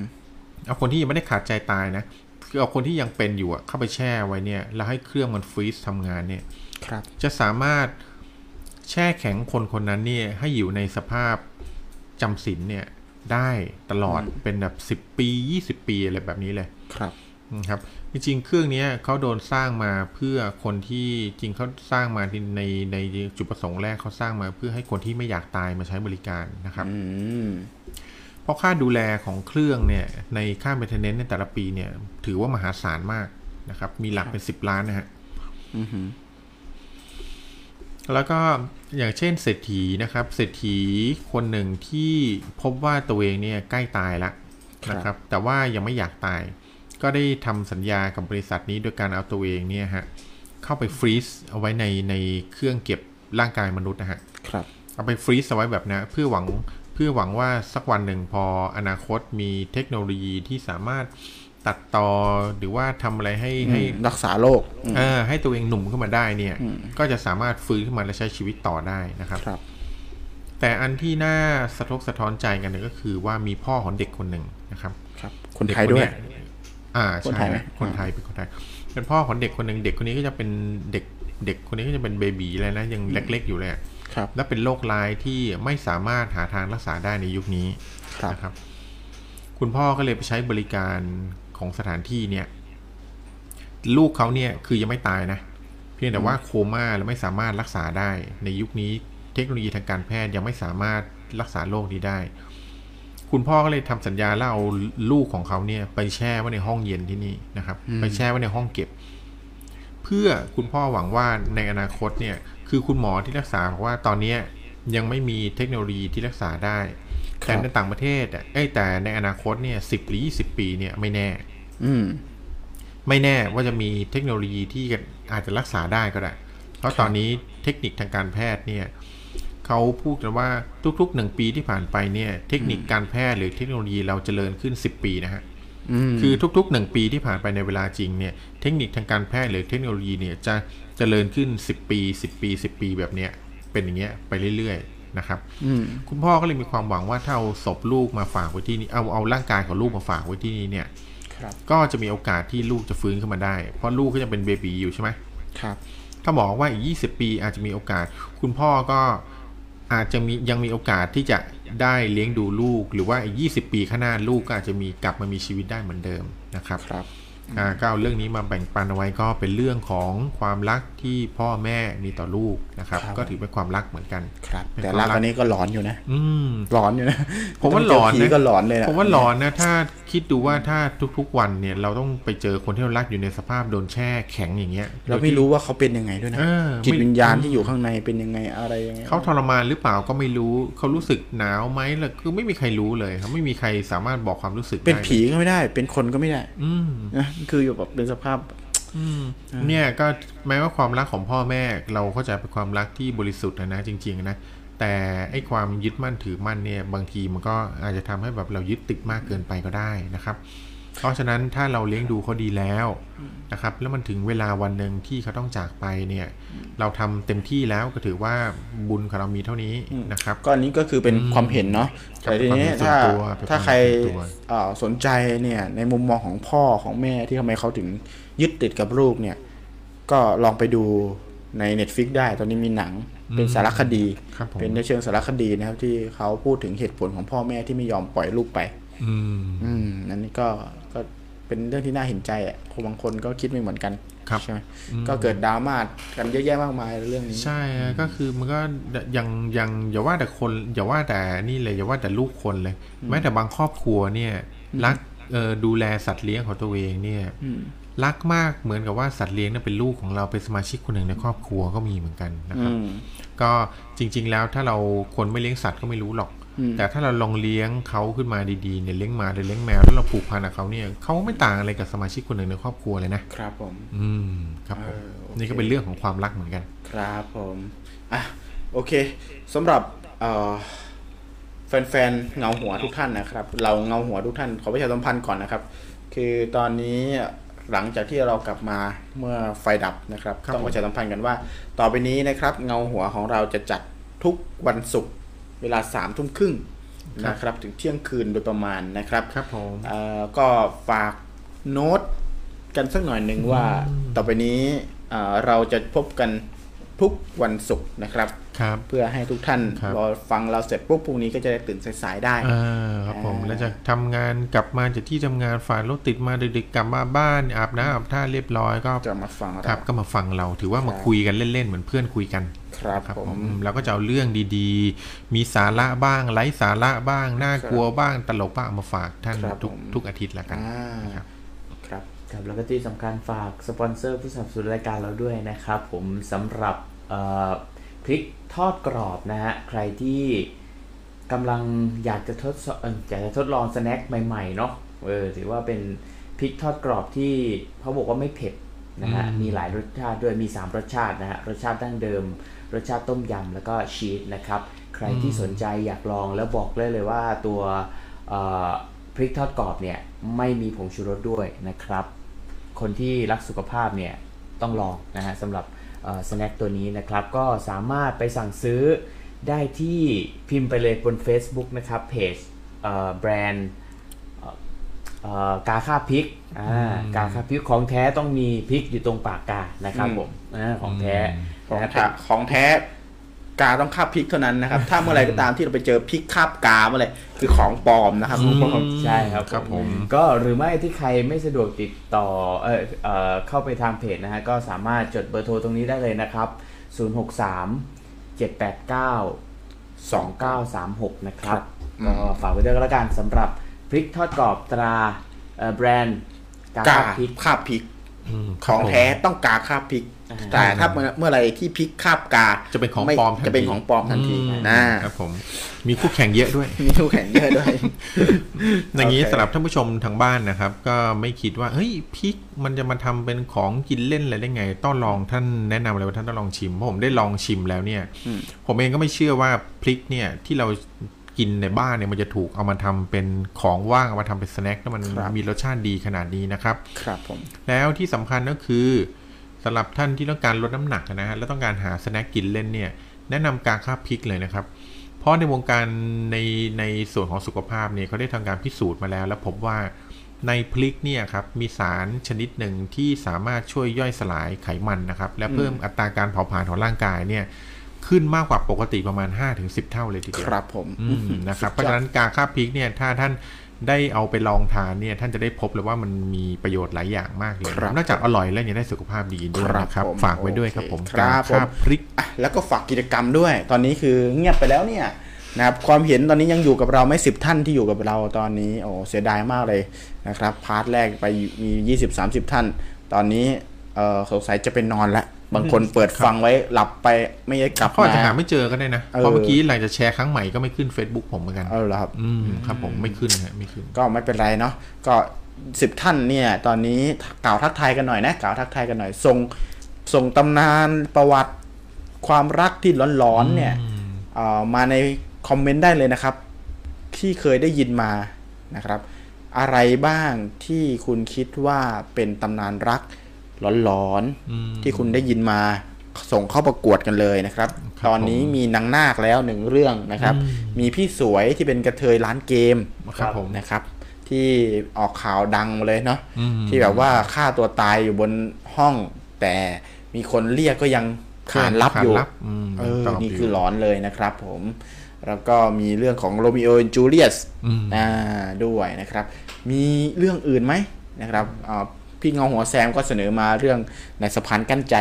เอาคนที่ยังไม่ได้ขาดใจตายนะคือเอาคนที่ยังเป็นอยู่อะเข้าไปแช่ไว้เนี่ย แล้วให้เครื่องมันฟรีซทำงานเนี่ยครับ จะสามารถแช่แข็งคนคนนั้นเนี่ย ให้อยู่ในสภาพจำศีลเนี่ย ได้ตลอดเป็นแบบสิบ10ปี20ปีอะไรแบบนี้เลยครับนะครับ จริงๆเครื่องเนี้ยเขาโดนสร้างมาเพื่อคนที่จริงเขาสร้างมาในในจุดประสงค์แรกเขาสร้างมาเพื่อให้คนที่ไม่อยากตายมาใช้บริการนะครับอืมเพราะค่าดูแลของเครื่องเนี่ยในค่า maintenance ในแต่ละปีเนี่ย ถือว่ามหาศาลมากนะครับ มีหลักเป็นสิบล้านนะฮะอือฮึแล้วก็อย่างเช่นเศรษฐีนะครับเศรษฐีคนหนึ่งที่พบว่าตัวเองเนี่ยใกล้ตายละนะครับ แต่ว่ายังไม่อยากตาย ก็ได้ทำสัญญากับบริษัทนี้โดยการเอาตัวเองเนี่ยฮะเข้าไปฟรีซเอาไว้ในในเครื่องเก็บร่างกายมนุษย์นะฮะครับเอาไปฟรีซเอาไว้แบบนั้นเพื่อหวังเพื่อหวังว่าสักวันหนึ่งพออนาคตมีเทคโนโลยีที่สามารถตัดต่อหรือว่าทำอะไรให้ให้รักษาโรคอืมเออให้ตัวเองหนุ่มขึ้นมาได้เนี่ยอืมก็จะสามารถฟื้นขึ้นมาและใช้ชีวิตต่อได้นะครับครับ แต่อันที่น่าสะทกสะท้อนใจกันเนี่ยก็คือว่ามีพ่อของเด็กคนหนึ่งนะครับ ครับ คนไทยด้วยเกเอ่าคนใช่ไทยไหมคนไทยเป็นคนไทย เป็นพ่อของเด็กคนหนึ่งเด็กคนนี้ก็จะเป็นเด็กเด็กคนนี้ก็จะเป็นเบบีเลยนะยังเล็กๆอยู่เลยอะครับ และเป็นโรคร้ายที่ไม่สามารถหาทางรักษาได้ในยุคนี้ครับนะครับ คุณพ่อก็เลยไปใช้บริการของสถานที่เนี่ย ลูกเขาเนี่ยคือยังไม่ตายนะเพียงแต่ว่าโคม่าแล้วไม่สามารถรักษาได้ ในยุคนี้เทคโนโลยีทางการแพทย์ยังไม่สามารถรักษาโรคนี้ได้ คุณพ่อก็เลยทำสัญญาแล้วเอาลูกของเขาเนี่ย ไปแช่ไว้ในห้องเย็นที่นี่นะครับ ไปแช่ไว้ในห้องเก็บ เพื่อคุณพ่อหวังว่าในอนาคตเนี่ย คือคุณหมอที่รักษาบอกว่าตอนเนี้ยยังไม่มีเทคโนโลยีที่รักษาได้ครับแต่ในต่างประเทศอะเอ้ยแต่ในอนาคตเนี่ยสิบหรือยี่สิบปีเนี่ยไม่แน่ อืม ไม่แน่ว่าจะมีเทคโนโลยีที่อาจจะรักษาได้ก็ได้ เพราะตอนนี้เทคนิคทางการแพทย์เนี่ย เขาพูดกันว่าทุกๆหนึ่งปีที่ผ่านไปเนี่ย เทคนิคการแพทย์หรือเทคโนโลยีเราเจริญขึ้น 10 ปีนะฮะอืมคือทุกๆหนึ่งปีที่ผ่านไปในเวลาจริงเนี่ยเทคนิคทางการแพทย์หรือเทคโนโลยีเนี่ยจะเจริญขึ้น 10 ปี 10 ปี 10 ปีแบบเนี้ยเป็นอย่างเงี้ยไปเรื่อยๆนะครับอืมคุณพ่อก็เลยมีความหวังว่าถ้าเอาศพลูกมาฝากไว้ที่นี่เอาเอาร่างกายของลูกมาฝากไว้ที่นี่เนี่ยครับก็จะมีโอกาสที่ลูกจะฟื้นขึ้นมาได้ เพราะลูกก็ยังเป็นเบบีอยู่ใช่ไหมครับ ถ้าบอกว่าอีก 20 ปีอาจจะมีโอกาส คุณพ่อก็ อาจจะมียังมีโอกาสที่จะได้เลี้ยงดูลูก หรือว่าอีก20ปีข้างหน้าลูกก็อาจจะมีกลับมามีชีวิตได้เหมือนเดิมนะครับครับอ่าก็เอาเรื่องนี้มาแบ่งปันเอาไว้ก็เป็นเรื่องของความรัก ที่พ่อแม่มีต่อลูกนะครับครับ ก็ถือเป็นความรักเหมือนกันครับเป็นแต่ความรักรักอันนี้ก็หลอนอยู่นะ อืมหลอนอยู่นะ ผมว่าหลอนนะผีก็หลอนเลยนะผมว่าหลอนนะ ถ้าคิดดูว่าถ้าทุกๆวันเนี่ยเราต้องไปเจอคนที่เรารักอยู่ในสภาพโดนแช่แข็งอย่างเงี้ย เราไม่รู้ว่าเขาเป็นยังไงด้วยนะเออจิตไม่วิญญาณที่อยู่ข้างในเป็นยังไงอะไรยังไงเขาทรมานหรือเปล่าก็ไม่รู้เขารู้สึกหนาวไหมล่ะคือไม่มีใครรู้เลยครับไม่มีใครสามารถบอกความรู้สึกเป็นได้ผีก็ไม่ได้ เป็นคนก็ไม่ได้ อืมนะคืออยู่แบบเป็นสภาพอืม เนี่ยก็แม้ว่าความรักของพ่อแม่เราเข้าใจเป็นความรักที่บริสุทธิ์นะนะจริง ๆ นะแต่ไอ้ความยึดมั่นถือมั่นเนี่ยบางทีมันก็อาจจะทำให้แบบเรายึดติดมากเกินไปก็ได้นะครับ เพราะฉะนั้นถ้าเราเลี้ยงดูเขาดีแล้วนะครับ แล้วมันถึงเวลาวันหนึ่งที่เขาต้องจากไปเนี่ยเราทำเต็มที่แล้วก็ถือว่าบุญของเรามีเท่านี้นะครับก็อันนี้ก็คือเป็นอืมความเห็นเนาะครับแต่ทีนี้เป็นความเห็นส่วนถ้าตัวเป็นถ้าความใครเห็นส่วนตัวเอ่อสนใจเนี่ยในมุมมองของพ่อของแม่ที่ทำไมเขาถึง ยึดติดกับลูกเนี่ย ก็ลองไปดูใน Netflix ได้ ตอนนี้มีหนังเป็นสารคดีครับผมเป็นในเชิงสารคดีนะครับ ที่เขาพูดถึงเหตุผลของพ่อแม่ที่ไม่ยอมปล่อยลูกไป อืมอืมอันนี้ก็ก็เป็นเรื่องที่น่าเห็นใจอะคนบางคนก็คิดไม่เหมือนกันครับใช่ไหมก็เกิดดราม่ากันเยอะแยะมากมายเรื่องนี้ ใช่อะก็คือมันก็ยังยังอย่าว่าแต่คนอย่าว่าแต่นี่เลยอย่าว่าแต่ลูกคนเลยแม้แต่บางครอบครัวเนี่ย รักเออดูแลสัตว์เลี้ยงของตัวเองเนี่ยอืม รักมากเหมือนกับว่าสัตว์เลี้ยงเนี่ยเป็นลูกของเราเป็นสมาชิกคนหนึ่งในครอบครัวก็มีเหมือนกันนะครับอืมก็จริง ๆ แล้วถ้าเราคนไม่เลี้ยงสัตว์ก็ไม่รู้หรอกอืมแต่ถ้าเราลองเลี้ยงเขาขึ้นมาดีๆเนี่ยเลี้ยงหมาหรือเลี้ยงแมวแล้วเราผูกพันกับเขาเนี่ยเขาไม่ต่างอะไรกับสมาชิกคนหนึ่งในครอบครัวเลยนะครับผม อืมครับผมเออโอเคนี่ก็เป็นเรื่องของความรักเหมือนกัน ครับผมอะโอเคสำหรับเอ่อแฟนๆเงาหัวทุกท่านนะครับ เราเงาหัวทุกท่านขอประชาสัมพันธ์ก่อนนะครับ คือตอนนี้ หลังจากที่เรากลับมาเมื่อไฟดับนะครับครับต้องประชาสัมพันธ์กันว่า ต่อไปนี้นะครับเงาหัวของเราจะจัดทุกวันศุกร์เวลาสามทุ่มครึ่งนะครับถึงเที่ยงคืนโดยประมาณนะครับครับผมเอ่อก็ฝากโน้ตกันสักหน่อยหนึ่งว่า ต่อไปนี้เอ่อเราจะพบกันทุกวันศุกร์นะครับครับ เพื่อให้ทุกท่านครับรอฟังเราเสร็จปุ๊บพรุ่งนี้ก็จะได้ตื่นสายๆได้อ่าครับผมอ่าแล้วจะทำงานกลับมาจากที่ทำงานฝ่ายรถติดมาดึกๆกลับมาบ้านอาบน้ำอาบท่าเรียบร้อยก็จะมาฟังครัเราบก็มาฟังเราถือว่ามาครับคุยกันเล่นๆเหมือนเพื่อนคุยกันครับครับผผมมเราก็จะเอาเรื่องดีๆ มีสาระบ้างไร้สาระบ้างน่ากลัวบ้างตลกบ้างเอามาฝากท่านครับทุกผมทุกอาทิตย์ละกันอ่านะครับครับครับแล้วก็ที่สำคัญฝากสปอนเซอร์ผู้สนับสนุนรายการเราด้วยนะครับ ผมสำหรับเอ่อพริก ทอดกรอบนะฮะ ใครที่กำลังอยากจะทดสอบเอ่ออยากจะทดลองสแน็คใหม่ๆเนาะ เออ ถือว่าเป็นพริกทอดกรอบที่เขาบอกว่าไม่เผ็ดนะฮะอืมมีหลายรสชาติด้วยมี 3 รสชาตินะฮะ รสชาติดั้งเดิม รสชาติต้มยำแล้วก็ชีสนะครับ ใครที่สนใจอยากลองแล้วบอกเลยเลยว่าตัวเอ่อพริกทอดกรอบเนี่ยไม่มีผงชูรสด้วยนะครับ คนที่รักสุขภาพเนี่ยต้องลองนะฮะสำหรับ สแน็คตัวนี้นะครับ ก็สามารถไปสั่งซื้อได้ที่พิมพ์ไปเลยบน Facebook นะครับเพจเอ่อแบรนด์เอ่อเอ่อกาค่าพริกอ่ากาค่าพริกของแท้ต้องมีพริกอยู่ตรงปากกานะครับอืมผมอ่าของแท้ของนะแท้ของแท้ กาต้องคาบพริกเท่านั้นนะครับ ถ้าเมื่อไหรก็ตามที่เราไปเจอพริกคาบกาเมื่อไหรคือของปลอมนะครับอืมใช่ครับครับผม ก็หรือไม่ที่ใครไม่สะดวกติดต่อเออเออเข้าไปทางเพจนะฮะก็สามารถจดเบอร์โทรตรงนี้ได้เลยนะครับ 063 789 2936 นะครับอืก็มฝากไว้ด้วยก็แล้วกันสำหรับพริกทอดกรอบตราเอ่อแบรนด์กากาพริกคาบพริกอืมคขรับองผมแท้ต้องกาคาบพริกอ่า แต่ถ้าเมื่อเมื่อไหรที่พริกคาบกาจะเป็นของไม่ปลอมทันทีจะเป็นของปลอมทันทีอืมนะครับผมมีคู่แข่งเยอะด้วย มีคู่แข่งเยอะด้วย อย่างนี้โอเคสำหรับท่านผู้ชมทางบ้านนะครับ ก็ไม่คิดว่าเฮ้ยพริกมันจะมาทำเป็นของกินเล่นอะไรได้ไง ต้องลองท่านแนะนำเลยว่าท่านต้องลองชิมเพราะผมได้ลองชิมแล้วเนี่ยอืมผมเองก็ไม่เชื่อว่าพริกเนี่ยที่เรากินในบ้านเนี่ยมันจะถูกเอามาทำเป็นของว่างเอามาทำเป็นสแน็คแล้วมันครับมีรสชาติดีขนาดนี้นะครับ ครับผม แล้วที่สำคัญก็คือ สำหรับท่านที่ต้องการลดน้ำหนักนะฮะแล้วต้องการหาสแน็คกินเล่นเนี่ยแนะนำการค่าพริกเลยนะครับ เพราะในวงการในในส่วนของสุขภาพเนี่ยเขาได้ทำการพิสูจน์มาแล้ว แล้วพบว่าในพริกเนี่ยครับมีสารชนิดหนึ่งที่สามารถช่วยย่อยสลายไขมันนะครับ และเพิ่มอัตราการเผาผลาญของร่างกายเนี่ยขึ้นมากกว่าปกติประมาณ 5-10 เท่าเลยทีเดียวครับผมอืมนะครับเพสุดยอดราะฉะนั้นกาค่าพริกเนี่ยถ้าท่าน ได้เอาไปลองทานเนี่ยท่านจะได้พบเลยว่ามันมีประโยชน์หลายอย่างมากเลยครับนอกจากอร่อยแล้วยังได้สุขภาพดีด้วยครับนะครับผมฝากไว้ด้วยครับผมโอเคครับกาค่าพริกอะแล้วก็ฝากกิจกรรมด้วย ตอนนี้คือเงียบไปแล้วเนี่ยนะครับความเห็นตอนนี้ยังอยู่กับเราไม่สิบท่านที่อยู่กับเราตอนนี้โอ้เสียดายมากเลยนะครับพาร์ทแรกไปมี 20-30 ท่าน ตอนนี้ เออสงสัยจะเป็นนอนละบางคนเปิดฟังไว้หลับไปไม่ได้กลับเขาอาจจะหามาไม่เจอก็ได้นะเออเพราะเมื่อกี้หลังจากแชร์ครั้งใหม่ก็ไม่ขึ้น Facebook ผมเหมือนกันเออเหรอครับอืมครับผมไม่ขึ้นฮะไม่ขึ้น ก็ไม่เป็นไรเนาะก็สิบท่านเนี่ย ตอนนี้กล่าวทักทายกันหน่อยนะกล่าวทักทายกันหน่อยส่งส่งตำนานประวัติความรักที่ร้อนๆเนี่ยเอ่อมาในคอมเมนต์ได้เลยนะครับ ที่เคยได้ยินมานะครับ อะไรบ้างที่คุณคิดว่าเป็นตำนานรัก หลอนอืมๆที่คุณได้ยินมาส่งเข้าประกวดกันเลยนะครับครับตอนนี้มีนางนาคแล้วหนึ่งเรื่องนะครับอืมมีพี่สวยที่เป็นกระเทยร้านเกมครับผมนะครับ ที่ออกข่าวดังมาเลยเนาะอืมที่แบบว่าฆ่าตัวตายอยู่บนห้อง แต่มีคนเรียกก็ยังขานรับอยู่ขานรับอืมเออตอบนี่ยู่คือหลอนเลยนะครับผม แล้วก็มีเรื่องของโรมิโอและจูเลียสอืมอ่าด้วยนะครับ มีเรื่องอื่นไหมนะครับอ่า พี่เงาหัวแซมก็เสนอมาเรื่องในสะพานกั้นใจ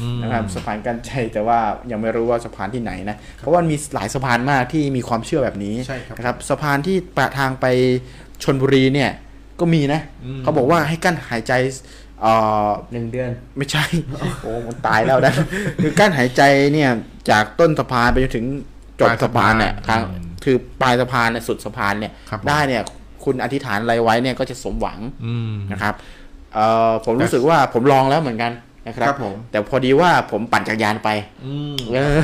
อืมนะครับสะพานกั้นใจแต่ว่ายังไม่รู้ว่าสะพานที่ไหนนะเพราะว่ามีหลายสะพานมากที่มีความเชื่อแบบนี้ใช่ครับนะครับสะพานที่ปะทางไปชนบุรีเนี่ยก็มีนะอืมเขาบอกว่าให้กั้นหายใจเอ่อหนึ่งเดือนไม่ใช่โอ้มันตายแล้วนะคือกั้นหายใจเนี่ยจากต้นสะพานไปจนถึงจบสะพานเนี่ยทางคือปลายสะพานเนี่ยสุดสะพานเนี่ยครับผมได้เนี่ยคุณอธิษฐานอะไรไว้เนี่ยก็จะสมหวังอืมนะครับ เอ่อผมรู้สึกว่าผมลองแล้วเหมือนกันนะครับครับผมแต่พอดีว่าผมปั่นจักรยานไปอืมเออ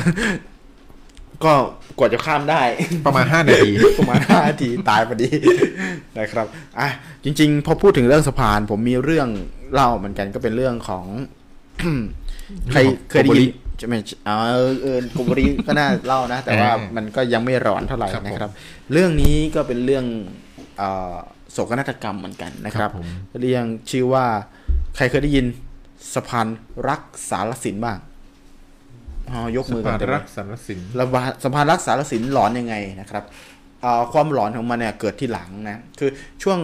ก็กว่าจะข้ามได้ ประมาณ5นาทีประมาณห้านาทีตายพอดีนะครับอะจริง ๆ พอพูดถึงเรื่องสะพาน ผมมีเรื่องเล่าเหมือนกันก็เป็นเรื่องของใครเคยได้ยินใช่ไหมเออเออกุบรีก็น่าเล่านะ แต่ว่าเออมันก็ยังไม่ร้อนเท่าไหร่ครับผมนะครับ เรื่องนี้ก็เป็นเรื่องเอ่อ โศกนาฏกรรมเหมือนกันนะคครัรับบผมเรื่องชื่อว่าใครเคยได้ยินสะพานรักสารสินบ้างอ๋อยกมือกันสะพานเต็มเลยรักสารสินระบาสะพานรักษาศิลหลอนยังไงนะครับเอ่อความหลอนของมันเนี่ยเกิดที่หลังนะคือช่วง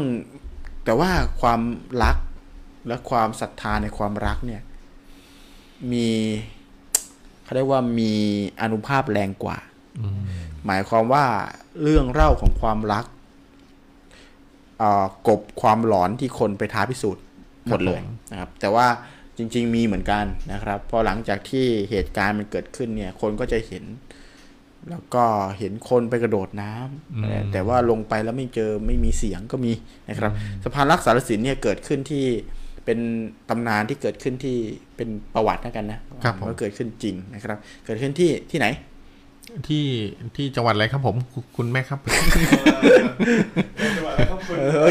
แต่ว่าความรักและความศรัทธาในความรักเนี่ย มีเขาเรียกว่ามีอนุภาพแรงกว่าอืมหมายความว่าเรื่องเล่าของความรักเอ่อ กบความหลอนที่คนไปท้าพิสูจน์หมดเลยนะครับ แต่ว่าจริง ๆ มีเหมือนกันนะครับ พอหลังจากที่เหตุการณ์มันเกิดขึ้นเนี่ย คนก็จะเห็น แล้วก็เห็นคนไปกระโดดน้ำอืมแต่ว่าลงไปแล้วไม่เจอไม่มีเสียงก็มีนะครับสะพานรักษารศิลป์เนี่ยเกิดขึ้นที่เป็นตำนานที่เกิดขึ้นที่เป็นประวัตินะกันนะครับผมก็เกิดขึ้นจริงนะครับ เกิดขึ้นที่ที่ไหน ที่ที่จังหวัดอะไรครับผมคุณคุณแม่ครับเออ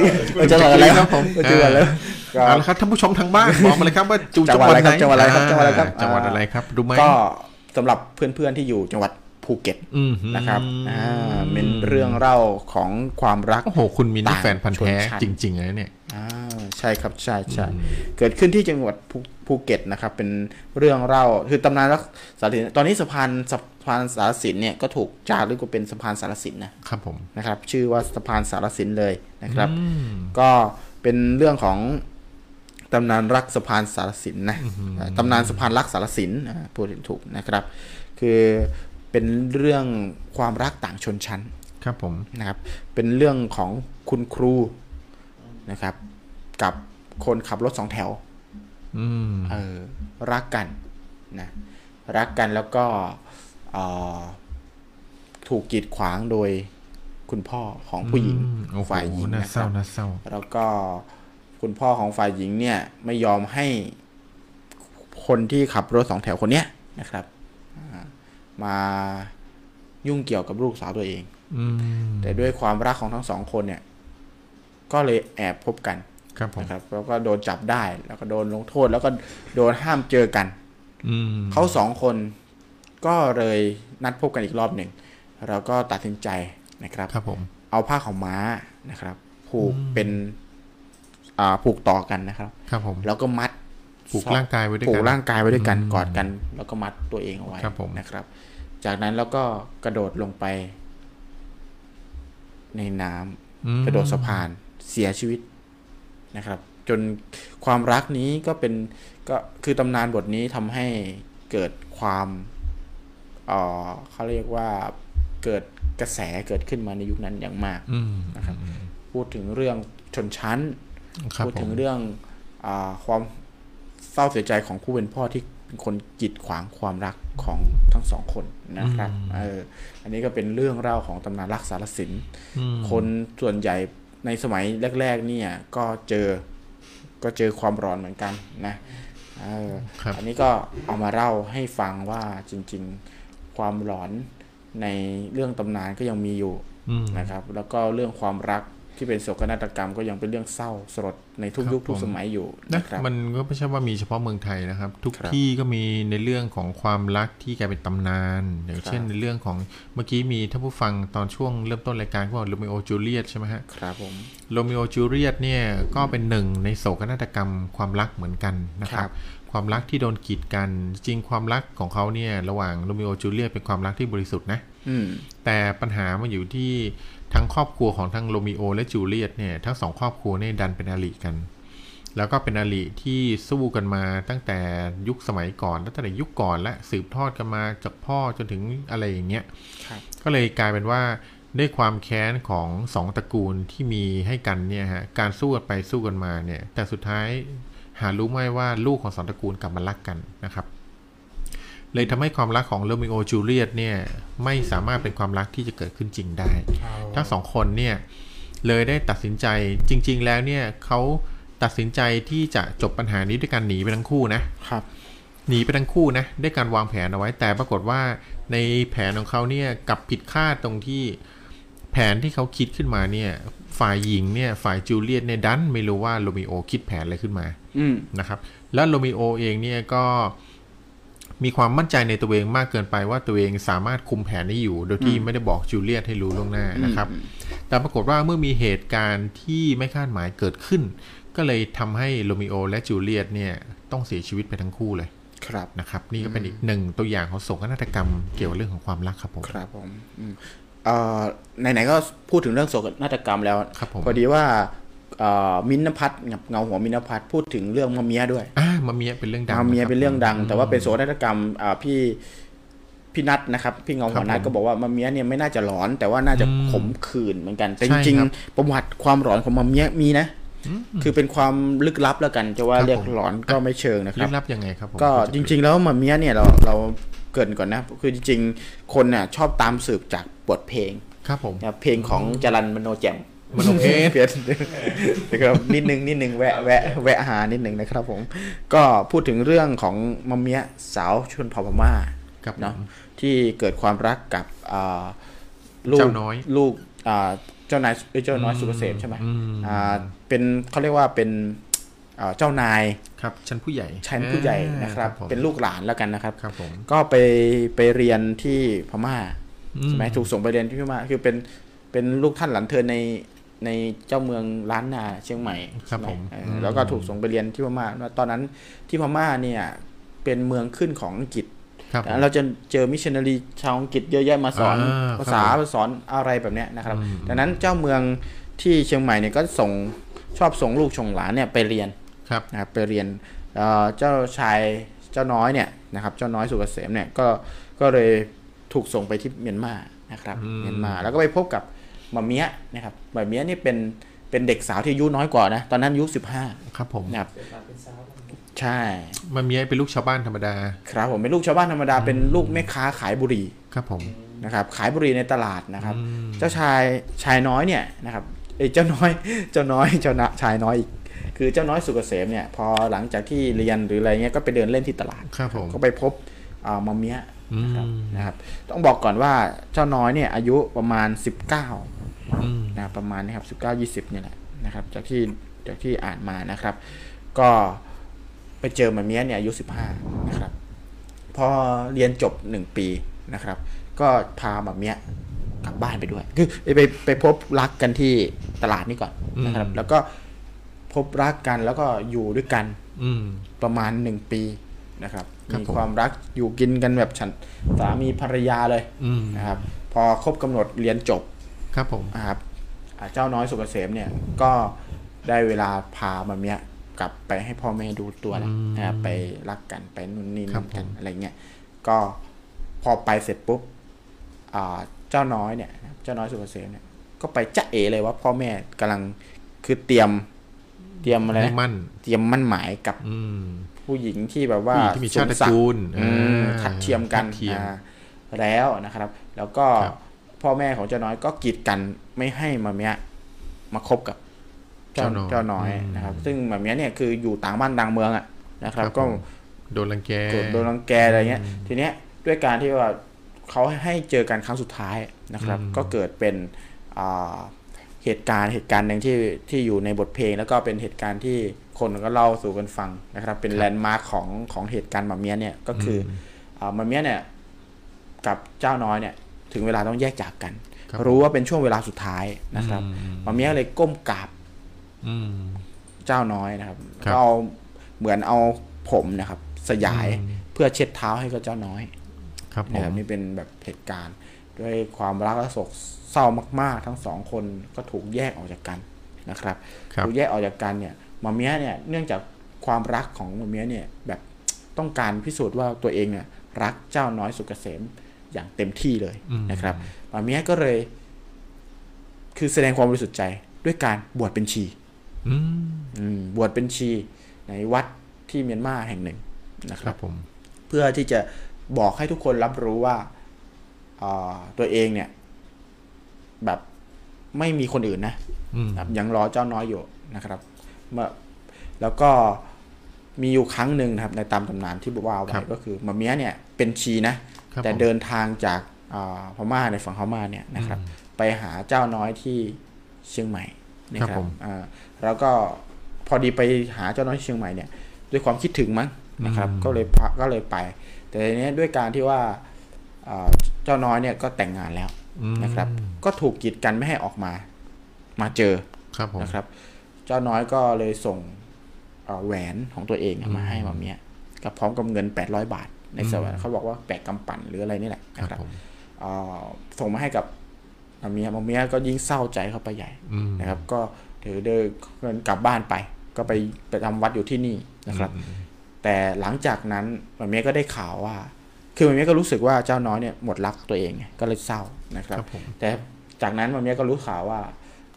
จังหวัดอะไรครับผมจังหวัดอะไรก็เอาละครับท่านผู้ชมทางบ้านบอกมาเลยครับว่าจูจังหวัดอะไรครับจังหวัดอะไรครับจังหวัดอะไรครับจังหวัดอะไรครับรู้ไหมก็สำหรับเพื่อนๆที่อยู่จังหวัดภูเก็ตอืมนะครับอ่าเป็นเรื่องเล่าของความรักโอ้โหคุณมีนี่ต่างแฟนพันธ์แท้ชนชั้นจริงๆเลยเนี่ย อ่าใช่ครับใช่ใช่เกิดขึ้นที่จังหวัดภูภูเก็ตนะครับ เป็นเรื่องเล่าคือตำนานรักสารสินตอนนี้สะพานสะพานสารสินเนี่ยก็ถูกจารึกว่าเป็นสะพานสารสินนะครับผมนะครับ ชื่อว่าสะพานสารสินเลยนะครับอืมก็เป็นเรื่องของตำนานรักสะพานสารสินนะตำนานสะพานรักสารสินอ่าพูดถูกนะครับ คือเป็นเรื่องความรักต่างชนชั้นครับผมนะครับ เป็นเรื่องของคุณครู นะครับ กับคนขับรถสองแถวอืมเออรักกันนะรักกันแล้วก็เอ่อถูกกีดขวางโดยคุณพ่อของผู้หญิงอืมโอ้โหฝ่ายหญิงน่านะคเศร้ารับน่าเศร้าแล้วก็คุณพ่อของฝ่ายหญิงเนี่ย ไม่ยอมให้คนที่ขับรถสองแถวคนเนี้ยนะครับอ่ามายุ่งเกี่ยวกับลูกสาวตัวเองอืมแต่ด้วยความรักของทั้งสองคนเนี่ย ก็เลยแอบพบกันครับผมนะครับแล้วก็โดนจับได้ แล้วก็โดนลงโทษ แล้วก็โดนห้ามเจอกันอืมเขาสองคนก็เลยนัดพบกันอีกรอบหนึ่งแล้วก็ตัดสินใจนะครับครับผมเอาผ้าขาวม้านะครับ ผูกเป็นอ่าผูกต่อกันนะครับ ครับผมแล้วก็มัดผูกร่างกายไว้ด้วยผูกักนร่างกายไว้ด้วยกันอืมกอดกัน แล้วก็มัดตัวเองเอาไว้ครับผมนะครับ จากนั้นแล้วก็กระโดดลงไป ในน้ำอืมกระโดดสะพาน เสียชีวิตนะครับ จนความรักนี้ก็เป็นก็คือตำนานบทนี้ทำให้เกิดความเอ่อเขาเรียกว่าเกิดกระแสเกิดขึ้นมาในยุคนั้นอย่างมากอืมนะครับ พูดถึงเรื่องชนชั้นครับพูดผถึมงเรื่องอาความเศร้าเสียใจของผู้เป็นพ่อที่เป็นคนกีดขวางความรักของทั้งสองคนนะครับ เออ อันนี้ก็เป็นเรื่องเล่าของตำนานรักสารสินอืมคนส่วนใหญ่ ในสมัยแรก ๆ เนี่ยก็เจอก็เจอความร้อนเหมือนกันนะเออครับอันนี้ก็เอามาเล่าให้ฟังว่าจริง ๆ ความหลอนในเรื่องตำนานก็ยังมีอยู่อืมนะครับ แล้วก็เรื่องความรัก ที่เป็นโศกนาฏกรรมก็ยังเป็นเรื่องเศร้าสลดในทุกครับยุคทุกผมสมัยอยู่นะนะครับมันก็ไม่ใช่ว่ามีเฉพาะเมืองไทยนะครับ ทุกครับที่ก็มีในเรื่องของความรักที่กลายเป็นตำนาน อย่างครับเช่นในเรื่องของเมื่อกี้มีท่านผู้ฟังตอนช่วงเริ่มต้นรายการก็บอกโรมิโอจูเลียตใช่ไหมฮะครับผมโรมิโอจูเลียตเนี่ยก็เป็นหนึ่งในโศกนาฏกรรมความรักเหมือนกันนะคครัรับบความรักที่โดนกีดกันจริงความรักของเขาเนี่ยระหว่างโรมิโอจูเลียตเป็นความรักที่บริสุทธิ์นะอืมแต่ปัญหามันอยู่ที่ ทั้งครอบครัวของทั้งโรมิโอและจูเลียตเนี่ยทั้งสองครอบครัวเนี่ยดันเป็นอริกัน แล้วก็เป็นอริที่สู้กันมาตั้งแต่ยุคสมัยก่อนตั้งแต่ยุคก่อนและสืบทอดกันมาจากพ่อจนถึงอะไรอย่างเงี้ยครับก็เลยกลายเป็นว่าด้วยความแค้นของสองตระกูลที่มีให้กันเนี่ยฮะการสู้กันไปสู้กันมาเนี่ยแต่สุดท้ายหารู้ไหมว่าลูกของสองตระกูลกลับมารักกันนะครับ เลยทำให้ความรักของโรมิโอจูเลียตเนี่ยไม่สามารถเป็นความรักที่จะเกิดขึ้นจริงได้ ทั้งสองคนเนี่ยเลยได้ตัดสินใจจริง ๆ แล้วเนี่ยเขาตัดสินใจที่จะจบปัญหานี้ด้วยการหนีไปทั้งคู่นะครับหนีไปทั้งคู่นะด้วยการวางแผนเอาไว้แต่ปรากฏว่าในแผนของเขาเนี่ยกลับผิดคาดตรงที่แผนที่เขาคิดขึ้นมาเนี่ย ฝ่ายหญิงเนี่ยฝ่ายจูเลียตเนี่ยดันไม่รู้ว่าโรมิโอคิดแผนอะไรขึ้นมาอืมนะครับ แล้วโรมิโอเองเนี่ยก็ มีความมั่นใจในตัวเองมากเกินไปว่าตัวเองสามารถคุมแผนได้อยู่ โดยที่ไม่ได้บอกจูเลียตให้รู้ล่วงหน้านะครับ แต่ปรากฏว่าเมื่อมีเหตุการณ์ที่ไม่คาดหมายเกิดขึ้น ก็เลยทำให้โรมิโอและจูเลียตเนี่ยต้องเสียชีวิตไปทั้งคู่เลยครับนะครับนี่ก็เป็นอีกหนึ่งตัวอย่างของโศกนาฏกรรมเกี่ยวกับเรื่องของความรักครับผมครับผมอืมเอ่อไหนๆก็พูดถึงเรื่องโศกนาฏกรรมแล้วครับผมพอดีว่าเอ่อ มินท์นพัฒน์กับเงาหัวมินท์นพัฒน์พูดถึงเรื่องมะเมียด้วยอ่ามาเมียเป็นเรื่องดังมะเมียะคบเป็นเรื่องดังผมแต่ว่าเป็นโศกนาฏกรรมอ่าพี่พี่นัทนะครับ พี่เงาหัวนัทครับผมก็บอกว่ามะเมียเนี่ยไม่น่าจะหลอน แต่ว่าน่าจะอืมขมขื่นเหมือนกัน แต่ใช่จริงครับๆประวัติความหลอนของมะเมียมีนะคือเป็นความลึกลับแล้วกัน จะว่าครับเรียกผมหลอนก็ไม่เชิงนะคลึรับกลับยังไงครับผมก็จริง ๆ แล้วมะเมียเนี่ยเราเราเกรินก่อนนะคือจริงๆคนน่ะชอบตามสืบจากบทเพลงครับผมนะครับเพลงของจรันมโนแจ่ม มโนเพชรเพชรนะครับนิดนึงนิดนึงแวะแวะแวะหานิดนึงนะครับผม ก็พูดถึงเรื่องของมะเมียสาวชนเผ่าพม่าครับเนาะผมที่เกิดความรักกับอ่าลูกเจ้าน้อยลูกอ่าเจ้านายเอ้ยเจ้าน้อยสุกเกษมใช่ไหมอืมอ่าเป็นเขาเรียกว่าเป็นอ่าเจ้านายครับชั้นผู้ใหญ่ชั้นผู้ใหญ่นะครับผมเป็นลูกหลานแล้วกันนะครับครับผมก็ไปไปเรียนที่พม่าอืใช่ไหมถูกส่งไปเรียนที่พม่าคือเป็นเป็นลูกท่านหลานเธอใน ในเจ้าเมืองล้านนาเชียงใหม่ครับใช่ไหผมเอออืมแล้วก็ถูกส่งไปเรียนที่พม่าแล้วตอนนั้นที่พม่าเนี่ยเป็นเมืองขึ้นของอังกฤษครับผมเราจะเจอมิชชันนารีชาวอังกฤษเยอะแยะมาสอนอ่าภาษาครับผมมาสอนอะไรแบบเนี้ยนะครับอืมดังนั้นเจ้าเมืองที่เชียงใหม่เนี่ยก็ส่งชอบส่งลูกชงหลานเนี่ยไปเรียนครับนะครับไปเรียนเอ่อเจ้าชายเจ้าน้อยเนี่ยนะครับเจ้าน้อยสุกเกษมเนี่ยก็ก็เลยถูกส่งไปที่เมียนมานะครับอืมเมียนมาแล้วก็ไปพบกับห มาเมียนะครับหมาเมียนี่เป็นเป็นเด็กสาวที่อายุน้อยกว่านะ ตอนนั้นอายุสิบห้าครับผมนะครับใช่มันมีเป็นลูกชาวบ้านธรรมดา ครับผมเป็นลูกชาวบ้านธรรมดาเป็นลูกแม่ค้าขายบุหรี่ครับผมนะครับ ขายบุหรี่ในตลาดนะครับอืมเจ้าชายชายน้อยเนี่ยนะครับเอ้ยเจ้าน้อยเจ้าน้อยเจ้านะชายน้อยอีกคือเจ้าน้อยสุกเกษมเนี่ยพอหลังจากที่เรียนหรืออะไรเงี้ยก็ไปเดินเล่นที่ตลาดครับผมก็ไปพบอ่ามอมเมียอืนะครับมนะครับ ต้องบอกก่อนว่าเจ้าน้อยเนี่ยอายุประมาณ 19อืม นะประมาณนี้ครับ19 20เนี่ยแหละนะครับ จากที่จากที่อ่านมานะครับ ก็ไปเจอมอมเมียเนี่ยอายุ15นะครับ พอเรียนจบ1ปีนะครับ ก็พามาเมียกลับบ้านไปด้วย คือไปไปพบรักกันที่ตลาดนี่ก่อนนะครับ แล้วก็พบรักกันแล้วก็อยู่ด้วยกัน อืมประมาณหนึ่งปีนะครับครับมีผมความรักอยู่กินกันแบบฉันสามีภรรยาเลยอืมนะครับ พอครบกำหนดเรียนจบ ครับผมนะครับอ่าเจ้าน้อยสุกเกษมเนี่ยก็ได้เวลาพามาเมียกลับไปให้พ่อแม่ดูตัวแล้วนะครับไปรักกันไปนู่นนี่นั่นกันอะไรเงี้ยก็พอไปเสร็จปุ๊บอ่าเจ้าน้อยเนี่ยนะครับเจ้าน้อยสุกเกษมเนี่ยก็ไปจะเอเลยว่าพ่อแม่กำลังคือเตรียม เตรียมอะไรให้นะมั่นเตรียมมั่นหมายกับอืมผู้หญิงที่แบบว่าผู้หญิงที่มีชาติตระสูงศักูลอืมอ่าทัดเทียมกันทัดเทียมอ่าแล้วนะครับ แล้วก็ครับ พ่อแม่ของเจ้าน้อยก็กีดกันไม่ให้มาเมียมาคบกับเจ้าเจ้าน้อยนะครับ ซึ่งมาเมียเนี่ยคืออยู่ต่างบ้านต่างเมืองอะนะครับ ก็ผมโดนรังแกเกิดโดนรังแกอะไรเงี้ย ทีเนี้ยด้วยการที่ว่าเขาให้เจอกันครั้งสุดท้ายนะครับอืมก็เกิดเป็นอ่าเหตุการณ์เหตุการณ์หนึ่งที่ที่อยู่ในบทเพลง แล้วก็เป็นเหตุการณ์ที่คนก็เล่าสู่กันฟังนะครับ เป็นแลนด์มาร์คของของเหตุการณ์มาเมียเนี่ยก็คือออามาเมียเนี่ยกับเจ้าน้อยเนี่ย ถึงเวลาต้องแยกจากกันครับรู้ว่าเป็นช่วงเวลาสุดท้ายนะครับอืมมาเมียเลยก้มกราบอืมเจ้าน้อยนะครับครับก็เอาเหมือนเอาผมนะครับ สยายอืมเพื่อเช็ดเท้าให้กับเจ้าน้อย ครับผนะคมรับนี่เป็นแบบเหตุการณ์ ด้วยความรักและโศกเศร้ามาก ๆ ทั้งสองคนก็ถูกแยกออกจากกันนะครับครับถูกแยกออกจากกันเนี่ยมาเมียเนี่ยเนื่องจากความรักของมาเมียเนี่ยแบบต้องการพิสูจน์ว่าตัวเองเนี่ยรักเจ้าน้อยสุกเกษม อย่างเต็มที่เลยอืมนะครับมาเมียก็เลย คือแสดงความบริสุทธิ์ใจด้วยการบวชเป็นชีอืมอืมบวชเป็นชีในวัดที่เมียนมาแห่งหนึ่งนะคครัรับบผมเพื่อที่จะบอกให้ทุกคนรับรู้ว่าอ่าตัวเองเนี่ย แบบไม่มีคนอื่นนะอืมครับยังรอเจ้าน้อยอยู่นะครับเมื่อแล้วก็มีอยู่ครั้งหนึ่งนะครับ ในตามตำนานที่บอกว่าไว้ก็คือมาเมียเนี่ย เป็นชีนะครับ แต่ผมเดินทางจากอ่าพม่าในฝั่งพม่าเนี่ยนะครับ ไปหาเจ้าน้อยที่เชียงใหม่นะคครัรับบผมอ่าแล้วก็พอดีไปหาเจ้าน้อยที่เชียงใหม่เนี่ย ด้วยความคิดถึงมั้งนะครับอืมก็เลยพาก็เลยไป แต่ทีนี้ด้วยการที่ว่าอ่าเจ้าน้อยเนี่ยก็แต่งงานแล้วอืมนะครับ ก็ถูกกีดกันไม่ให้ออกมา มาเจอครับผมนะครับ เจ้าน้อยก็เลยส่งเอ่อแหวนของตัวเองเนี่ยมาให้มาเมียกับพร้อมกับเงิน800บาท ในสวรรค์เขาบอกว่าแปะกำปั่นหรืออะไรนี่แหละครันะบครับผมเอ่อส่งมาให้กับมาเมียมาเมียก็ยิ่งเศร้าใจเข้าไปใหญ่อืมนะครับ ก็ถือเดินเงินกลับบ้านไป ก็ไปไปทำวัดอยู่ที่นี่นะครับอืมแต่หลังจากนั้นมาเมียก็ได้ข่าวว่า คือมาเมียก็รู้สึกว่าเจ้าน้อยเนี่ยหมดรักตัวเองไงก็เลยเศร้านะครับครับผมแต่จากนั้นมาเมียก็รู้ข่าวว่า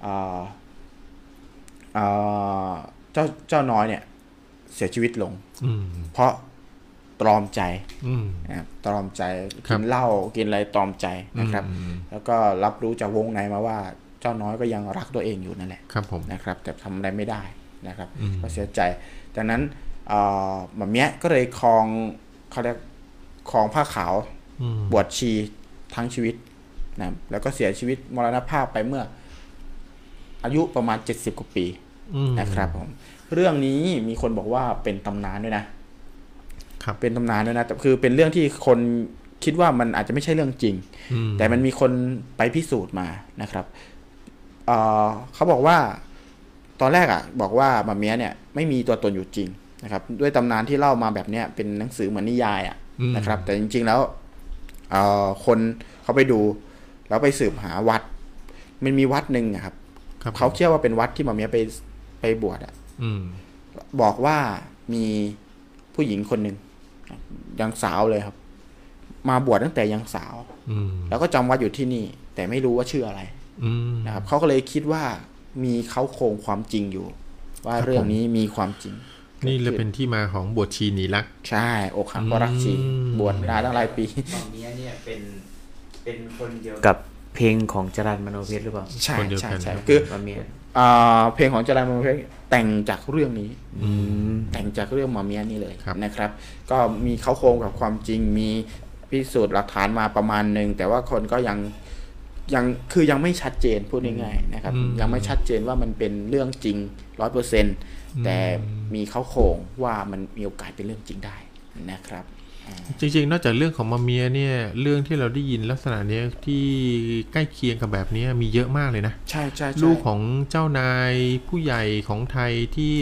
เอ่อเอ่อเจ้าเจ้าน้อยเนี่ย เสียชีวิตลงอืมเพราะ ตรอมใจอืมนะครับตรอมใจครักิบนเหล้ากินอะไรตรอมใจนะครับอืมแล้วก็รับรู้จากวงในมาว่าเจ้าน้อยก็ยังรักตัวเองอยู่นั่นแหละครับผมนะครับ แต่ทำอะไรไม่ได้นะครับอืมก็เสียใจจากนั้นเอ่อหม่อมเมียก็เลยครองเขาเรียกครองผ้าขาวอืมบวชชีทั้งชีวิตนะครับแล้วก็เสียชีวิตมรณภาพไปเมื่อ อายุประมาณ70กว่าปีอืมนะครับผมเรื่องนี้มีคนบอกว่าเป็นตำนานด้วยนะครับ เป็นตำนานด้วยนะแต่คือเป็นเรื่องที่คนคิดว่ามันอาจจะไม่ใช่เรื่องจริงอืมแต่มันมีคนไปพิสูจน์มานะครับเอ่อเขาบอกว่าตอนแรกอะ บอกว่ามาเมียเนี่ยไม่มีตัวตนอยู่จริงนะครับ ด้วยตำนานที่เล่ามาแบบเนี้ยเป็นหนังสือเหมือนนิยายอะอืมนะครับ แต่จริง ๆแล้วเอ่อคนเขาไปดู แล้วไปสืบหาวัด มันมีวัดหนึ่งอะครับครับเขาเชื่อว่าเป็นวัดที่มาเมียไปไปบวชอะอืมบอกว่ามีผู้หญิงคนหนึ่ง ยังสาวเลยครับ มาบวชตั้งแต่ยังสาวอืมแล้วก็จำวัดอยู่ที่นี่ แต่ไม่รู้ว่าชื่ออะไรอืมนะครับเขาก็เลยคิดว่ามีเขาโครงความจริงอยู่ ว่าครับเรื่องนี้มีความจริง นี่เลยเป็นที่มาของบวชชีหนีรัก ใช่อกหักเพราะรักจริงอืมบวชนานตั้งหลายปีตอนนี้เนี่ยเป็นเป็นคนเดียวกับเพลงของจรันมโนเพชรหรือเปล่า ใช่คนเดียวใช่กันใช่ครับคือมา เมียอ่าเพลงของจรัญมนเพชรแต่งจากเรื่องนี้อืมแต่งจากเรื่องหมาเมียนี่เลยครับนะครับ ก็มีเขาโครงกับความจริงมีพิสูจน์หลักฐานมาประมาณหนึ่งแต่ว่าคนก็ยังยังคือยังไม่ชัดเจนพูดง่ายๆนะครับอืมยังไม่ชัดเจนว่ามันเป็นเรื่องจริงร้อยเปอร์เซ็นต์แต่มีเขาโครงว่ามันมีโอกาสเป็นเรื่องจริงได้นะครับอ่า จริงๆ นอกจากเรื่องของมาเมียเนี่ย เรื่องที่เราได้ยินลักษณะเนี้ยที่ใกล้เคียงกับแบบเนี้ยมีเยอะมากเลยนะใช่ใช่ใช่ลูกของเจ้านายผู้ใหญ่ของไทยที่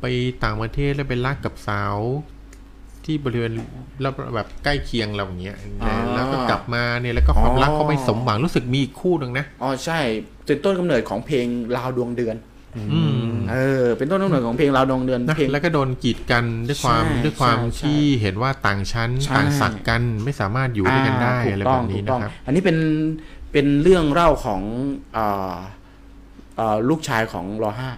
ไปต่างประเทศแล้วไปรักกับสาว ที่บริเวณแล้วแบบใกล้เคียงเราอย่างเงี้ยแล้วก็กลับมาเนี่ยแล้วก็ความรักเขาไม่สมหวังรู้สึกมีอีกคู่หนึ่งนะอ๋อใช่เป็นต้นกำเนิดของเพลงลาวดวงเดือนอืม เออ เป็นต้นกำเนิดของเพลงลาวดวงเดือนนะเพลงแล้วก็โดนกีดกันด้วยความใช่ด้วยความใช่ใช่ที่เห็นว่าต่างชั้นใช่ต่างศักดิ์กันไม่สามารถอยู่ด้วยกันได้าถูอะไรต้แบงบนี้ถูกนะต้องครับอันนี้เป็นเป็นเรื่องเล่าของเอ่อเอ่อลูกชายของรอห้า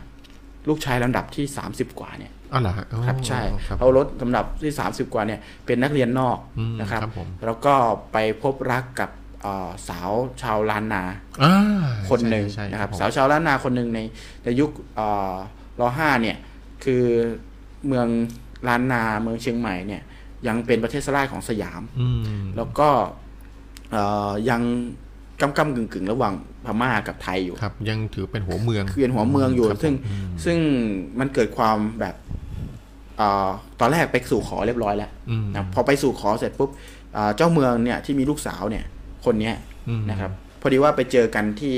ลูกชายลำดับที่30กว่าเนี่ยอ๋อเหรอฮะอ๋อครับใช่ครับเขารถลำดับที่30กว่าเนี่ยเป็นนักเรียนนอกอืมนะครับครับผมแล้วก็ไปพบรักกับเอ่อ สาวชาวล้านนาอ่าคนหนึ่งใช่นะครับผมสาวชาวล้านนาคนหนึ่งในในยุคเอ่อรอห้าเนี่ย คือเมืองล้านนาเมืองเชียงใหม่เนี่ย ยังเป็นประเทศสลายของสยามอืมแล้วก็เอ่อยังกำกำกึ่งกึ่งๆระหว่างพม่ากับไทยอยู่ครับ ยังถือเป็นหัวเมืองคือเป็นหัวเมืองอยู่ครับซึ่งผมอืมซึ่งมันเกิดความแบบเออตอนแรกไปสู่ขอเรียบร้อยแล้วอืมนะพอไปสู่ขอเสร็จปุ๊บเอ่อเจ้าเมืองเนี่ยที่มีลูกสาวเนี่ย คนเนี้ยอืมนะครับ พอดีว่าไปเจอกันที่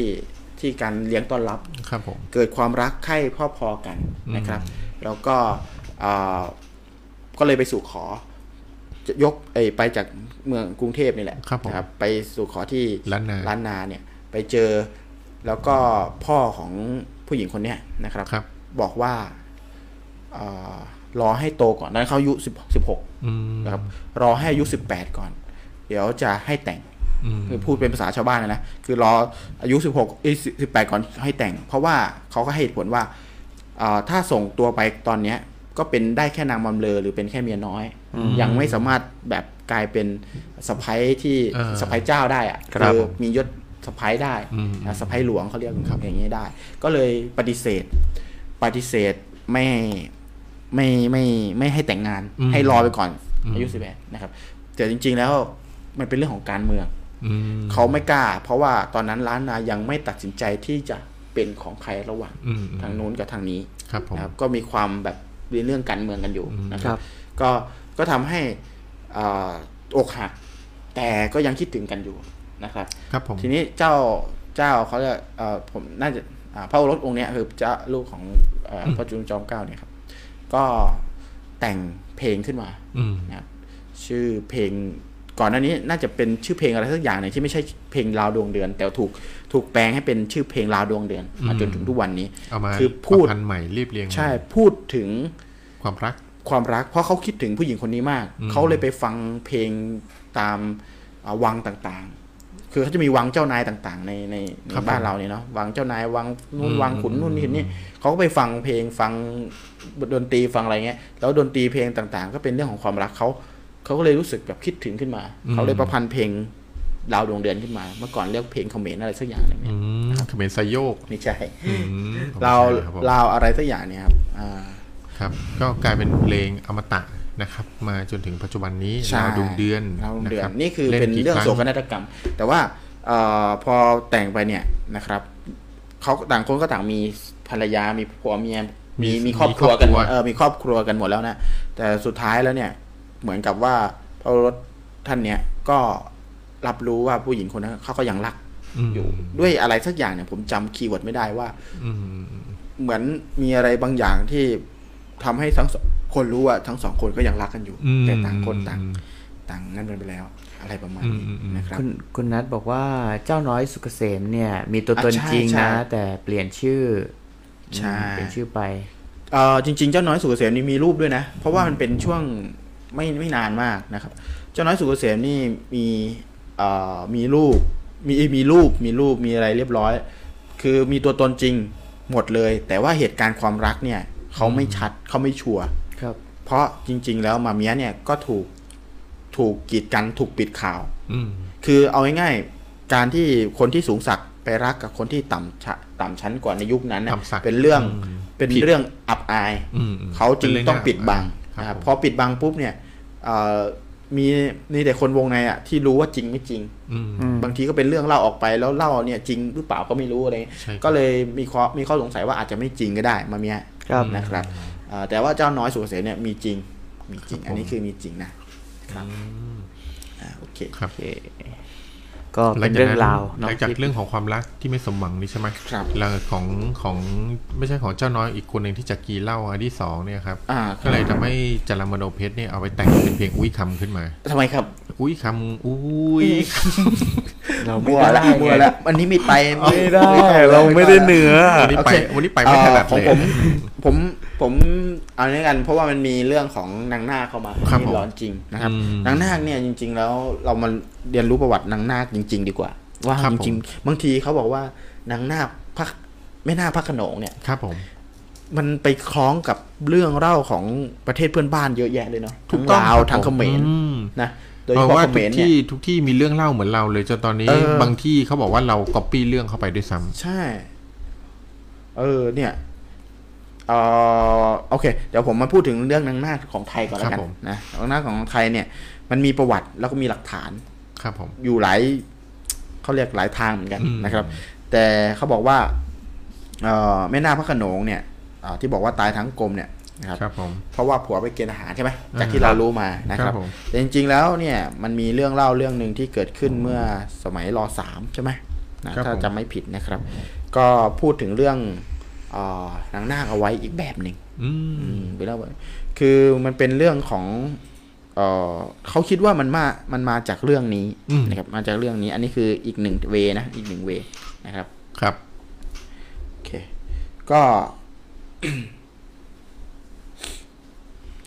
ที่การเลี้ยงต้อนรับครับผมเกิดความรักใคร่พ่อพอกันนะครับ แล้วก็เอ่อก็เลยไปสู่ขอ จะยกเอยไปจากเมืองกรุงเทพนี่แหละครับผมนะครับไปสู่ขอที่ล้านนาล้านนาเนี่ย ไปเจอแล้วก็พ่อของผู้หญิงคนเนี้ยนะครับครับบอกว่าเอ่อรอให้โตก่อนนั้นเขาอายุสิบสิบหกอืมนะครับ รอให้อายุสิบแปดก่อน เดี๋ยวจะให้แต่งอืม คือพูดเป็นภาษาชาวบ้านนะนะคือรออายุ 16เอ้สิบแปดก่อนให้แต่ง เพราะว่าเขาก็ให้เหตุผลว่าอ่าถ้าส่งตัวไปตอนเนี้ยก็เป็นได้แค่นางบำเลอหรือเป็นแค่เมียน้อย ยังไม่สามารถแบบกลายเป็นสะพ้ยที่เออสะพ้ยเจ้าได้อะครับอมียศสะพ้ยได้อืมนะสะพ้ยหลวงเขาเรียกครับอย่างนี้ได้ ก็เลยปฏิเสธ ปฏิเสธไม่ไม่ไม่ไม่ให้แต่งงานอืมให้รอไปก่อนอืมอายุสิบแปดนะครับแต่จริง ๆ แล้วมันเป็นเรื่องของการเมืองอืม เขาไม่กล้า เพราะว่าตอนนั้นร้านนายังไม่ตัดสินใจที่จะเป็นของใครระหว่างอืมทางนู้นกับทางนี้ครับผมนะครับก็มีความแบบเรื่องการเมืองกันอยู่อืมนะคครัรับบก็ก็ทำให้อ่าอกหักแต่ก็ยังคิดถึงกันอยู่นะครับครับผมทีนี้เจ้าเจ้าเขาจะเอ่อผมน่าจะอ่าพระโอรสองค์เนี้ยคือเจ้าลูกของเอ่อพระจุลจอมเกล้าเนี่ยครับ ก็แต่งเพลงขึ้นมาอืมนะครับชื่อเพลง ก่อนหน้านี้น่าจะเป็นชื่อเพลงอะไรสักอย่างหนึ่งที่ไม่ใช่เพลงลาวดวงเดือน แต่ถูกถูกแปลงให้เป็นชื่อเพลงลาวดวงเดือนมาอืมจนถึงทุกวันนี้เอามาคือพูดประพันธ์ใหม่เรียบเรียงใช่พูดถึงความรักความรัก เพราะเขาคิดถึงผู้หญิงคนนี้มากอืมเขาเลยไปฟังเพลงตามอ่าวังต่างๆ คือเขาจะมีวังเจ้านายต่างๆ ในในในบ้านเราเนี่ยเนาะวังเจ้านายวังนู่นวังขุนนู่นนี่นี่เขาก็ไปฟังเพลงฟังดนตรีฟังอะไรเงี้ยแล้วดนตรีเพลงต่างๆ ก็เป็นเรื่องของความรักเขา เขาก็เลยรู้สึกแบบคิดถึงขึ้นมาอืมเขาเลยประพันธ์เพลงดาวดวงเดือนขึ้นมา เมื่อก่อนเรียกเพลงเขมรอะไรสักอย่างหนึงอืเนี่ยมเขมรไซโยกไม่ใช่อืมเราไม่ใช่ครับผมเราอะไรสักอย่างเนี่ยครับอ่าครับ ก็กลายเป็นเพลงอมตะนะครับ มาจนถึงปัจจุบันนี้ใช่ดาวดวงเดือนดาวดวงเดือะนรับนี่คือล่เป็นกี่เรื่องคโศกนาฏกรรม แต่ว่าเอ่อพอแต่งไปเนี่ยนะครับเขาต่างคนก็ต่างมีภรรยามีผัวเมียมีมีมีครอบครัวกันหมดมีครอบครัวเออมีครอบครัวกันหมดแล้วนะแต่สุดท้ายแล้วเนี่ย เหมือนกับว่าพระโอรถท่านเนี่ยก็รับรู้ว่าผู้หญิงคนนั้นเขาก็ยังรักมอยู่ด้วยอะไรสักอย่างเนี่ยผมจำ keyword ไม่ได้ว่าอืมเหมือนมีอะไรบางอย่างที่ทำให้ทั้งสองคนรู้ว่าทั้งสองคนก็ยังรักกันอยู่อืมแต่ต่างคนต่างต่างนั่นกันไปแล้ว อะไรประมาณนี้อืมอืมอืมนะครับคุณคุณนัทบอกว่าเจ้าน้อยศุขเกษมเนี่ย มีตัวตนอะใช่จริงใช่นะ แต่เปลี่ยนชื่อใช่อืมเปลี่ยนชื่อไปเออจริง ๆ เจ้าน้อยศุขเกษมนี่มีรูปด้วยนะ เพราะว่ามันเป็นช่วง ไม่ไม่นานมากนะครับ เจ้าน้อยสุกเกษมนี่มีเอ่อมีรูปมีมีรูปมีรูปมีอะไรเรียบร้อย คือมีตัวตนจริงหมดเลย แต่ว่าเหตุการณ์ความรักเนี่ยเขาไม่ชัดเขาไม่ชัวร์ครับเพราะจริง ๆ แล้วมาเมียเนี่ยก็ถูกถูกกีดกันถูกปิดข่าวอืมคือเอาง่ายๆการที่คนที่สูงศักดิ์ไปรักกับคนที่ต่ำชะต่ำชั้นกว่าในยุคนั้นน่ะต่ำศักดิ์เป็นเรื่องอืมเป็นผิดเรื่องอับอายอืมอืมเขาจึงป็นรื่ต้องปิดบังครันะครับผมพอปิดบังปุ๊บเนี่ยเอ่อ มีมีแต่คนวงในอะที่รู้ว่าจริงไม่จริงอืมอืมบางทีก็เป็นเรื่องเล่าออกไปแล้วเล่าเนี่ยจริงหรือเปล่าก็ไม่รู้อะไรเงี้ยใช่ครับก็เลยมีข้อมีข้อสงสัยว่าอาจจะไม่จริงก็ได้มาเมียครับนะครับเอ่อแต่ว่าเจ้าน้อยสุกเกษมเนี่ยมีจริงมีจริงครับผมอันนี้คือมีจริงนะอืมอ่าโอเคครับโอเค ก็เป็นเรื่องราวหเนาะลังจากที่เรื่องของความรักที่ไม่สมหวังนี่ใช่ไหมครับแล้วของของไม่ใช่ของเจ้าน้อยอีกคนหนึ่งที่จักรีเล่าอันที่สองเนี่ยครับอ่าก็เลยทำให้จารามโนเพชรเนี่ยเอาไปแต่งเป็นเพลงอุ้ยคำขึ้นมาทำไมครับ อุ้ยคำอุ้ย เราไม่มัวได้ละมัวละอันนี้ไม่ไปไม่ได้ เราไม่ได้เหนือวันนี้ไปโอเควันนี้ไปไม่ถนัดเอ่อของเลยผม ผมผมเอาเนี้กันเพราะว่ามันมีเรื่องของนางนาคเข้ามาครับที่ผมร้อนจริงนะครับอืมนางนาคเนี่ยจริง ๆ แล้วเรามาเรียนรู้ประวัตินางนาคจริง ๆ ดีกว่า ว่าครับจผมริงๆบางทีเขาบอกว่านางนาคพระแม่นาคพระโขนงเนี่ยครับผมมันไปคล้องกับเรื่องเล่าของประเทศเพื่อนบ้านเยอะแยะเลยเนาะถูทั้กงต้องลาวครับทั้งเขมรอืมนะ โดยเพเฉราะพาะว่าเขมทุกรเนี่ยที่ทุกที่มีเรื่องเล่าเหมือนเราเลยจนตอนนี้เออบางที่เขาบอกว่าเราก๊อปปี้เรื่องเข้าไปด้วยซ้ำใช่ เออ เนี่ยเออโอเค เดี๋ยวผมมาพูดถึงเรื่องนางนาคของไทยก่อนแล้วกัครันบผมนะนางนาคของไทยเนี่ย มันมีประวัติแล้วก็มีหลักฐาน ครับผม อยู่หลายเขาเรียกหลายทางเหมือนกันอืมนะครับ แต่เขาบอกว่าเออแม่นาคพระโขนงเนี่ยอ่าที่บอกว่าตายทั้งกลมเนี่ย นะครับครับผมเพราะว่าผัวไปเกณฑ์อาหารใช่ไหมอ่าจากที่เรารู้มานะคครัรับบผมแต่จริงๆแล้วเนี่ยมันมีเรื่องเล่าเรื่องหนึ่งที่เกิดขึ้นเมื่อสมัยรสามใช่ไหมนะครับถ้าผมจำไม่ผิดนะครับ ก็พูดถึงเรื่องเออนางนาคเอาไว้อีกแบบหนึ่งอืมอืมเป็นเรื่องแบบคือมันเป็นเรื่องของเออเขาคิดว่ามันมามันมาจากเรื่องนี้อืมนะครับ มาจากเรื่องนี้ อันนี้คืออีกหนึ่งเวนะอีกหนึ่งเวนะครับ ครับโอเคก็ โอเ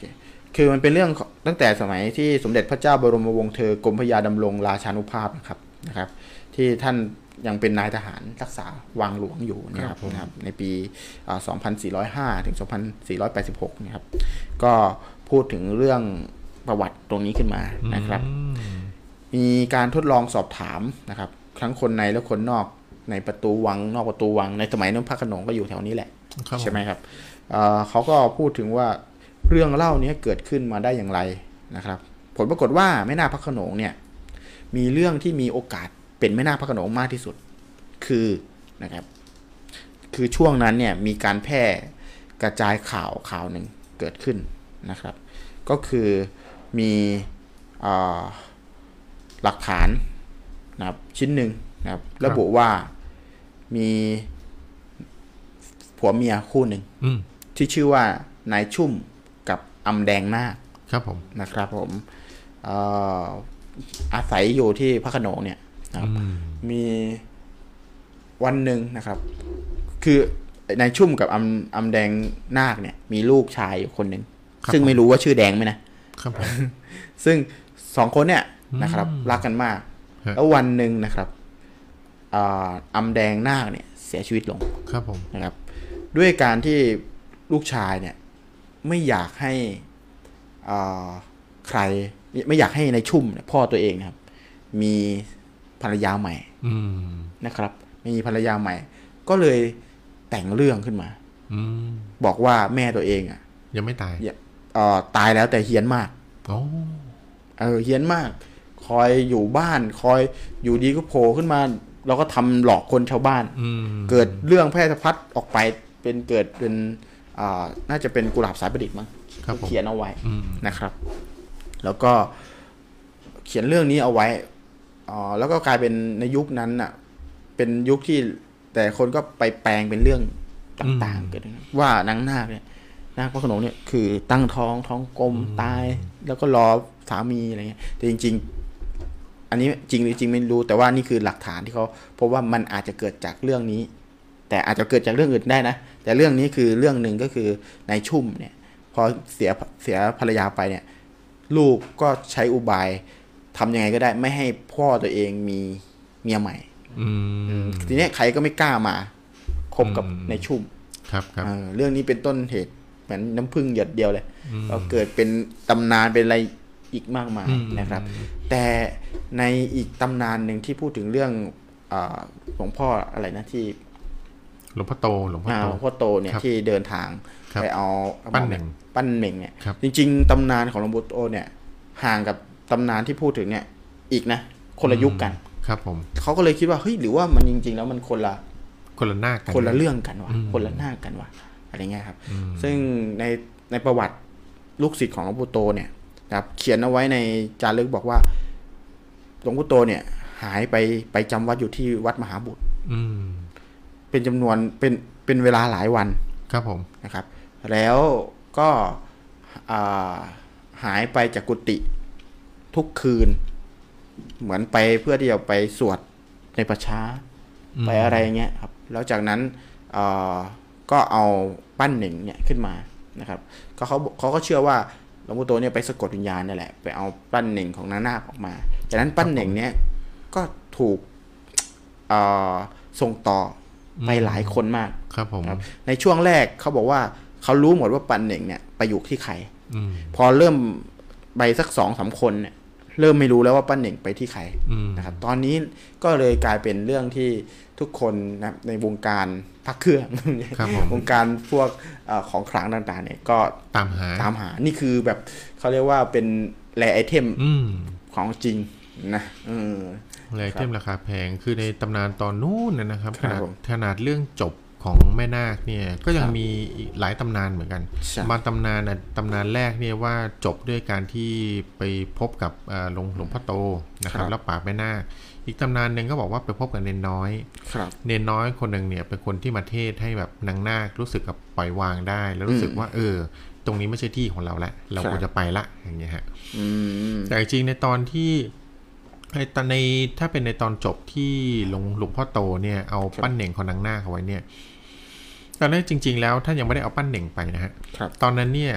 คคือมันเป็นเรื่องของตั้งแต่สมัยที่สมเด็จพระเจ้าบรมวงศ์เธอกรมพระยาดำรงราชานุภาพนะครับนะครับ ที่ท่านยังเป็นนายทหารรักษาวังหลวงอยู่นะคครัรับบผมนะครับในปีอ่า2405 ถึง 2486 นะครับ ก็พูดถึงเรื่องประวัติตรงนี้ขึ้นมานะครับอืมมีการทดลองสอบถามนะครับ ทั้งคนในและคนนอกในประตูวังนอกประตูวังในสมัยนั้นพระโขนงก็อยู่แถวนี้แหละครับผใช่ไหมครับเอ่อเขาก็พูดถึงว่า เรื่องเล่านี้เกิดขึ้นมาได้อย่างไรนะครับ ผลปรากฏว่าแม่นาคพระโขนงเนี่ยมีเรื่องที่มีโอกาสเป็นแม่นาคพระโขนงมากที่สุด คือนะครับ คือช่วงนั้นเนี่ยมีการแพร่กระจายข่าวข่าวหนึ่งเกิดขึ้นนะครับ ก็คือมีเอ่อหลักฐานนะครับชิ้นหนึ่งนะครับระบุว่ามีผัวเมียคู่หนึ่งอืมที่ชื่อว่านายชุ่มกับ อำแดงนาคครับผมนะครับผมเอ่ออาศัยอยู่ที่พระโขนงเนี่ยนะครับอืมมีวันหนึ่งนะครับ คือนายชุ่มกับอำอำแดงนาคเนี่ย มีลูกชายอยู่คนหนึ่งซึ่งไม่รู้ว่าชื่อแดงไหมนะครับผมซึ่งสองคนเนี่ยนะครับอืมรักกันมากฮะแล้ววันหนึ่งนะครับอ่าอำแดงนาคเนี่ย เสียชีวิตลงครับผมนะครับ ด้วยการที่ลูกชายเนี่ย ไม่อยากให้อ่าใครไม่อยากให้ในชุ่มเนี่ยพ่อตัวเองนะครับ มีภรรยาใหม่อืมนะครับมีภรรยาใหม่ ก็เลยแต่งเรื่องขึ้นมาอืมบอกว่าแม่ตัวเองอะ ยังไม่ตายเอ่อตายแล้วแต่เฮี้ยนมากโอ้เออเฮี้ยนมาก คอยอยู่บ้าน คอยอยู่ดีก็โผล่ขึ้นมาเราก็ทำหลอกคนชาวบ้านอืมเกิดเรื่องแพร่สะพัดออกไปเป็นเกิดเป็นอ่า น่าจะเป็นกุหลาบสายประดิษฐ์มั้งครับผมเขียนเอาไว้อืมนะครับ แล้วก็เขียนเรื่องนี้เอาไว้อ๋อแล้วก็กลายเป็นในยุคนั้นน่ะ เป็นยุคที่แต่คนก็ไปแปลงเป็นเรื่องต่างๆเกิดขึ้นว่านางนาคเนี่ยนาคพระโขนงเนี่ยคือตั้งท้องท้องกลมตาย แล้วก็รอสามีอะไรเงี้ยแต่จริง ๆ อันนี้จริงหรือจริงไม่รู้ แต่ว่านี่คือหลักฐานที่เขาพบว่ามันอาจจะเกิดจากเรื่องนี้ แต่อาจจะเกิดจากเรื่องอื่นได้นะ แต่เรื่องนี้คือเรื่องหนึ่งก็คือนายชุ่มเนี่ย พอเสียเสียภรรยาไปเนี่ย ลูกก็ใช้อุบายทำยังไงก็ได้ ไม่ให้พ่อตัวเองมีเมียใหม่อืมทีเนี้ยใครก็ไม่กล้ามาคบกับอืมนายชุ่มครับครับเออเรื่องนี้เป็นต้นเหตุเหมือนน้ำพึ่งหยดเดียวเลยอืมก็เกิดเป็นตำนานเป็นอะไรอีกมากมายอืมนะครับ แต่ในอีกตำนานหนึ่งที่พูดถึงเรื่องอาหลวงพ่ออะไรนะที่ หลวงพ่อโตหลวงพ่ออ่าโตหลวงพ่อโตเนี่ยครับที่เดินทางครับไปเอาปั้นเหน่งปั้นเหน่งเนี่ยครับจริง ๆตำนานของหลวงพ่อโตเนี่ยห่างกับตำนานที่พูดถึงเนี่ยอีกนะ คนละยุคกันครับผมเขาก็เลยคิดว่าเฮ้ยหรือว่ามันจริง ๆ แล้วมันคนละคนละหน้ากันคนละเรื่องกันวะอืมคนละหน้ากันวะอะไรเงี้ยครับอืมซึ่งในในประวัติลูกศิษย์ของหลวงปู่โตเนี่ยนะครับ เขียนเอาไว้ในจารึกบอกว่าหลวงปู่โตเนี่ย หายไปไปจำวัดอยู่ที่วัดมหาบุตรอืม เป็นจำนวนเป็นเป็นเวลาหลายวันครับผมนะครับ แล้วก็อ่าหายไปจากกุฏิทุกคืน เหมือนไปเพื่อที่จะไปสวดในประชาอืมไปอะไรเงี้ยครับ แล้วจากนั้นเอ่อก็เอาปั้นเหน่งเนี่ยขึ้นมานะครับ ก็เขาเขาก็เชื่อว่าหลวงปู่โตเนี่ยไปสะกดวิญญาณนี่แหละ ไปเอาปั้นเหน่งของนานาคออกมา จากนั้นปั้นเหน่งเนี่ยก็ถูกเอ่อส่งต่อ ไปหลายคนมากครับผมครับในช่วงแรกเขาบอกว่าเขารู้หมดว่าปั้นเหน่งเนี่ยไปอยู่ที่ใครอืมพอเริ่มไปสักสองสามคนเนี่ยเริ่มไม่รู้แล้วว่าปั้นเหน่งไปที่ใครอืมนะครับ ตอนนี้ก็เลยกลายเป็นเรื่องที่ทุกคนนะครับในวงการพักเครื่องครับผมวงการพวกเออของขลังต่างๆ เนี่ยก็ตามหาตามหา นี่คือแบบเขาเรียกว่าเป็นแรไอเทมอืมของจริงนะ เอออะไรเทมราคาแพงคือในตำนานตอนนู้นนะนะครับคขรับนาดผมขนาดเรื่องจบของแม่นาคเนี่ยก็ยังครับมีอีกหลายตำนานเหมือนกันใช่บางตำนานน่ะตำนานแรกเนี่ยว่าจบด้วยการที่ไปพบกับเอ่อหลวงหลวงพ่อโตนะครับครับแล้วป่าบแม่นาคอีกตำนานหนึ่งก็บอกว่าไปพบกับเนนน้อยครับเนนน้อยคนหนึ่งเนี่ยเป็นคนที่มาเทศให้แบบนางนาครู้สึกกับปล่อยวางได้ แล้วรู้สึกว่า เออ ตรงนี้ไม่ใช่ที่ของเราละเราครับควรจะไปละอย่างเงี้ยฮะอืมแต่จริงๆในตอนที่ ในตอนในถ้าเป็นในตอนจบที่หลวงหลวงพ่อโตเนี่ยเอาปั้นเหน่งของนางนาคเอาไว้เนี่ยตอนนั้นจริง ๆ แล้วท่านยังไม่ได้เอาปั้นเหน่งไปนะฮะครับตอนนั้นเนี่ย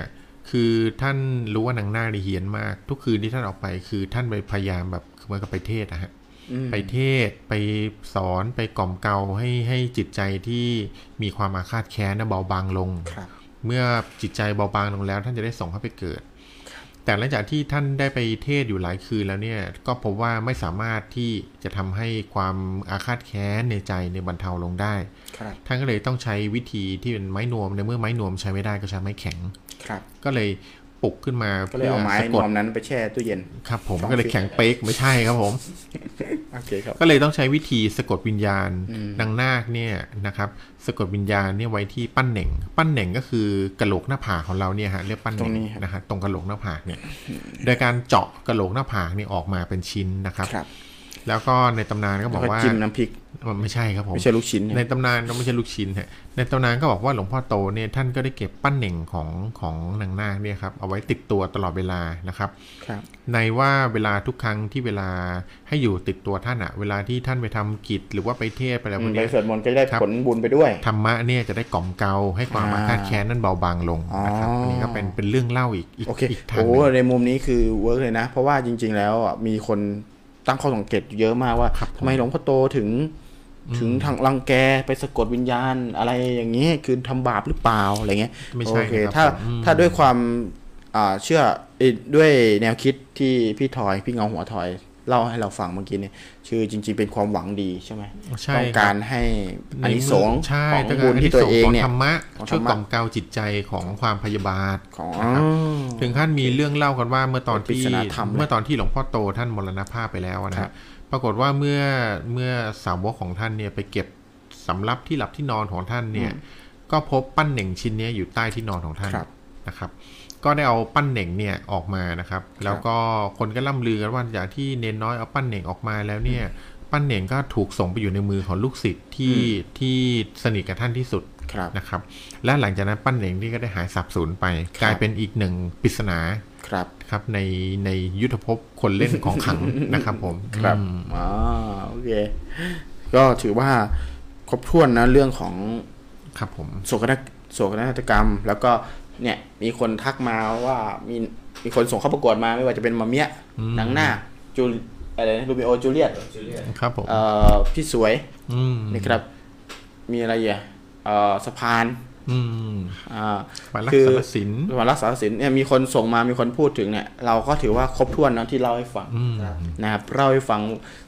คือท่านรู้ว่านางนาคเนี่ยเฮียนมาก ทุกคืนที่ท่านออกไป คือท่านไปพยายามแบบเหมือนกับไปเทศนะฮะอืมไปเทศไปสอนไปกล่อมเกลาให้ให้จิตใจที่มีความอาฆาตแค้นนะเบาบางลงครับเมื่อจิตใจเบาบางลงแล้ว ท่านจะได้ส่งเข้าไปเกิด แต่หลังจากที่ท่านได้ไปเทศอยู่หลายคืนแล้วเนี่ย ก็พบว่าไม่สามารถที่จะทำให้ความอาฆาตแค้นในใจในยบรรเทาลงได้ครับท่านก็เลยต้องใช้วิธีที่เป็นไม้นวมในเมื่อไม้นวมใช้ไม่ได้ก็ใช้ไม้แข็งครับก็เลย ปลุกขึ้นมาก็เลยเอาไม้สะนกวดมนั้นไปแช่ตู้เย็นครับผมสองก็เลยฟิตแข็งเป๊กไม่ใช่ครับผมโอเคครับก็เลยต้องใช้วิธีสะกดวิญญาณอืมนางนาคเนี่ยนะครับ สะกดวิญญาณเนี่ยไว้ที่ปั้นเหน่ง ปั้นเหน่งก็คือกะโหลกหน้าผากของเราเนี่ยฮะเรียกปั้นเหน่งนะฮะตรงกะโหลกหน้าผากเนี่ยโดยการเจาะกะโหลกหน้าผากเนี่ยออกมาเป็นชิ้นนะครับครับ แล้วก็ในตำนานก็บแล้อวกก็ว่าจิ้มน้ำพริกไม่ใช่ครับผมไม่ใช่ลูกชิ้น ในเนี่ยตำนานก็ไม่ใช่ลูกชิ้นฮะในตำนานก็บอกว่าหลวงพ่อโตเนี่ยท่านก็ได้เก็บปั้นเหน่งของของนางนาคเนี่ยครับเอาไว้ติดตัวตลอดเวลานะครับครับในว่าเวลาทุกครั้งที่เวลาให้อยู่ติดตัวท่านอะเวลาที่ท่านไปทำกิจหรือว่าไปเทศน์ไปอะไรพวกไปเนี้ยสวดมนต์ก็จะได้ครับผลบุญไปด้วยธรรมะเนี่ยจะได้กล่อมเกลาให้ความอ่าอาฆาตแค้นนั้นเบาบางลงนะครับอ๋ออัอันนี้ก็เป็นเป็นเรื่องเล่าอีกอีกโอเคอีกทางโอ้หนึ่งในมุมนี้คือเวิร์กเลยนะ เพราะว่าจริง ๆ แล้วอะมีคน ตั้งข้อสังเกตเยอะมากว่าครับผมทำไมหลวงพ่อโตถึง ถึงทางรังแกไปสะกดวิญญาณอะไรอย่างนี้คือทำบาปหรือเปล่าอะไรเงี้ยไม่ใช่โอเคนะครับถ้าผมอืมถ้าด้วยความอ่าเชื่อเอ่อด้วยแนวคิดที่พี่ทอย พี่เงาหัวทอย เล่าให้เราฟังเมื่อกี้เนี่ยคือจริง ๆ เป็นความหวังดีใช่ไหมใช่ต้องคกาบรให้ในอานิสงส์ใช่ของต้องบุการญที่ตัวเองเนี่ยธรรมะของธช่รวยรมะกล่อมเกลาจิตใจของความพยาบาทของนะครับถึงขั้นมีเรื่องเล่ากันว่าเมื่อตอนเป็นปริที่ศนาธรรมเลยเมื่อตอนที่หลวงพ่อโตท่านมรณภาพไปแล้วนะครัฮะบปรากฏว่าเมื่อเมื่อสาวกของท่านเนี่ยไปเก็บสำรับที่หลับที่นอนของท่านเนี่ย ก็พบปั้นเหน่งชิ้นเนี้ยอยู่ใต้ที่นอนของท่านครับนะครับ ก็ได้เอาปั้นเหน่งเนี่ยออกมานะครับ แล้วก็คนก็ล่ำลือกันว่าจากที่เนนน้อยเอาปั้นเหน่งออกมาแล้วเนี่ย ปั้นเหน่งก็ถูกส่งไปอยู่ในมือของลูกศิษย์ที่ที่สนิทกับท่านที่สุดครับนะครับ และหลังจากนั้นปั้นเหน่งนี่ก็ได้หายสับสูญไปครับกลายเป็นอีกหนึ่งปริศนาครับครับในในยุทธภพคนเล่นของขลังนะครับผมครับอืมอ๋อโอเคก็ถือว่าครบถ้วนนะเรื่องของครับผมโศกนาโศกนาฏกรรม แล้วก็ เนี่ย มีคนทักมาว่ามีมีคนส่งเข้าประกวดมาไม่ว่าจะเป็นมาเมียอืมหนังหน้าจูอะไรนะรูบิโอจูเลียตครับผมเอ่อพี่สวยอืมนี่ครับ มีอะไรอะเอ่อสะพาน อืมอ่าปารักคือสารสินวันรักษาศิลป์เนี่ยมีคนส่งมามีคนพูดถึงเนี่ย เราก็ถือว่าครบถ้วนนะที่เล่าให้ฟังอืมนะครับเล่าให้ฟัง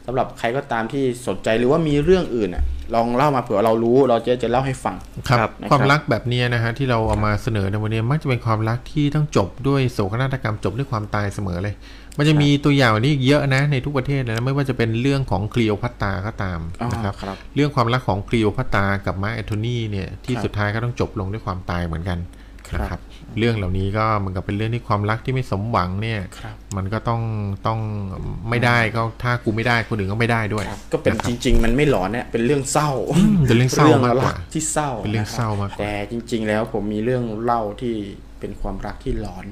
สำหรับใครก็ตามที่สนใจหรือว่ามีเรื่องอื่นอะลองเล่ามาเผื่อเรารู้เราจะจะเล่าให้ฟังครับครับความรักแบบเนี้ยนะฮะที่เราเอามาเสนอในวันนี้มักจะเป็นความรักที่ต้องจบด้วยโศกนาฏกรรมจบด้วยความตายเสมอเลย มันจะมีตัวอย่างแบบนี้อีกเยอะนะในทุกประเทศเลยนะไม่ว่าจะเป็นเรื่องของคลีโอพัตตราก็ตามอ๋อนะครับครับเรื่องความรักของคลีโอพัตตรากับมาร์คแอนโทนีเนี่ยที่ครับสุดท้ายก็ต้องจบลงด้วยความตายเหมือนกันครับนะครับเรื่องเหล่านี้ก็เหมันกับเป็นเรื่องที่ความรักที่ไม่สมหวังเนี่ยครับมันก็ต้องต้องไม่ได้ก็ถ้ากูไม่ได้คนอื่นก็ไม่ได้ด้วยครับก็เป็นนะคจรับริง ๆ มันไม่หลอนเนี่ยเป็นเรื่องเศร้ามเป็นเรื่องเศร้ามากกว่ารัที่เศร้าเป็นเรื่องเศร้ามากกว่าแต่จริง ๆ แล้วผมมีเรื่องเล่าที่เป็นความรักที่หลอน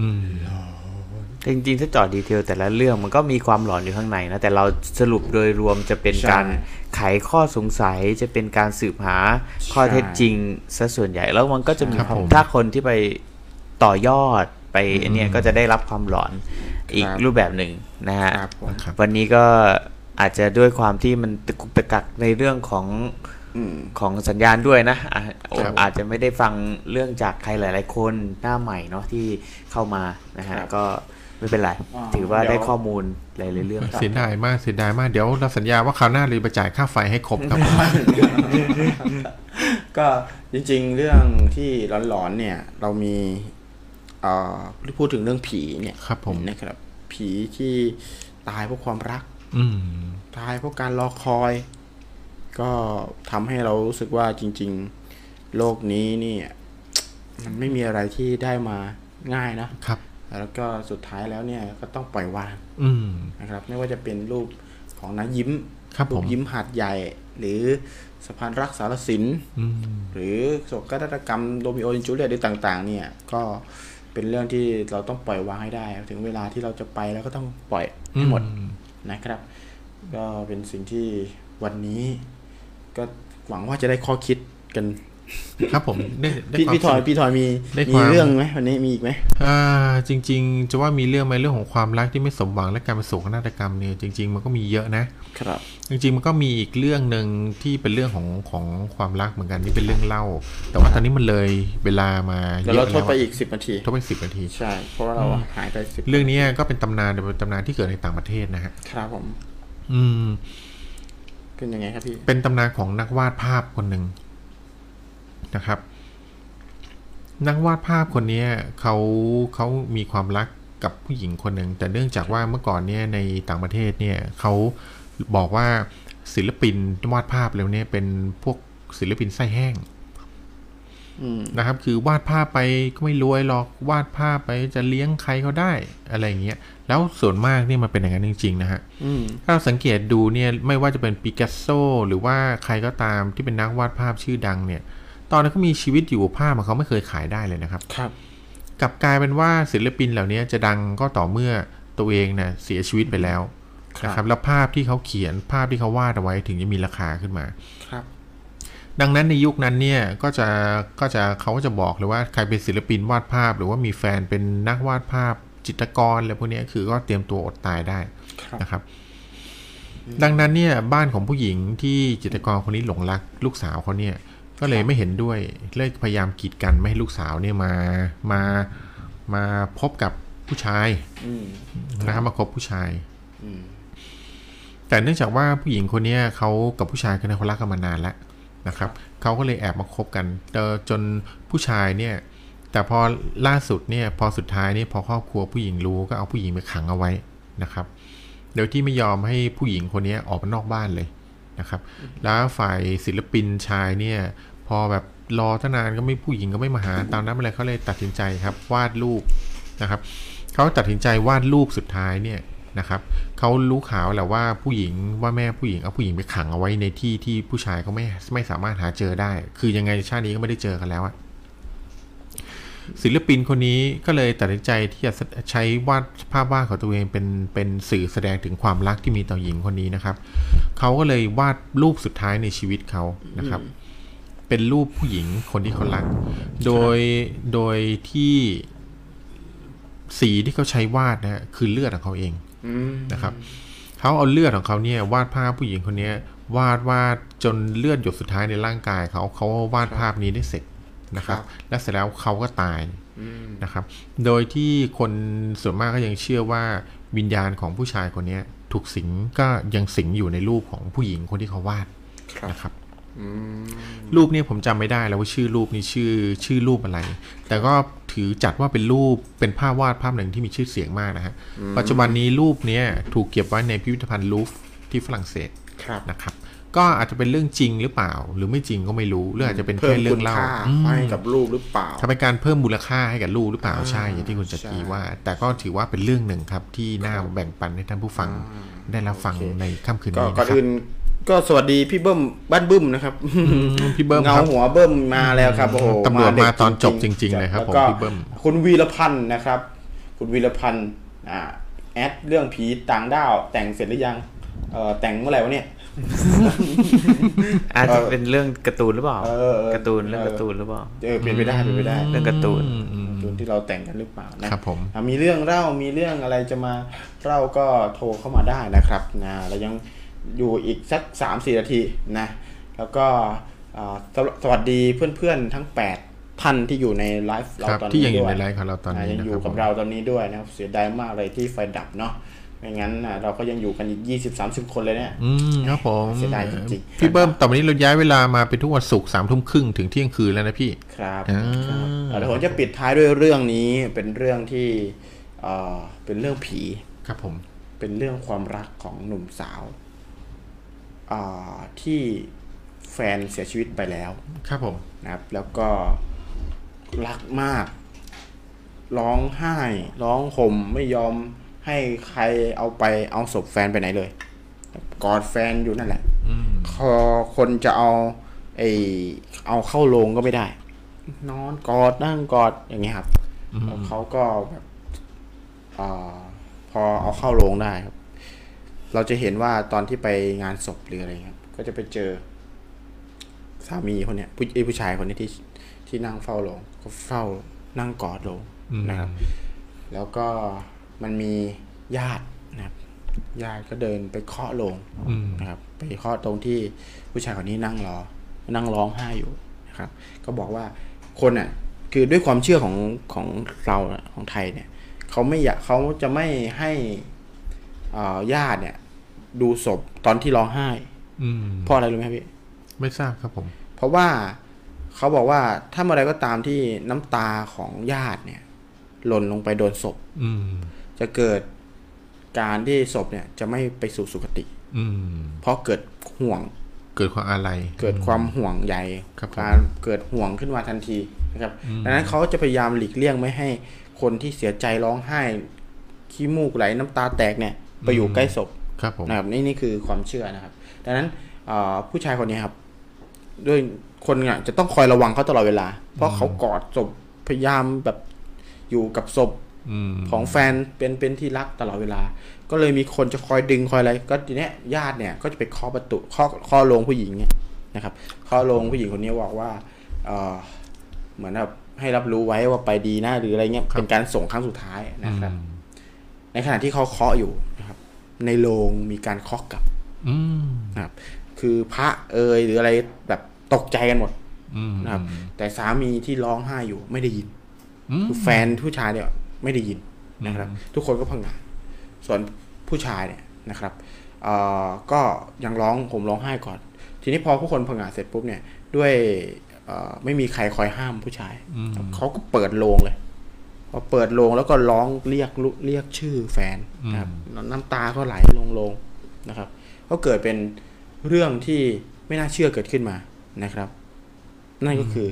อืม จริงๆถ้าเจอดดีเทลแต่ละเรื่องมันก็มีความหลอนอยู่ข้างในนะ แต่เราสรุปโดยรวมจะเป็นใช่การไขข้อสงสัยจะเป็นการสืบหาข้อเท็จจริงซะส่วนใหญ่แล้วมันก็จะมีครับความผมถ้าคนที่ไปต่อยอดไปอันเนี่ยก็จะได้รับความหลอนอีกครับรูปแบบหนึ่งนะฮะครับผมครับวันนี้ก็อาจจะด้วยความที่มันตะกุกตะกักในเรื่องของอืมของสัญญาณด้วยนะอะครับอาจจะไม่ได้ฟังเรื่องจากใครหลาย ๆ คนหน้าใหม่เนาะที่เข้ามานะฮะครับก็ ไม่เป็นไรอ่าถือว่าเดี๋ยวได้ข้อมูลหลายๆเรื่องเสียดายมากเสียดายมากเดี๋ยวเราสัญญาว่าคราวหน้าเราไปจ่ายค่าไฟให้ครบครับผมก็จริง ๆ เรื่องที่หลอนๆเนี่ย เรามีเอ่อพูดถึงเรื่องผีเนี่ยครับผมนะครับ ผีที่ตายเพราะความรัก อืมตายเพราะการรอคอย ก็ทำให้เรารู้สึกว่าจริง ๆ โลกนี้นี่มันไม่มีอะไรที่ได้มาง่ายนะครับ แล้วก็สุดท้ายแล้วเนี่ยก็ต้องปล่อยวางอืมนะครับ ไม่ว่าจะเป็นรูปของน้ายิ้มครับรูผปมยิ้มหาดใหญ่ หรือสะพานรักสารสินอืมหรือโศกนาฏกรรมโรมิโอและจูเลียตหรือต่าง ๆ เนี่ย ก็เป็นเรื่องที่เราต้องปล่อยวางให้ได้ ถึงเวลาที่เราจะไปแล้วก็ต้องปล่อยให้หมดอืมนะครับ ก็เป็นสิ่งที่วันนี้ ก็หวังว่าจะได้ข้อคิดกัน ครับผมได้ได้พี่ความพี่ทอยสนุกพี่ทอยมีได้มีความเรื่องไหมวันนี้มีอีกไหมอ่าจริง ๆ จะว่ามีเรื่องไหมเรื่องของความรักที่ไม่สมหวังและการเป็นโศกนาฏกรรมเนี่ยจริง ๆ มันก็มีเยอะนะครับ จริง ๆ มันก็มีอีกเรื่องหนึ่งที่เป็นเรื่องของของความรักเหมือนกันที่เป็นเรื่องเล่า แต่ว่าตอนนี้มันเลยเวลามาเดี๋ยวเยเราอะทแล้ดวไปอะอีกสิบนาทีทดไปสิบนาทีใช่เพราะว่าเราหายไปสิบเรื่องนี้ก็เป็นตำนานแต่เป็นตำนานที่เกิดในต่างประเทศนะฮะครับผม อืมเป็นยังไงครับพี่เป็นตำนานของนักวาดภาพคนหนึ่ง นะครับ นักวาดภาพคนเนี้ยเขาเขามีความรักกับผู้หญิงคนหนึ่งแต่เนื่องจากว่าเมื่อก่อนเนี่ยในต่างประเทศเนี่ยเขาบอกว่าศิลปินวาดภาพแล้วเนี่ยเป็นพวกศิลปินไส้แห้งอืมนะครับ คือวาดภาพไปก็ไม่รวยหรอกวาดภาพไปจะเลี้ยงใครเขาได้อะไรอย่างเงี้ยแล้วส่วนมากเนี่ยมันเป็นอย่างนั้นจริงๆนะฮะอืมถ้าเราสังเกตดูเนี่ยไม่ว่าจะเป็นปิกัสโซหรือว่าใครก็ตามที่เป็นนักวาดภาพชื่อดังเนี่ย ตอนนั้นเขามีชีวิตอยู่ภาพของเขาไม่เคยขายได้เลยนะครับ ครับ กลับกลายเป็นว่าศิลปินเหล่านี้จะดังก็ต่อเมื่อตัวเองนะเสียชีวิตไปแล้วครับนะครับ แล้วภาพที่เขาเขียนภาพที่เขาวาดเอาไว้ถึงจะมีราคาขึ้นมา ครับ ดังนั้นในยุคนั้นเนี่ยก็จะก็จะเขาก็จะบอกเลยว่าใครเป็นศิลปินวาดภาพ หรือว่ามีแฟนเป็นนักวาดภาพจิตรกรอะไรพวกเนี้ยคือก็เตรียมตัวอดตายได้ครับนะครับ ดังนั้นเนี่ยบ้านของผู้หญิงที่จิตรกรคนนี้หลงรักลูกสาวเขาเนี่ย ก็เลยไม่เห็นด้วยเลยพยายามกีดกันไม่ให้ลูกสาวเนี่ยมามามาพบกับผู้ชายอืมนะครับมาคบผู้ชายอืมแต่เนื่องจากว่าผู้หญิงคนเนี้ยเขากับผู้ชายคนนี้เขารักกันมานานแล้วนะครับเขาก็เลยแอบมาคบกันเจอจนผู้ชายเนี่ย แต่พอล่าสุดเนี่ย พอสุดท้ายเนี่ยพอครอบครัวผู้หญิงรู้ก็เอาผู้หญิงไปขังเอาไว้นะครับโดยที่ไม่ยอมให้ผู้หญิงคนเนี้ยออกมานอกบ้านเลยนะครับ แล้วฝ่ายศิลปินชายเนี่ย พอแบบรอตั้งนานก็ไม่ผู้หญิงก็ไม่มาหา ตามนั้นอะไรเขาเลยตัดสินใจครับวาดรูปนะครับเขาตัดสินใจวาดรูปสุดท้ายเนี่ยนะครับเขารู้ข่าวแหละว่าผู้หญิงว่าแม่ผู้หญิงเอาผู้หญิงไปขังเอาไว้ในที่ที่ผู้ชายเขาไม่ไม่สามารถหาเจอได้ คือยังไงชาตินี้ก็ไม่ได้เจอกันแล้วอะศิลปินคนนี้ก็เลยตัดสินใจที่จะใช้วาดภาพวาดของตัวเองเป็นเป็นสื่อแสดงถึงความรักที่มีต่อหญิงคนนี้นะครับเขาก็เลยวาดรูปสุดท้ายในชีวิตเขานะครับ เป็นรูปผู้หญิงคนที่เขารัก โดยโดยที่สีที่เขาใช้วาดนะฮะคือเลือดของเขาเองอืมนะครับเขาเอาเลือดของเขาเนี่ยวาดภาพผู้หญิงคนเนี้ยวาดวาดจนเลือดหยดสุดท้ายในร่างกายเขาเขาวาดภาพนี้ได้เสร็จนะครับครับและเสร็จแล้วเขาก็ตายอืมนะครับ โดยที่คนส่วนมากก็ยังเชื่อว่าวิญญาณของผู้ชายคนเนี้ยถูกสิงก็ยังสิงอยู่ในรูปของผู้หญิงคนที่เขาวาดครับนะครับอืม รูปเนี้ผมจำไม่ได้แล้วว่าชื่อรูปนี้ชื่อชื่อรูปอะไร แต่ก็ถือจัดว่าเป็นรูปเป็นภาพวาดภาพหนึ่งที่มีชื่อเสียงมากนะฮะ ปัจจุบันนี้รูปเนี้ยถูกเก็บไว้ในพิพิธภัณฑ์ลูฟร์ที่ฝรั่งเศสครับนะครับ ก็อาจจะเป็นเรื่องจริงหรือเปล่า หรือไม่จริงก็ไม่รู้หรืออาจจะเป็นเพิ่แค่มเรื่คุองณเล่าค่าอืมให้กับรูปหรือเปล่าถ้าเป็นการเพิ่มมูลค่าให้กับรูปหรือเปล่าอ่าใช่อย่างที่คุณจักรีใช่ว่า แต่ก็ถือว่าเป็นเรื่องหนึ่งครับที่น่าแบ่งปันให้ท่านผู้ฟังได้รับฟังโอเคในค่ำคืนก็นี้ก่อนะนครับอื่น ก็สวัสดีพี่เบิ้มบ้านบึ้มนะครับพี่เบิ้มเงาครับหัวเบิ้มมาแล้วครับโอ้โหตำรวจมาเด็กตอนจบจริง ๆ เลยครับแล้วก็ผมพี่เบิ้มคุณวีรพันธ์นะครับ คุณวีรพันธ์อ่าแอดเรื่องผีต่างด้าว แต่งเสร็จหรือยังเอ่อแต่งเมื่อไหร่วะเนี่ยอาจจะเป็นเรื่องการ์ตูนหรือเปล่าเออเออการ์ตูนเรื่องการ์ตูนหรือเปล่าเออเป็นไปได้เป็นไปได้ เรื่องการ์ตูนอืมอืมการ์ตูนที่เราแต่งกันหรือเปล่านะครับผมอะมีเรื่องเล่ามีเรื่องอะไรจะมาเล่าก็โทรเข้ามาได้นะครับนะเรายัง อยู่อีกสักสามสี่นาทีนะแล้วก็อ่าสวสวัสดีเพื่อนๆทั้ง 8 ท่านที่อยู่ในไลฟ์เราครับตอนนี้ที่ยังอยู่ด้วในไลฟ์ของเราตอนนี้ะยังนะอคยู่รับกับผมเราตอนนี้ด้วยนะครับ เสียดายมากเลยที่ไฟดับเนาะไม่งั้นอะเราก็ยังอยู่กันอีก20-30คนเลยเนี่ย อืมครับผมเสียดายจริงๆพี่เบิ้มตอนนี้เราย้ายเวลามาเป็นทุกวันศุกร์สามทุ่มครึ่งถึงเที่ยงคืนแล้วนะพี่ ครับอ่าครับอะเดี๋ยวผมจะปิดท้ายด้วยเรื่องนี้เป็นเรื่องที่เอ่อเป็นเรื่องผี ครับผม เป็นเรื่องความรักของหนุ่มสาวอ่า ที่แฟนเสียชีวิตไปแล้ว ครับผมนะครับ แล้วก็รักมาก ร้องไห้ ร้องห่มไม่ยอมให้ใครเอาไปเอาศพแฟนไปไหนเลย กอดแฟนอยู่นั่นแหละอืมพอคนจะเอาไอเอาเข้าโรงก็ไม่ได้ นอนกอดนั่งกอดอย่างเงี้ยครับอืมแล้วเขาก็แบบอาพอเอาเข้าโรงได้ครับ เราจะเห็นว่าตอนที่ไปงานศพหรืออะไรครับ ก็จะไปเจอ สามีคนเนี้ยผู้ไอ้ผู้ชายคนนี้ที่ที่นั่งเฝ้าโรงก็เฝ้านั่งกอดโรงอืมนะครับ แล้วก็มันมีญาตินะครับญาติก็เดินไปเคาะโรงอืมนะครับ ไปเคาะตรงที่ผู้ชายคนนี้นั่งรอ นั่งร้องไห้อยู่นะครับ ก็บอกว่าคนอะ คือด้วยความเชื่อของของเราอะของไทยเนี่ยเขาไม่อยากเขาจะไม่ให้อ่า ญาติเนี่ย ดูศพตอนที่ร้องไห้อืมเพราะอะไรรู้ไหมครับพี่ ไม่ทราบครับผม เพราะว่าเขาบอกว่าถ้าเมื่อไรก็ตามที่น้ำตาของญาติเนี่ย หล่นลงไปโดนศพ อืมจะเกิดการที่ศพเนี่ย จะไม่ไปสู่สุคติ อืมเพราะเกิดห่วง เกิดความอาลัยเกิดความห่วงใยครับผมการเกิดห่วงขึ้นมาทันทีนะครับดังนั้นเขาจะพยายามหลีกเลี่ยงไม่ให้คนที่เสียใจร้องไห้ขี้มูกไหลน้ำตาแตกเนี่ย ไปอยู่ใกล้ศพครับผมนะครับนี่นี่คือความเชื่อนะครับ ดังนั้นเอ่อผู้ชายคนนี้ครับ ด้วยคนเนี่ยจะต้องคอยระวังเขาตลอดเวลา เพราะเขากอดศพพยายามแบบอยู่กับศพอืมของแฟนเป็นเป็นที่รักตลอดเวลา ก็เลยมีคนจะคอยดึงคอยอะไร ก็ทีเนี้ยญาติเนี่ยก็จะไปเคาะประตูเคาะเคาะโรงผู้หญิงเนี่ยนะครับเคาะโรงผู้หญิงคนนี้บอกว่าเออเหมือนแบบให้รับรู้ไว้ว่าไปดีนะหรืออะไรเงี้ยเป็นการส่งครั้งสุดท้ายนะครับ ในขณะที่เขาเคาะอยู่นะครับ ในโรงมีการเคาะกลับอืมนะครับ คือพระเอยหรืออะไรแบบตกใจกันหมดอืมนะครับ แต่สามีที่ร้องไห้อยู่ไม่ได้ยินอืมคือแฟนผู้ชายเนี่ยไม่ได้ยินนะครับ ทุกคนก็พังงานส่วนผู้ชายเนี่ยนะครับเอ่อก็ยังร้องผมร้องไห้ก่อน ทีนี้พอผู้คนพังงานเสร็จปุ๊บเนี่ย ด้วยเอ่อไม่มีใครคอยห้ามผู้ชายอืมเขาก็เปิดโรงเลย พอเปิดโรงแล้วก็ร้องเรียกลุเรียกชื่อแฟนนะครับน้ำตาก็ไหลลงโรงนะครับ ก็เกิดเป็นเรื่องที่ไม่น่าเชื่อเกิดขึ้นมานะครับ นั่นก็คือ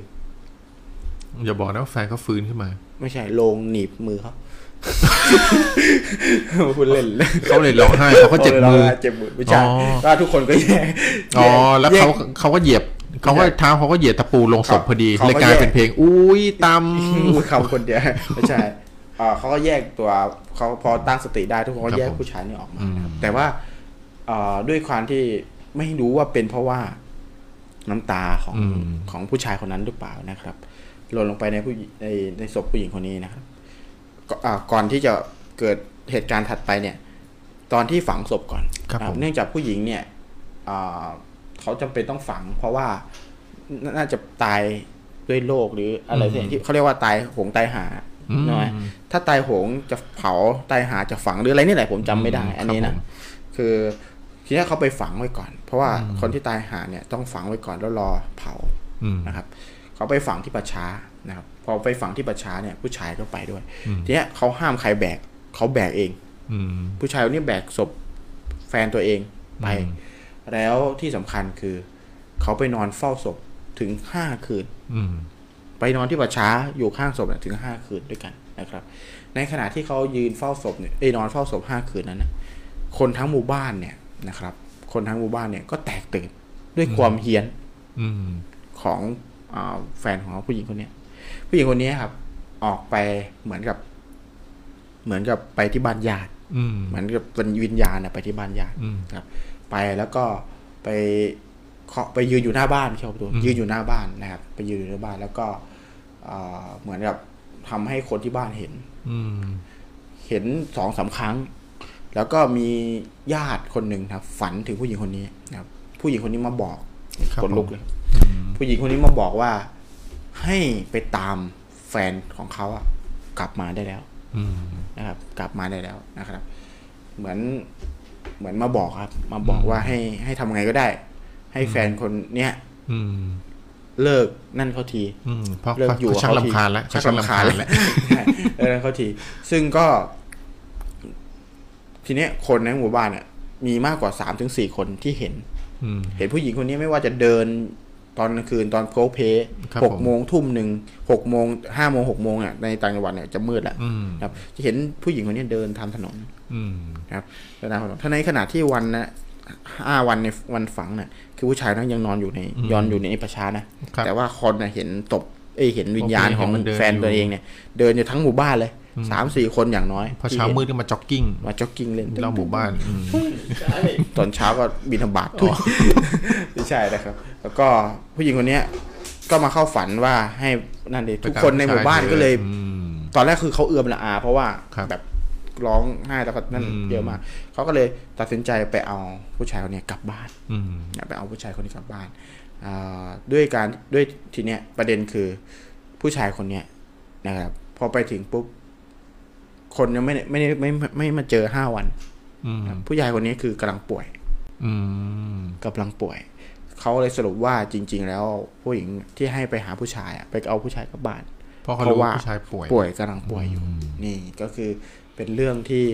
อย่าบอกนะว่าแฟนเขาฟื้นขึ้นมา ไม่ใช่โรงหนีบมือเขาพูดเล่นเขาเลยร้องไห้เขาก็เจ็บมือเจ็บมือไม่ใช่อ๋อก็ทุกคนก็แยกอ๋อแล้วเขายกเขาก็เหยียบ เขาก็เท้าเขาก็เหยียบตะปูลงศพพอดีเขาก็เลยกลายแยกเป็นเพลง อุ้ยตพูดคำคนเดียวไม่ใช่อ่าเขาก็แยกตัวเขาพอตั้งสติได้ทุกคนก็แยกผู้ชายนี่ออกมานะครับแต่ว่าอ่าด้วยความที่ไม่รู้ว่าเป็นเพราะว่าน้ำตาของอืมของผู้ชายคนนั้นหรือเปล่านะครับหล่นลงไปในผู้หญิงในในศพผู้หญิงคนนี้นะครับก็อ่าก่อนที่จะเกิดเหตุการณ์ถัดไปเนี่ย ตอนที่ฝังศพก่อนครับอ่าผมเนื่องจากผู้หญิงเนี่ยอ่า เขาจำเป็นต้องฝัง เพราะว่าน่าน่าจะตายด้วยโรคหรืออะไรสักอย่างที่เขาเรียกว่าตายโหงตายหาอืมใช่ไหมถ้าตายโหงจะเผาตายหาจะฝังหรืออะไรนี่แหละผมจำไม่ได้ อันนี้ครันะบผมคือทีนี้เขาไปฝังไว้ก่อน เพราะว่าคนที่ตายหาเนี่ยต้องฝังไว้ก่อนแล้วรอเผาอืมนะครับเขาไปฝังที่ป่าช้านะครับพอไปฝังที่ป่าช้าเนี่ยผู้ชายก็ไปด้วยอืมทีเนี้ยเขาห้ามใครแบกเขาแบกเองอืมผู้ชายคนนี้แบกศพแฟนตัวเองไปอืม แล้วที่สำคัญคือ เขาไปนอนเฝ้าศพถึงห้าคืน อืมไปนอนที่ป่าช้าอยู่ข้างศพเนี่ยถึงห้าคืนด้วยกันนะครับ ในขณะที่เขายืนเฝ้าศพเนี่ยเอ้ยนอนเฝ้าศพห้าคืนนั้นนะคนทั้งหมู่บ้านเนี่ยนะครับ คนทั้งหมู่บ้านเนี่ยก็แตกตื่นด้วยความเฮี้ยนอืมของอาแฟนของผู้หญิงคนเนี้ยผู้หญิงคนนี้ครับ ออกไปเหมือนกับ เหมือนกับไปที่บ้านญาติอืมเหมือนกับเป็นวิญญาณนะไปที่บ้านญาติอืมครับ ไปแล้วก็ไปเคาะไปยืนอยู่หน้าบ้านไม่ใช่ประตูอืมยืนอยู่หน้าบ้านนะครับ ไปยืนอยู่หน้าบ้านแล้วก็อ่าเหมือนกับทำให้คนที่บ้านเห็น อืมเห็นสองสามครั้ง แล้วก็มีญาติคนหนึ่งครับ ฝันถึงผู้หญิงคนนี้นะครับ ผู้หญิงคนนี้มาบอกครับขนลุกผมเลยผู้หญิงคนนี้มาบอกว่าให้ไปตามแฟนของเขาอะกลับมาได้แล้วอืมนะครับ กลับมาได้แล้วนะครับ เหมือน เหมือนมาบอกครับ มาบอกว่าให้ให้ทำไงก็ได้ ให้แฟนคนเนี้ยอืม เลิกนั่นเขาทีอืมเพราะเลิกเขาอยู่เขาชักกับเขาทีลำคาญแล้วชักลำคาญแล้วใช่เออเขาที ซึ่งก็ ทีเนี้ยคนในหมู่บ้านเนี่ยมีมากกว่าสามถึงสี่คนที่เห็นอืมเห็นผู้หญิงคนนี้ไม่ว่าจะเดินตอนกลางคืนตอนโพเพครับหกผมโมงทุ่มหนึ่งหกโมงห้าโมงหกโมงอะในต่างจังหวัดเนี่ยจะมืดแล้วอืมครับ จะเห็นผู้หญิงคนนี้เดินทำถนนอืมนะ ครับเดินตามถนนถ้าในขณะที่วันนะห้าวันในวันฝังเนี่ยคือผู้ชายนั้นยังนอนอยู่ในอืมยอนอยู่ในประชานะครับแต่ว่าคนน่ะเห็นตบเอ้ยเห็นวิญญาณโอเคของเห็นมันเดินแฟนตัวอยู่เองเนี่ย เดินอยู่ทั้งหมู่บ้านเลยสามสี่คนอย่างน้อย พอที่เช้าห็นมืดก็มาจ็อกกิ้ง มาจ็อกกิ้งเล่นรอบหมู่บ้านอืมตอนเช้าก็บินธบาตทุกไม่ใช่นะครับ แล้วก็ผู้หญิงคนเนี้ย ก็มาเข้าฝันว่าให้นั่นเองทุกคนในหมู่บ้านก็เลยอืมตอนแรกคือเขาเอือมละอา เพราะว่าครับแบบ ร้องไห้แล้วก็นั่นอืมเยอะมากเขาก็เลยตัดสินใจไปเอาผู้ชายคนเนี้ยกลับบ้านอืมไปเอาผู้ชายคนนี้กลับบ้านอ่าด้วยการด้วยทีเนี้ยประเด็นคือผู้ชายคนเนี้ยนะครับ พอไปถึงปุ๊บคนยังไม่ได้ไม่ได้ไม่ไม่ไม่มาเจอห้าวันอืมผู้ชายคนนี้คือกำลังป่วยอืมกำลังป่วย เขาเลยสรุปว่าจริง ๆ แล้วผู้หญิงที่ให้ไปหาผู้ชายอะไปเอาผู้ชายกลับบ้านเพราะเขาเพรู้ราะว่าว่าผู้ชายป่วยป่วยกำลังป่วยอยู่ นี่ก็คือ เป็นเรื่องที่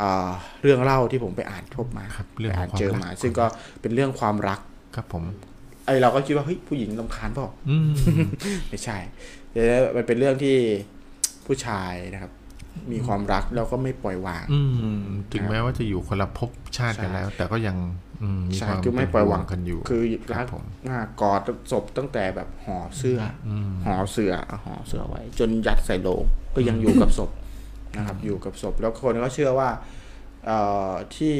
อ่าเรื่องเล่าที่ผมไปอ่านพบมาครับเรื่องไปขออ่างนความเจอรักมา ซึ่งก็เป็นเรื่องความรักครับผมไอเราก็คิดว่าเฮ้ยผู้หญิงลำคาญเปล่าอืมไม่ใช่แต่มันเป็นเรื่องที่ผู้ชายนะครับ มีความรักแล้วก็ไม่ปล่อยวาง อืมถึงแม้ว่าจะอยู่คนละภพชาติกันแล้ว แต่ก็ยังอืมมีใช่ความคือไม่ปล่อยวางเป็นห่กันอยู่ คือครัรักบผมอ่ากอดศพตั้งแต่แบบห่อเสื้อออืมห่อเสือห่อเสือไว้ จนยัดใส่โลงก็ยังอยู่กับศพ นะครับอยู่กับศพแล้วคนก็เชื่อว่าเอ่อที่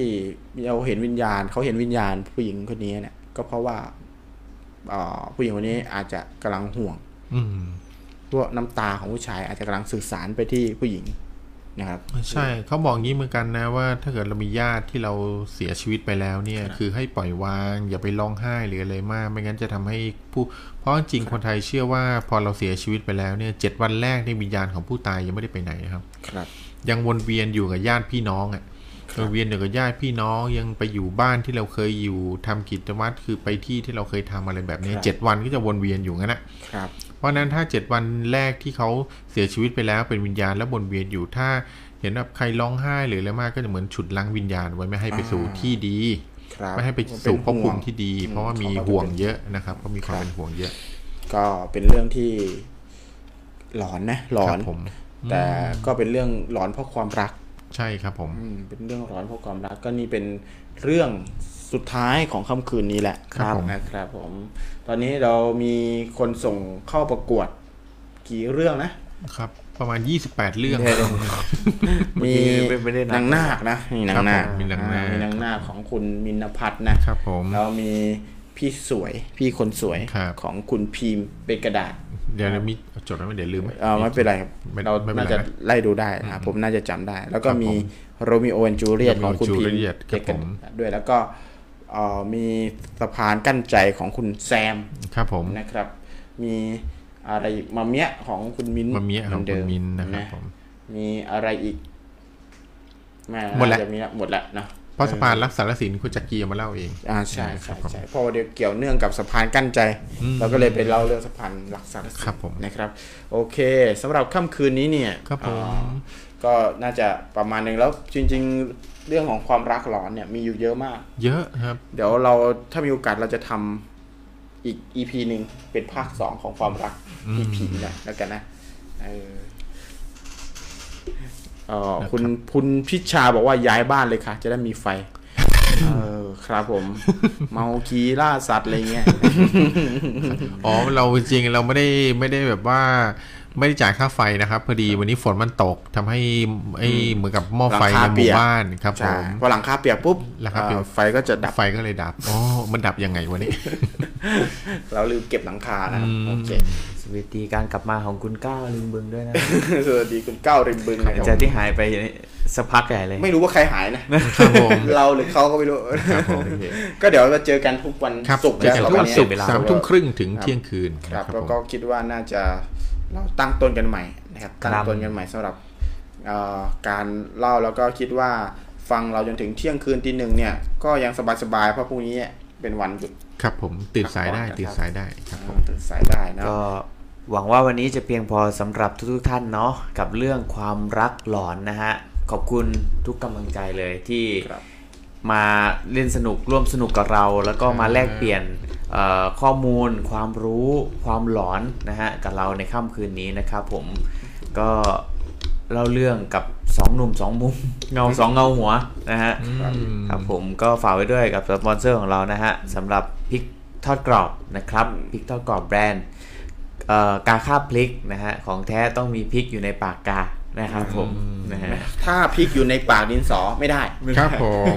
เราเห็นวิญญาณเขาเห็นวิญญาณผู้หญิงคนนี้เนี่ยก็เพราะว่าเอ่อผู้หญิงคนนี้อาจจะกำลังห่วงอืมว่าน้ำตาของผู้ชายอาจจะกำลังสื่อสารไปที่ผู้หญิงนะครับ ใช่เขาบอกงี้เหมือนกันนะว่า ถ้าเกิดเรามีญาติที่เราเสียชีวิตไปแล้วเนี่ย คือให้ปล่อยวาง อย่าไปร้องไห้หรืออะไรมาก ไม่งั้นจะทำให้ผู้ เพราะจริงๆคนไทยเชื่อว่าพอเราเสียชีวิตไปแล้วเนี่ยเจ็ดวันแรกในยวิญญาณของผู้ตายยังไม่ได้ไปไหนนะครับครับ ยังวนเวียนอยู่กับญาติพี่น้องอะ่ะวนเวียนอยู่กับญาติพี่น้องยังไปอยู่บ้านที่เราเคยอยู่ทำกิจวัตรคือไปที่ที่เราเคยทำอะไรแบบนี้ครับเจ็ดวันก็จะวนเวียนอยู่งั้นนะครับเพราะฉะนั้นถ้าเจ็ดวันแรกที่เขาเสียชีวิตไปแล้วเป็นวิญญาณแล้ววนเวียนอยู่ถ้าเห็นแบบใครร้องไห้หรืออะไรมากก็จะเหมือนฉุดล้างวิญญาณไว้ไม่ให้ไปสู่ที่ดีครับ ไม่ให้ไปเป็นสู่ภพภูห่วงมิที่ดี เพราะว่ามีเขาก็ห่วงเป็นเยอะนะครับก็มีความครับเป็นห่วงเยอะ ก็เป็นเรื่องที่หลอนนะหลอครันบผมแต่ก็เป็นเรื่องหลอนเพราะความรัก ใช่ครับผมอืมเป็นเรื่องร้อนเพราะความรักก็นี่เป็นเรื่องสุดท้ายของค่ำคืนนี้แหละครับผมนะครับ ผม ตอนนี้เรามีคนส่งเข้าประกวดกี่เรื่องนะครับ ประมาณ 28 เรื่อง มีไม่ไม่ได้นับนางนาคนะมีนางนาคครับผมมีนางนาคอ่มีนางนาคของคุณมินพัฒน์นะครับผมแล้วมีพี่สวยพี่คนสวยครับของคุณพีมเป็นกระดาษ เดี๋ยวเรามีจดไว้ไหมเดี๋ยวลืมไหมเออไม่เป็นไรครับไม่เราไม่เป็นไรน่าจะนะไล่ดูได้นะผมน่าจะจำได้ แล้วก็ครับมีผมโรมิโอแอนจูเลียต Romeo ของคุณพีม Juliet ครับเจกันผมด้วยแล้วก็เอ่อมีสะพานกั้นใจของคุณแซมครับผมนะครับ มี อะไรอีกมาเมียของคุณมิ้นมาเมียของหคุณดิมินนะครับผมมีอะไรอีกแม่หมดแล้วน่าจะมีละหมดแล้วเนอะเพราะสะพานรักษาศิลป์คุณจักรีเอามาเล่าเอง อ่าใช่ครัใช่บผมใช่เพราะว่าเดี๋ยวเกี่ยวเนื่องกับสะพานกั้นใจ เราก็เลยไปเล่าเรื่องสะพานหลักสารสินครับผมนะครับ โอเคสำหรับค่ำคืนนี้เนี่ยครับผมอ่าก็น่าจะประมาณหนึ่งแล้วจริง ๆ เรื่องของความรักหลอนเนี่ยมีอยู่เยอะมาก เยอะครับ เดี๋ยวเราถ้ามีโอกาสเราจะทำ อีก EP หนึ่งเป็นภาคสองของความรักที่ผีนะแล้วกันนะเออเออคุณคุณพิชชาบอกว่าย้ายบ้านเลยค่ะ จะได้มีไฟ เออครับผม เมาคีล่าสัตว์อะไรเงี้ย อ๋อเราจริงๆเราไม่ได้ไม่ได้แบบว่า ไม่ได้จ่ายค่าไฟนะครับ พอดีวันนี้ฝนมันตกทำให้ไอ้เหมือนกับหม้อไฟหลังในคาหเปีมู่ยกบ้านครับผใช่มพอหลังคาเปียกปุ๊บหลังคาเปียกอ่อไฟก็จะดับไฟก็เลยดับอ๋อมันดับยังไงวะนี่เราลืมเก็บหลังคานะครับโอเคสวัสดีการกลับมาของคุณก้าวลิงบึงด้วยนะสวัสดีคุณเก้าริมบึงนะคจารักบที่หายไปสักพักใหญ่เลย ไม่รู้ว่าใครหายนะครับผมเราหรือเขาก็ไม่รู้ครับผมก็เดี๋ยวเราเจอกันทุกวันครับศุกร์เจอกันทุกวันศุกร์เวลาสามทุ่มครึ่งถึงเที่ยงคืนครับนะแล้วผมก็คิดว่าน่าจะ เราตั้งต้นกันใหม่นะครับครับตั้งต้นกันใหม่สำหรับเอ่อการเล่าแล้วก็คิดว่าฟังเราจนถึงเที่ยงคืนตีหนึ่งเนี่ยก็ยังสบายๆเพราะพรุ่งนี้เป็นวันหยุดครับผมตื่นสายได้ครับตื่นสายได้ครับผมตื่นสายได้นะก็หวังว่าวันนี้จะเพียงพอสำหรับทุกๆท่านเนาะกับเรื่องความรักหลอนนะฮะขอบคุณทุกกำลังใจเลยที่ครับ มาเล่นสนุกร่วมสนุกกับเรา แล้วก็มาแลกเปลี่ยนเอ่อข้อมูล ความรู้ความหลอนนะฮะกับเราในค่ำคืนนี้นะครับผมก็เล่าเรื่องกับสองหนุ่มสองมุมเงาสองเงาหัวนะฮะครับผมก็ฝากไว้ด้วยกับสปอนเซอร์ของเรานะฮะสำหรับพริกทอดกรอบนะครับพริกทอดกรอบแบรนด์เอ่อกาข้าวพริกนะฮะของแท้ต้องมีพริกอยู่ในปากกา นะครับผมนะฮะถ้าพริกอยู่ในปากดินสอไม่ได้ครับผม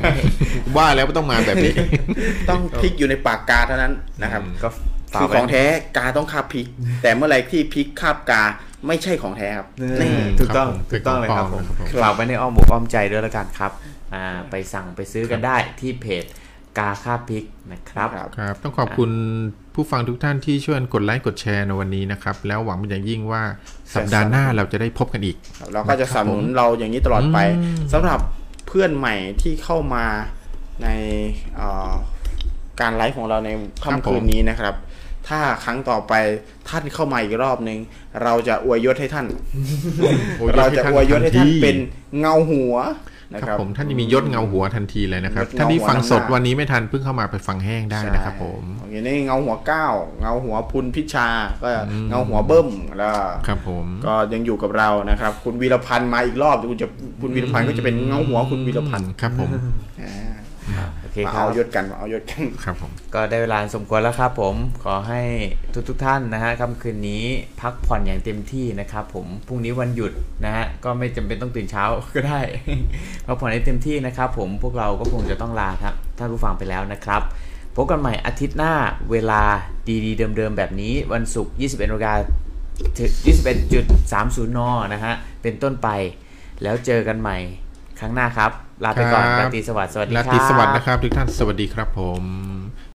ว่าแล้วต้องมาแบบนี้ ต้องพริกอยู่ในปากกาเท่านั้นนะครับก็ฝากคือไว้ของแท้กาต้องคาบพริก แต่เมื่อไหรที่พริกคาบกาไม่ใช่ของแท้ครับนี่นี่ถูกต้องครับผมถูกต้องเลยครับผมเป็นของปลอมนะครับผมฝากไว้ในอ้อมอกอ้อมใจด้วยแล้วกันครับอ่าไปสั่งไปซื้อกันได้ที่เพจกาข้าวพริกนะครับครับครับ ต้องขอบคุณ ผู้ฟังทุกท่านที่ช่วยกดไลค์กดแชร์ในวันนี้นะครับ แล้วหวังเป็นอย่างยิ่งว่าสัปดาห์หน้าเราจะได้พบกันอีก เราก็จะสนับสนุนเราอย่างนี้ตลอดไปสำหรับเพื่อนใหม่ที่เข้ามาในเอ่อการไลฟ์ของเราในครับค่ำผมคืนนี้นะครับ ถ้าครั้งต่อไปท่านเข้ามาอีกรอบหนึ่งเราจะอวยยศให้ท่าน เราจะอวยยศให้ท่านเป็นเงาหัว นะคครัรับบผมท่านจะมียศเงาหัวทันทีเลยนะครับยศเงาท่านที่ฟังสดหัวหน้าวันนี้ไม่ทันเพิ่งเข้ามาไปฟังแห้งได้นะครับผมโอเคนี่เงาหัวเก้าเงาหัวพุนพิชาก็เงาหัวเบิ้มแล้วครับผมก็ยังอยู่กับเรานะครับ คุณวีรพันธ์มาอีกรอบคุณจะคุณวีรพันธ์ก็จะเป็นเงาหัวคุณวีรพันธ์ครับผมอ่า โอเคมาครับเอายศกันมาเอายศกัน ครับผม ก็ได้เวลาสมควรแล้วครับผมขอให้ทุกทุกๆท่านนะฮะค่ำคืนนี้พักผ่อนอย่างเต็มที่นะครับผมพรุ่งนี้วันหยุดนะฮะก็ไม่จำเป็นต้องตื่นเช้า ก็ได้ พักผ่อนให้เต็มที่นะครับผมพวกเราก็คงจะต้องลาครับท่านผู้ฟังไปแล้วนะครับพบกันใหม่อาทิตย์หน้าเวลาดีๆ เดิมๆแบบนี้วันศุกร์21นาฬิกาถึง21.30 น นะฮะเป็นต้นไป แล้วเจอกันใหม่ครั้งหน้าครับ ลาไปก่อนครับราตรีสวัสดิ์สวัสดีครารับตรีสวัสดิ์นะครับทุกท่านสวัสดีครับผม